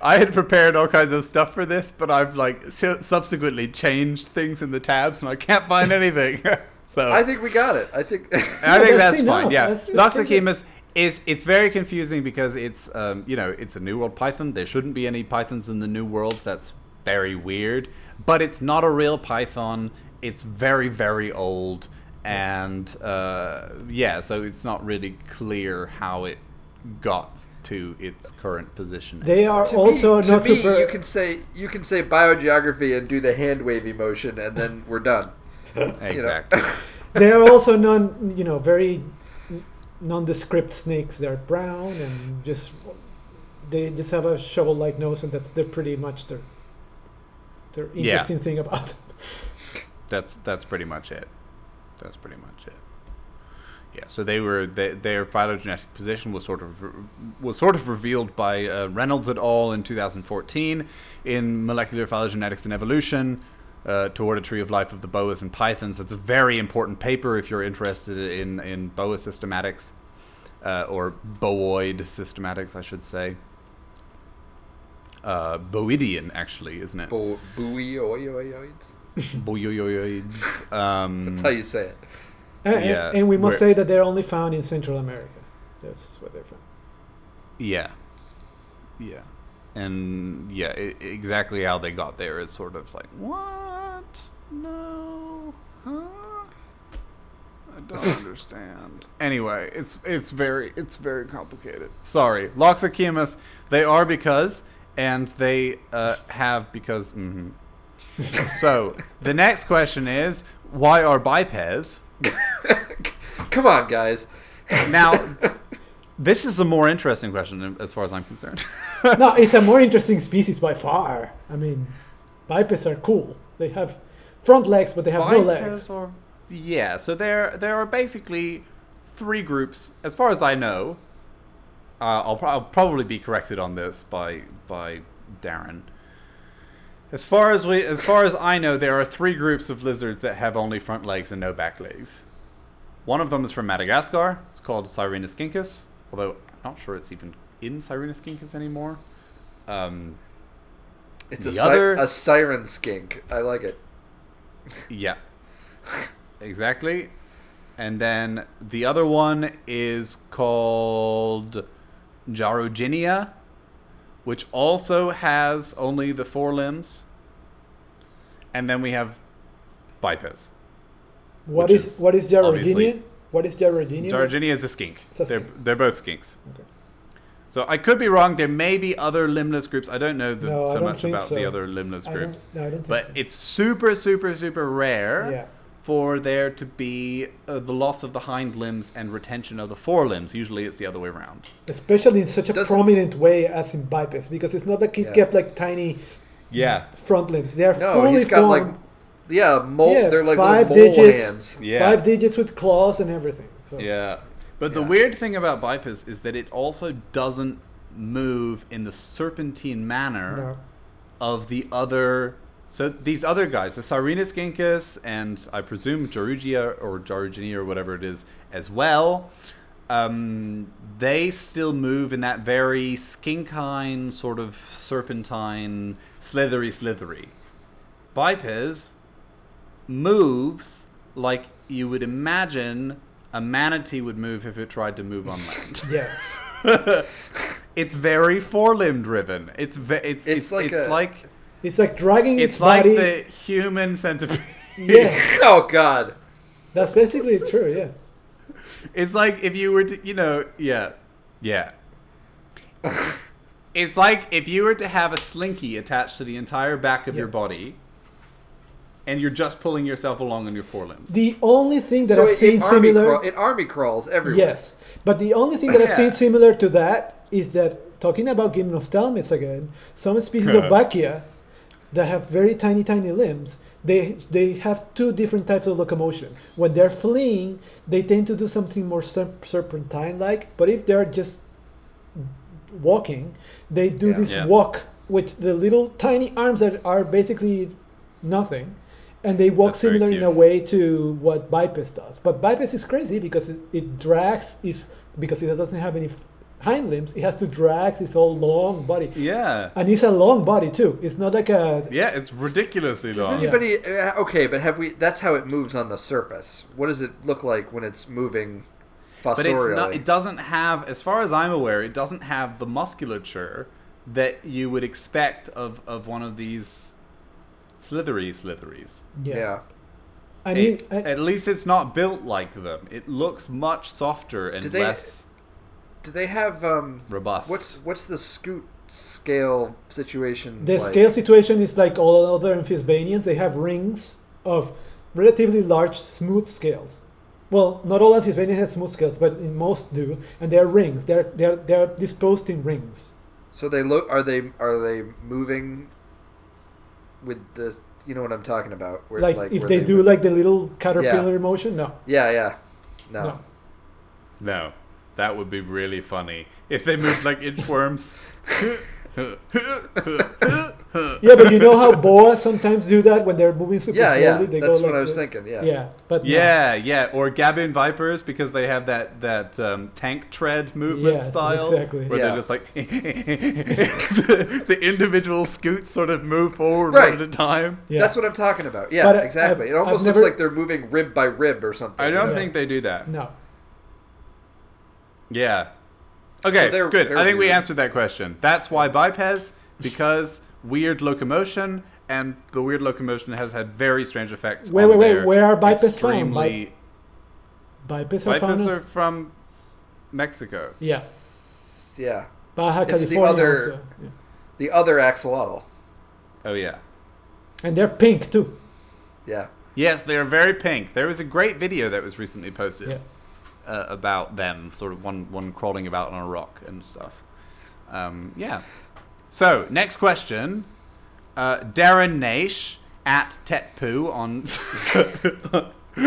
I had prepared all kinds of stuff for this, but I've like su- subsequently changed things in the tabs, and I can't find anything. so I think we got it. I think. I Yeah, think that's that's, fine. Yeah, That's Loxocemus is it's very confusing because it's um, you know it's a new world python. There shouldn't be any pythons in the new world. That's very weird. But it's not a real python. It's very very old, and uh, yeah, so it's not really clear how it got to its current position. They are to also me, to not me, you can say you can say biogeography and do the hand wavy motion, and then we're done. You know? exactly. they are also non, you know, very nondescript snakes. They're brown and just they just have a shovel-like nose, and that's they're pretty much their their Yeah. interesting thing about them. That's that's pretty much it. That's pretty much it. Yeah. So they were they, their phylogenetic position was sort of was sort of revealed by uh, Reynolds et al. in 2014 in Molecular Phylogenetics and Evolution. Uh, toward a tree of life of the boas and pythons. It's a very important paper if you're interested in in boa systematics uh, or booid systematics, I should say. Uh, boidian, actually, isn't it? Bo- buoyoids. Boioioids. Um, That's how you say it. And, and- Yeah, and we must say that they're only found in Central America. That's what they're from. Yeah. Yeah. And yeah, i exactly how they got there is sort of like, what? No. Huh? I don't understand. Anyway, it's it's very it's very complicated. Sorry, Loxocemus. They are because, and they uh, have because. hmm so the next question is, why are Bipes? Come on, guys. Now, this is a more interesting question as far as I'm concerned. no, it's a more interesting species by far. I mean, Bipes are cool. They have front legs, but they have no legs. Are- yeah, so there there are basically three groups, as far as I know. Uh, I'll, pro- I'll probably be corrected on this by by Darren. As far as we, as far as I know, there are three groups of lizards that have only front legs and no back legs. One of them is from Madagascar. It's called Sirenoscincus, although I'm not sure it's even in Sirenoscincus anymore. Um, It's a, si- other- a siren skink. I like it. Yeah. exactly. And then the other one is called Jarujinia, which also has only the four limbs. And then we have Bipes. What is, is what is obviously- What is Jarujinia? Jarujinia is a skink. A They're, they're both skinks. Okay. So I could be wrong. There may be other limbless groups. I don't know the, No, so don't much about the other limbless groups. no, I don't think But so. it's super, super, super rare. yeah. For there to be uh, the loss of the hind limbs and retention of the forelimbs. Usually it's the other way around. Especially in such a Doesn't- prominent way as in Bipes, because it's not like it Yeah. kept like tiny Yeah. front limbs. They are No, fully he's got like, formed, yeah, mole. Yeah, they're like five mole digits. hands. Yeah. five digits with claws and everything. So. Yeah. But the weird thing about Bipes is that it also doesn't move in the serpentine manner No. of the other. So these other guys, the Sirenoscincus and I presume Jarugia or Jaruginia or whatever it is as well, um, they still move in that very skinkine sort of serpentine, slithery, slithery. Bipes moves like you would imagine a manatee would move if it tried to move on land. Yes. it's very forelimb driven. It's ve- it's, it's It's like it's a- like It's like dragging its, it's like body. the human centipede. yeah, Oh God. that's basically true. Yeah. It's like if you were to, you know, yeah, yeah. it's like if you were to have a slinky attached to the entire back of your body, and you're just pulling yourself along on your forelimbs. The only thing that So I've it, seen it similar. crawl, it army crawls everywhere. Yes, but the only thing that I've seen similar to that is that talking about gymnophthalmids again, some species of Bachia that have very tiny, tiny limbs, they they have two different types of locomotion. When they're fleeing, they tend to do something more serp- serpentine-like. But if they're just walking, they do Yeah. this Yeah. walk with the little tiny arms that are basically nothing. And they walk That's similar in a way to what Bipes does. But Bipes is crazy because it, it drags its because it doesn't have any hind limbs. It has to drag its whole long body, yeah, and it's a long body too. It's not like a yeah, it's ridiculously Does long. anybody? Uh, okay, but have we? That's how it moves on the surface. What does it look like when it's moving But it's not. It doesn't have, as far as I'm aware, it doesn't have the musculature that you would expect of of one of these slithery slitheries. yeah. yeah. And It- it, and- at least it's not built like them. It looks much softer and Did they- less Do they have um? robust. What's what's the scoot scale situation? the like? scale situation is like all other amphisbaenians. They have rings of relatively large, smooth scales. Well, not all amphisbaenians have smooth scales, but in most do, and they're rings. They're they're they're disposed in rings. So they look. Are they are they moving with the? You know what I'm talking about? Where, Like, if where they, do move- like the little caterpillar motion, no, Yeah, yeah. No. no. No, that would be really funny if they moved like inchworms. Yeah, but you know how boas sometimes do that when they're moving super Yeah, slowly. yeah, They that's go what like I was this. thinking, yeah. yeah, but no. yeah, yeah, or Gaboon vipers because they have that that um, tank tread movement Yes, style, exactly. where Yeah. they're just like the, the individual scoots sort of move forward Right. one at a time. Yeah. That's what I'm talking about. Yeah, But exactly. I've- it almost I've looks never- like they're moving rib by rib or something. I don't Yeah. think they do that. no. Yeah. Okay, So they're- good. they're I think we answered that question. That's why Bipes, because weird locomotion, and the weird locomotion has had very strange effects. Wait, on wait, wait, where are Bipes from? extremely- Bipes are Bipes in are from Mexico. yeah, Yeah. Baja It's the other- Yeah. The other axolotl. Oh yeah. And they're pink too. Yeah. Yes, they are very pink. There was a great video that was recently posted Yeah. Uh, about them, sort of one one crawling about on a rock and stuff. Um, yeah. So next question, uh, Darren Naish at TetZoo on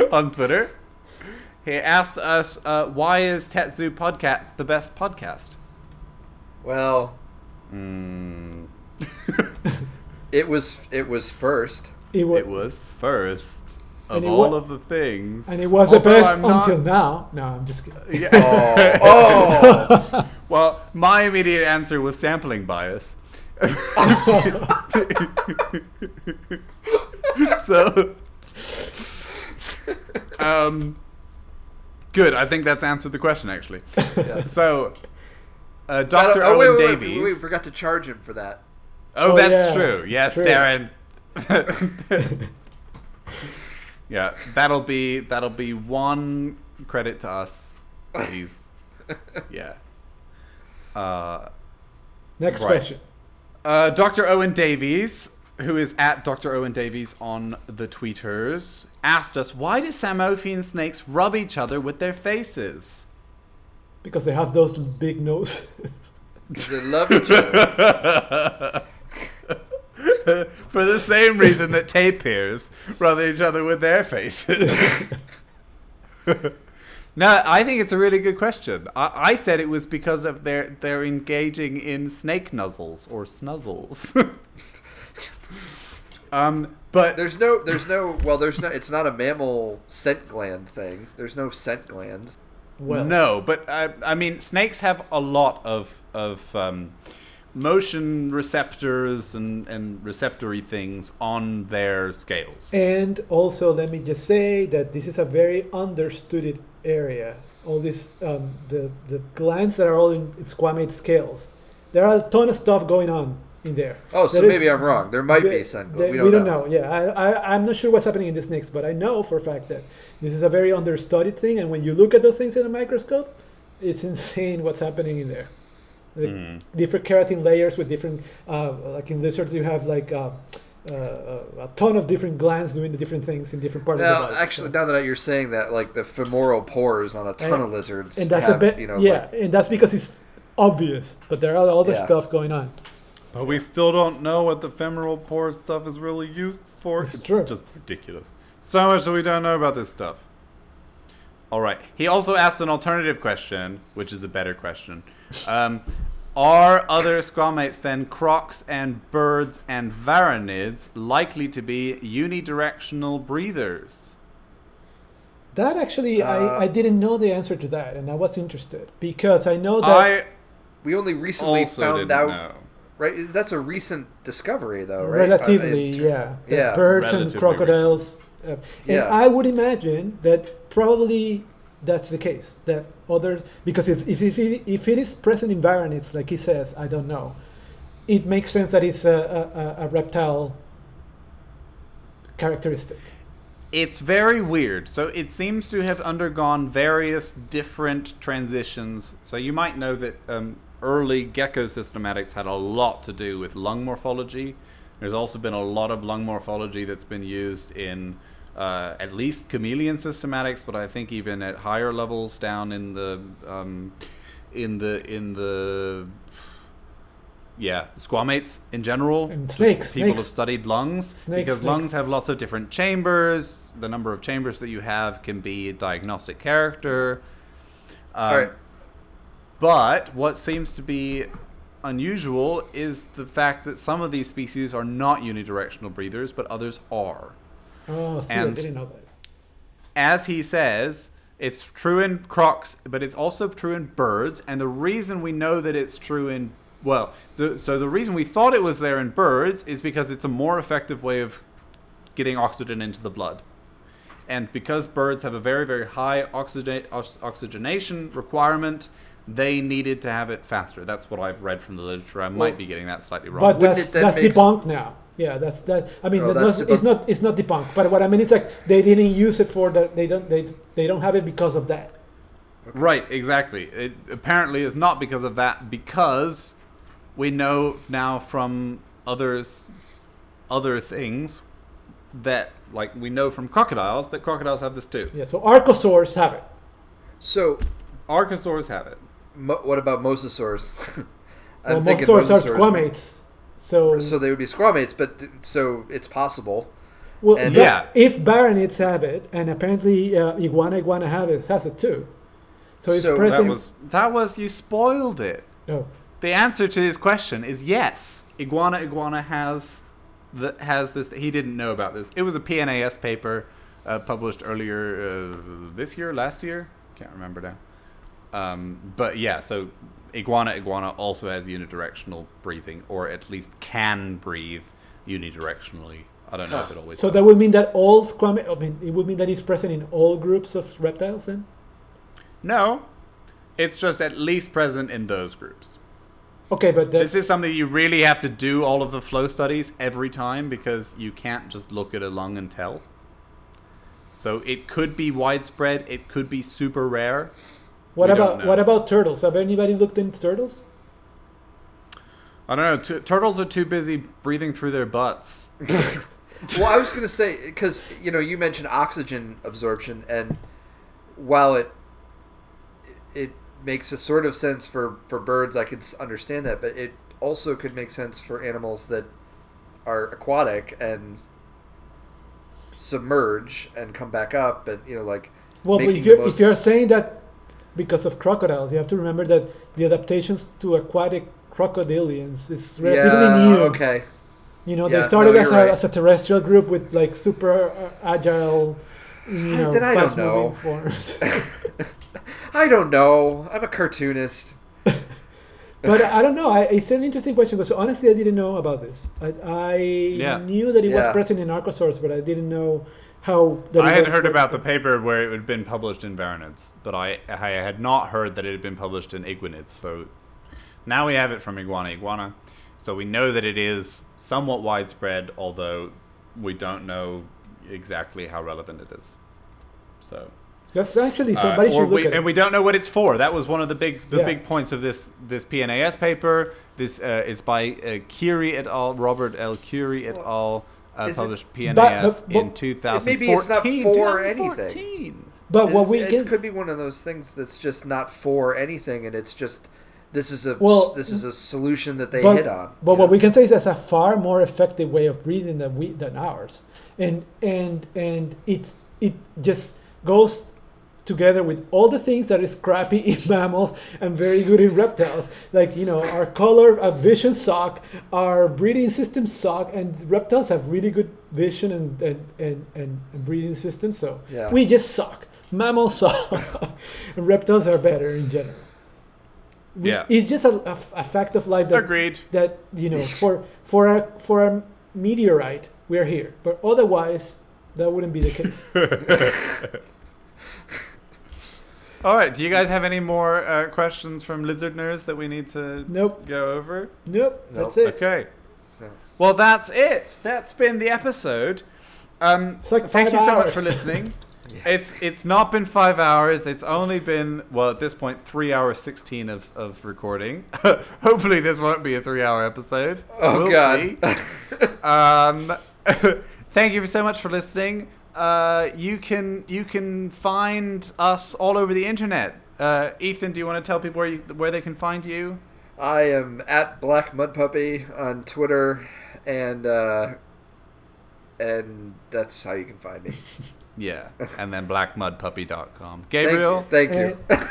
on Twitter. He asked us, uh, "Why is TetZoo Podcast the best podcast?" Well, Mm, it was it was first. It was, it was first of all wa- of the things, and it was the best I'm not- until now. No, I'm just kidding. Yeah. Oh, oh. Well, my immediate answer was sampling bias. so, um, good. I think that's answered the question actually. Yes. So, uh, Dr. oh, Owen wait, wait, wait, Davies. wait, we forgot to charge him for that. Oh, Oh, that's yeah, true. Yes, true. Darren. yeah, that'll be that'll be one credit to us. Please. yeah. Uh, Next Right. question. uh, Dr. Owen Davies, who is at Dr. Owen Davies on the tweeters, asked us why do Samothian snakes rub each other with their faces? Because they have those big noses. They love each other. For the same reason that tapirs rub each other with their faces. no, I think it's a really good question. I, I said it was because of their they're engaging in snake nuzzles or snuzzles. um, but There's no, there's no. Well, there's no. It's not a mammal scent gland thing. There's no scent glands. well. No, but I, I mean, snakes have a lot of of um, motion receptors and and receptory things on their scales. And also, let me just say that this is a very understudied area. All these um, the the glands that are all in squamate scales. There are a ton of stuff going on in there. Oh, so There is- maybe I'm wrong. There might be There- sun. there- We don't, know. Yeah, I, I, I'm not sure what's happening in the snakes, but I know for a fact that this is a very understudied thing. And when you look at those things in a microscope, it's insane what's happening in there. Like Mm. Different keratin layers with different, uh, like in lizards, you have like uh, uh, a ton of different glands doing the different things in different parts of the body. actually, So- now that you're saying that, like the femoral pores on a ton And- of lizards, and that's have, a bit, you know, yeah, like- and that's because it's obvious, but there are other Yeah. stuff going on. But we still don't know what the femoral pore stuff is really used for. It's true. just ridiculous. So much that we don't know about this stuff. All right. He also asked an alternative question, which is a better question. Um, are other squamates than crocs and birds and varanids likely to be unidirectional breathers? That actually, Uh, I, I didn't know the answer to that, and I was interested because I know that. I we only recently also found didn't out. know. Right, that's a recent discovery, though, right? Relatively, Uh, ter- yeah. The yeah. birds and crocodiles. Uh, and Yeah. I would imagine that probably that's the case. That other because if if if it, if it is present in varanids, like he says, I don't know. It makes sense that it's a, a, a reptile characteristic. It's very weird. So it seems to have undergone various different transitions. So you might know that um, early gecko systematics had a lot to do with lung morphology. There's also been a lot of lung morphology that's been used in uh, at least chameleon systematics, but I think even at higher levels down in the um, in the in the yeah squamates in general. And snakes, People snakes. have studied lungs Snakes, because lungs have lots of different chambers. The number of chambers that you have can be a diagnostic character. Um, All right. But what seems to be unusual is the fact that some of these species are not unidirectional breathers, but others are. Oh, see, I And- didn't know that. As he says, it's true in crocs, but it's also true in birds. And the reason we know that it's true in well, the, so the reason we thought it was there in birds is because it's a more effective way of getting oxygen into the blood. And because birds have a very, very high oxygen, oxygenation requirement, they needed to have it faster. That's what I've read from the literature. I Well, might be getting that slightly wrong. But that's it then that's make- debunked now. Yeah, that's that. I mean, Oh, that that's was, it's not it's not debunked. But what I mean is like they didn't use it for that. They don't they they don't have it because of that. Right, exactly. It apparently is not because of that, because we know now from others, other things that, like, we know from crocodiles that crocodiles have this too. Yeah. So archosaurs have it. So, Archosaurs have it. mo- what about mosasaurs? Well, I'm most thinking are squamates. So, So they would be squamates, but so it's possible. well, and- Yeah. if varanids have it, and apparently uh, iguana iguana have it has it too. So it's So that present. That was that was you spoiled it. oh, The answer to his question is yes. Iguana iguana has the has this. He didn't know about this. It was a PNAS paper uh, published earlier uh, this year, last year. Can't remember now. Um, but yeah, so iguana iguana also has unidirectional breathing, or at least can breathe unidirectionally. I don't know if it always. so does. that would mean that all squamate. I mean, it would mean that it's present in all groups of reptiles. Then. no, it's just at least present in those groups. Okay, but This is something you really have to do all of the flow studies every time because you can't just look at a lung and tell. So it could be widespread, it could be super rare. What we about what about turtles? Have anybody looked into turtles? I don't know, t- turtles are too busy breathing through their butts. well, I was going to say because you know you mentioned oxygen absorption, and while it it makes a sort of sense for for birds, I could understand that, but it also could make sense for animals that are aquatic and submerge and come back up, and you know, like Well, but making if the you're, most- if you're saying that because of crocodiles, you have to remember that the adaptations to aquatic crocodilians is relatively yeah, new. okay, You know, Yeah, they started no, as, a, right. as a terrestrial group with like super uh, agile you know, then I don't fast-moving know. forms. I don't know. I'm a cartoonist. but I don't know. I, it's an interesting question because honestly, I didn't know about this. I, I Yeah. knew that it was present in Archosaurs, but I didn't know how. That I had heard about the paper where it had been published in Varanids, but I, I had not heard that it had been published in Iguanids. So now we have it from Iguana Iguana. So we know that it is somewhat widespread, although we don't know exactly how relevant it is. So That's actually uh, somebody or should look we, at it. and we don't know what it's for. That was one of the big the Yeah. big points of this this PNAS paper. This uh, is by uh, Cieri et al. Robert L. Cieri et al. Uh, is it- published PNAS but- but- in 2014. Maybe it's not for anything. 2014. but what it, we it can could be one of those things that's just not for anything, and it's just this is a Well, this is a solution that they but, hit on. But what know? we can say is that's a far more effective way of breathing than we than ours, and and and it it just goes together with all the things that is crappy in mammals and very good in reptiles. Like you know, our color, our vision suck, our breathing systems suck, and reptiles have really good vision and and and, and, and breathing systems. So Yeah. we just suck. Mammals suck. and reptiles are better in general. We- Yeah. it's just a, a, a fact of life that Agreed. that you know for for a for a meteorite we're here but otherwise that wouldn't be the case All right. Do you guys have any more uh, questions from Lizard Nerds that we need to nope go over? nope, Nope. that's it Okay. No. Well, that's it. That's been the episode. Um, It's like thank you so much for listening. It's it's not been five hours. It's only been well at this point three hours sixteen of, of recording. Hopefully this won't be a three hour episode. Oh We'll God. see. Um, thank you so much for listening. Uh, you can you can find us all over the internet. Uh, Ethan, do you want to tell people where you, where they can find you? I am at Black Mud Puppy on Twitter, and uh, and that's how you can find me. Yeah, and then blackmudpuppy.com. Thank Gabriel, you. Thank you.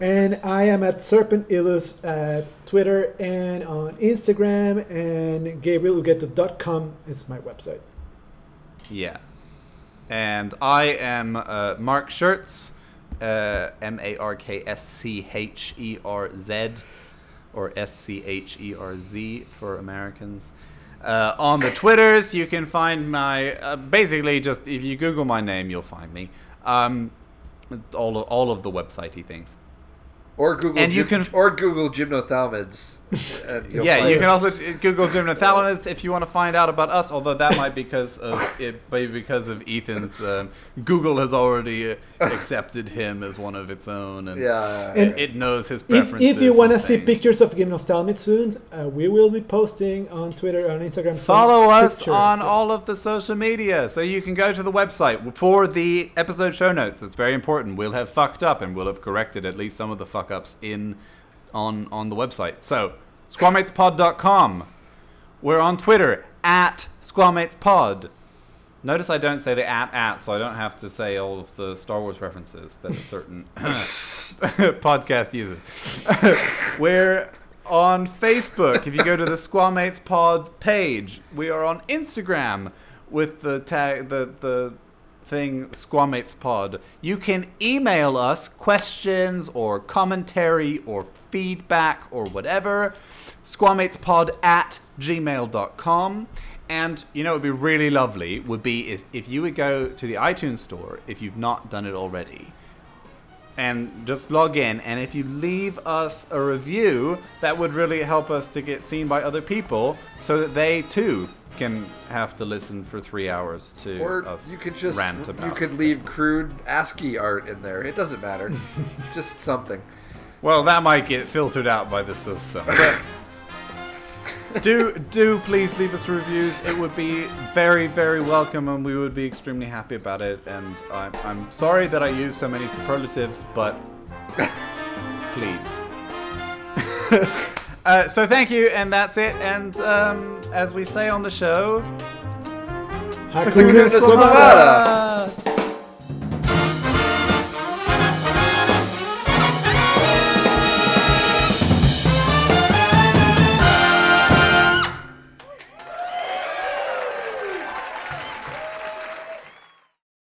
and i am at serpent illus at twitter and on instagram and gabrielugueto.com is my website Yeah. And I am uh, Mark Scherz, uh, M A R K S C H E R Z, or S C H E R Z for Americans. Uh, on the Twitters, you can find my. Uh, basically, just if you Google my name, you'll find me. Um, all, of, all of the websitey things. Or Google And you can- or Google gymnophthalmids. And yeah, find you can also Google Gymnophthalmus if you want to find out about us. Although that might be because of it, maybe because of Ethan's. Um, Google has already uh, accepted him as one of its own, and Yeah. And- it knows his if, preferences. if you want to see pictures of game of Talmud soon uh, we will be posting on twitter and instagram Follow us pictures, on so- all of the social media, so you can go to the website for the episode show notes. That's very important. We'll have fucked up, and we'll have corrected at least some of the fuck ups in on on the website. So squamatespod.com. We're on Twitter at squamatespod. Notice I don't say the at at, so I don't have to say all of the Star Wars references that a certain podcast uses. We're on Facebook. If you go to the Squamates Pod page, we are on Instagram with the tag the the thing Squamates Pod. You can email us questions or commentary or feedback or whatever. Squamatespod at gmail.com. And you know, it would be really lovely would be is if you would go to the iTunes store if you've not done it already and just log in and if you leave us a review that would really help us to get seen by other people so that they too can have to listen for three hours to Or us you could just rant you could leave crude ASCII art in there. It doesn't matter. just something. Well that might get filtered out by the system. But do do please leave us reviews. It would be very very welcome and we would be extremely happy about it. And i'm, I'm sorry that i use so many superlatives but please. Uh, so thank you and that's it. And um, as we say on the show Hakuna. Squamata.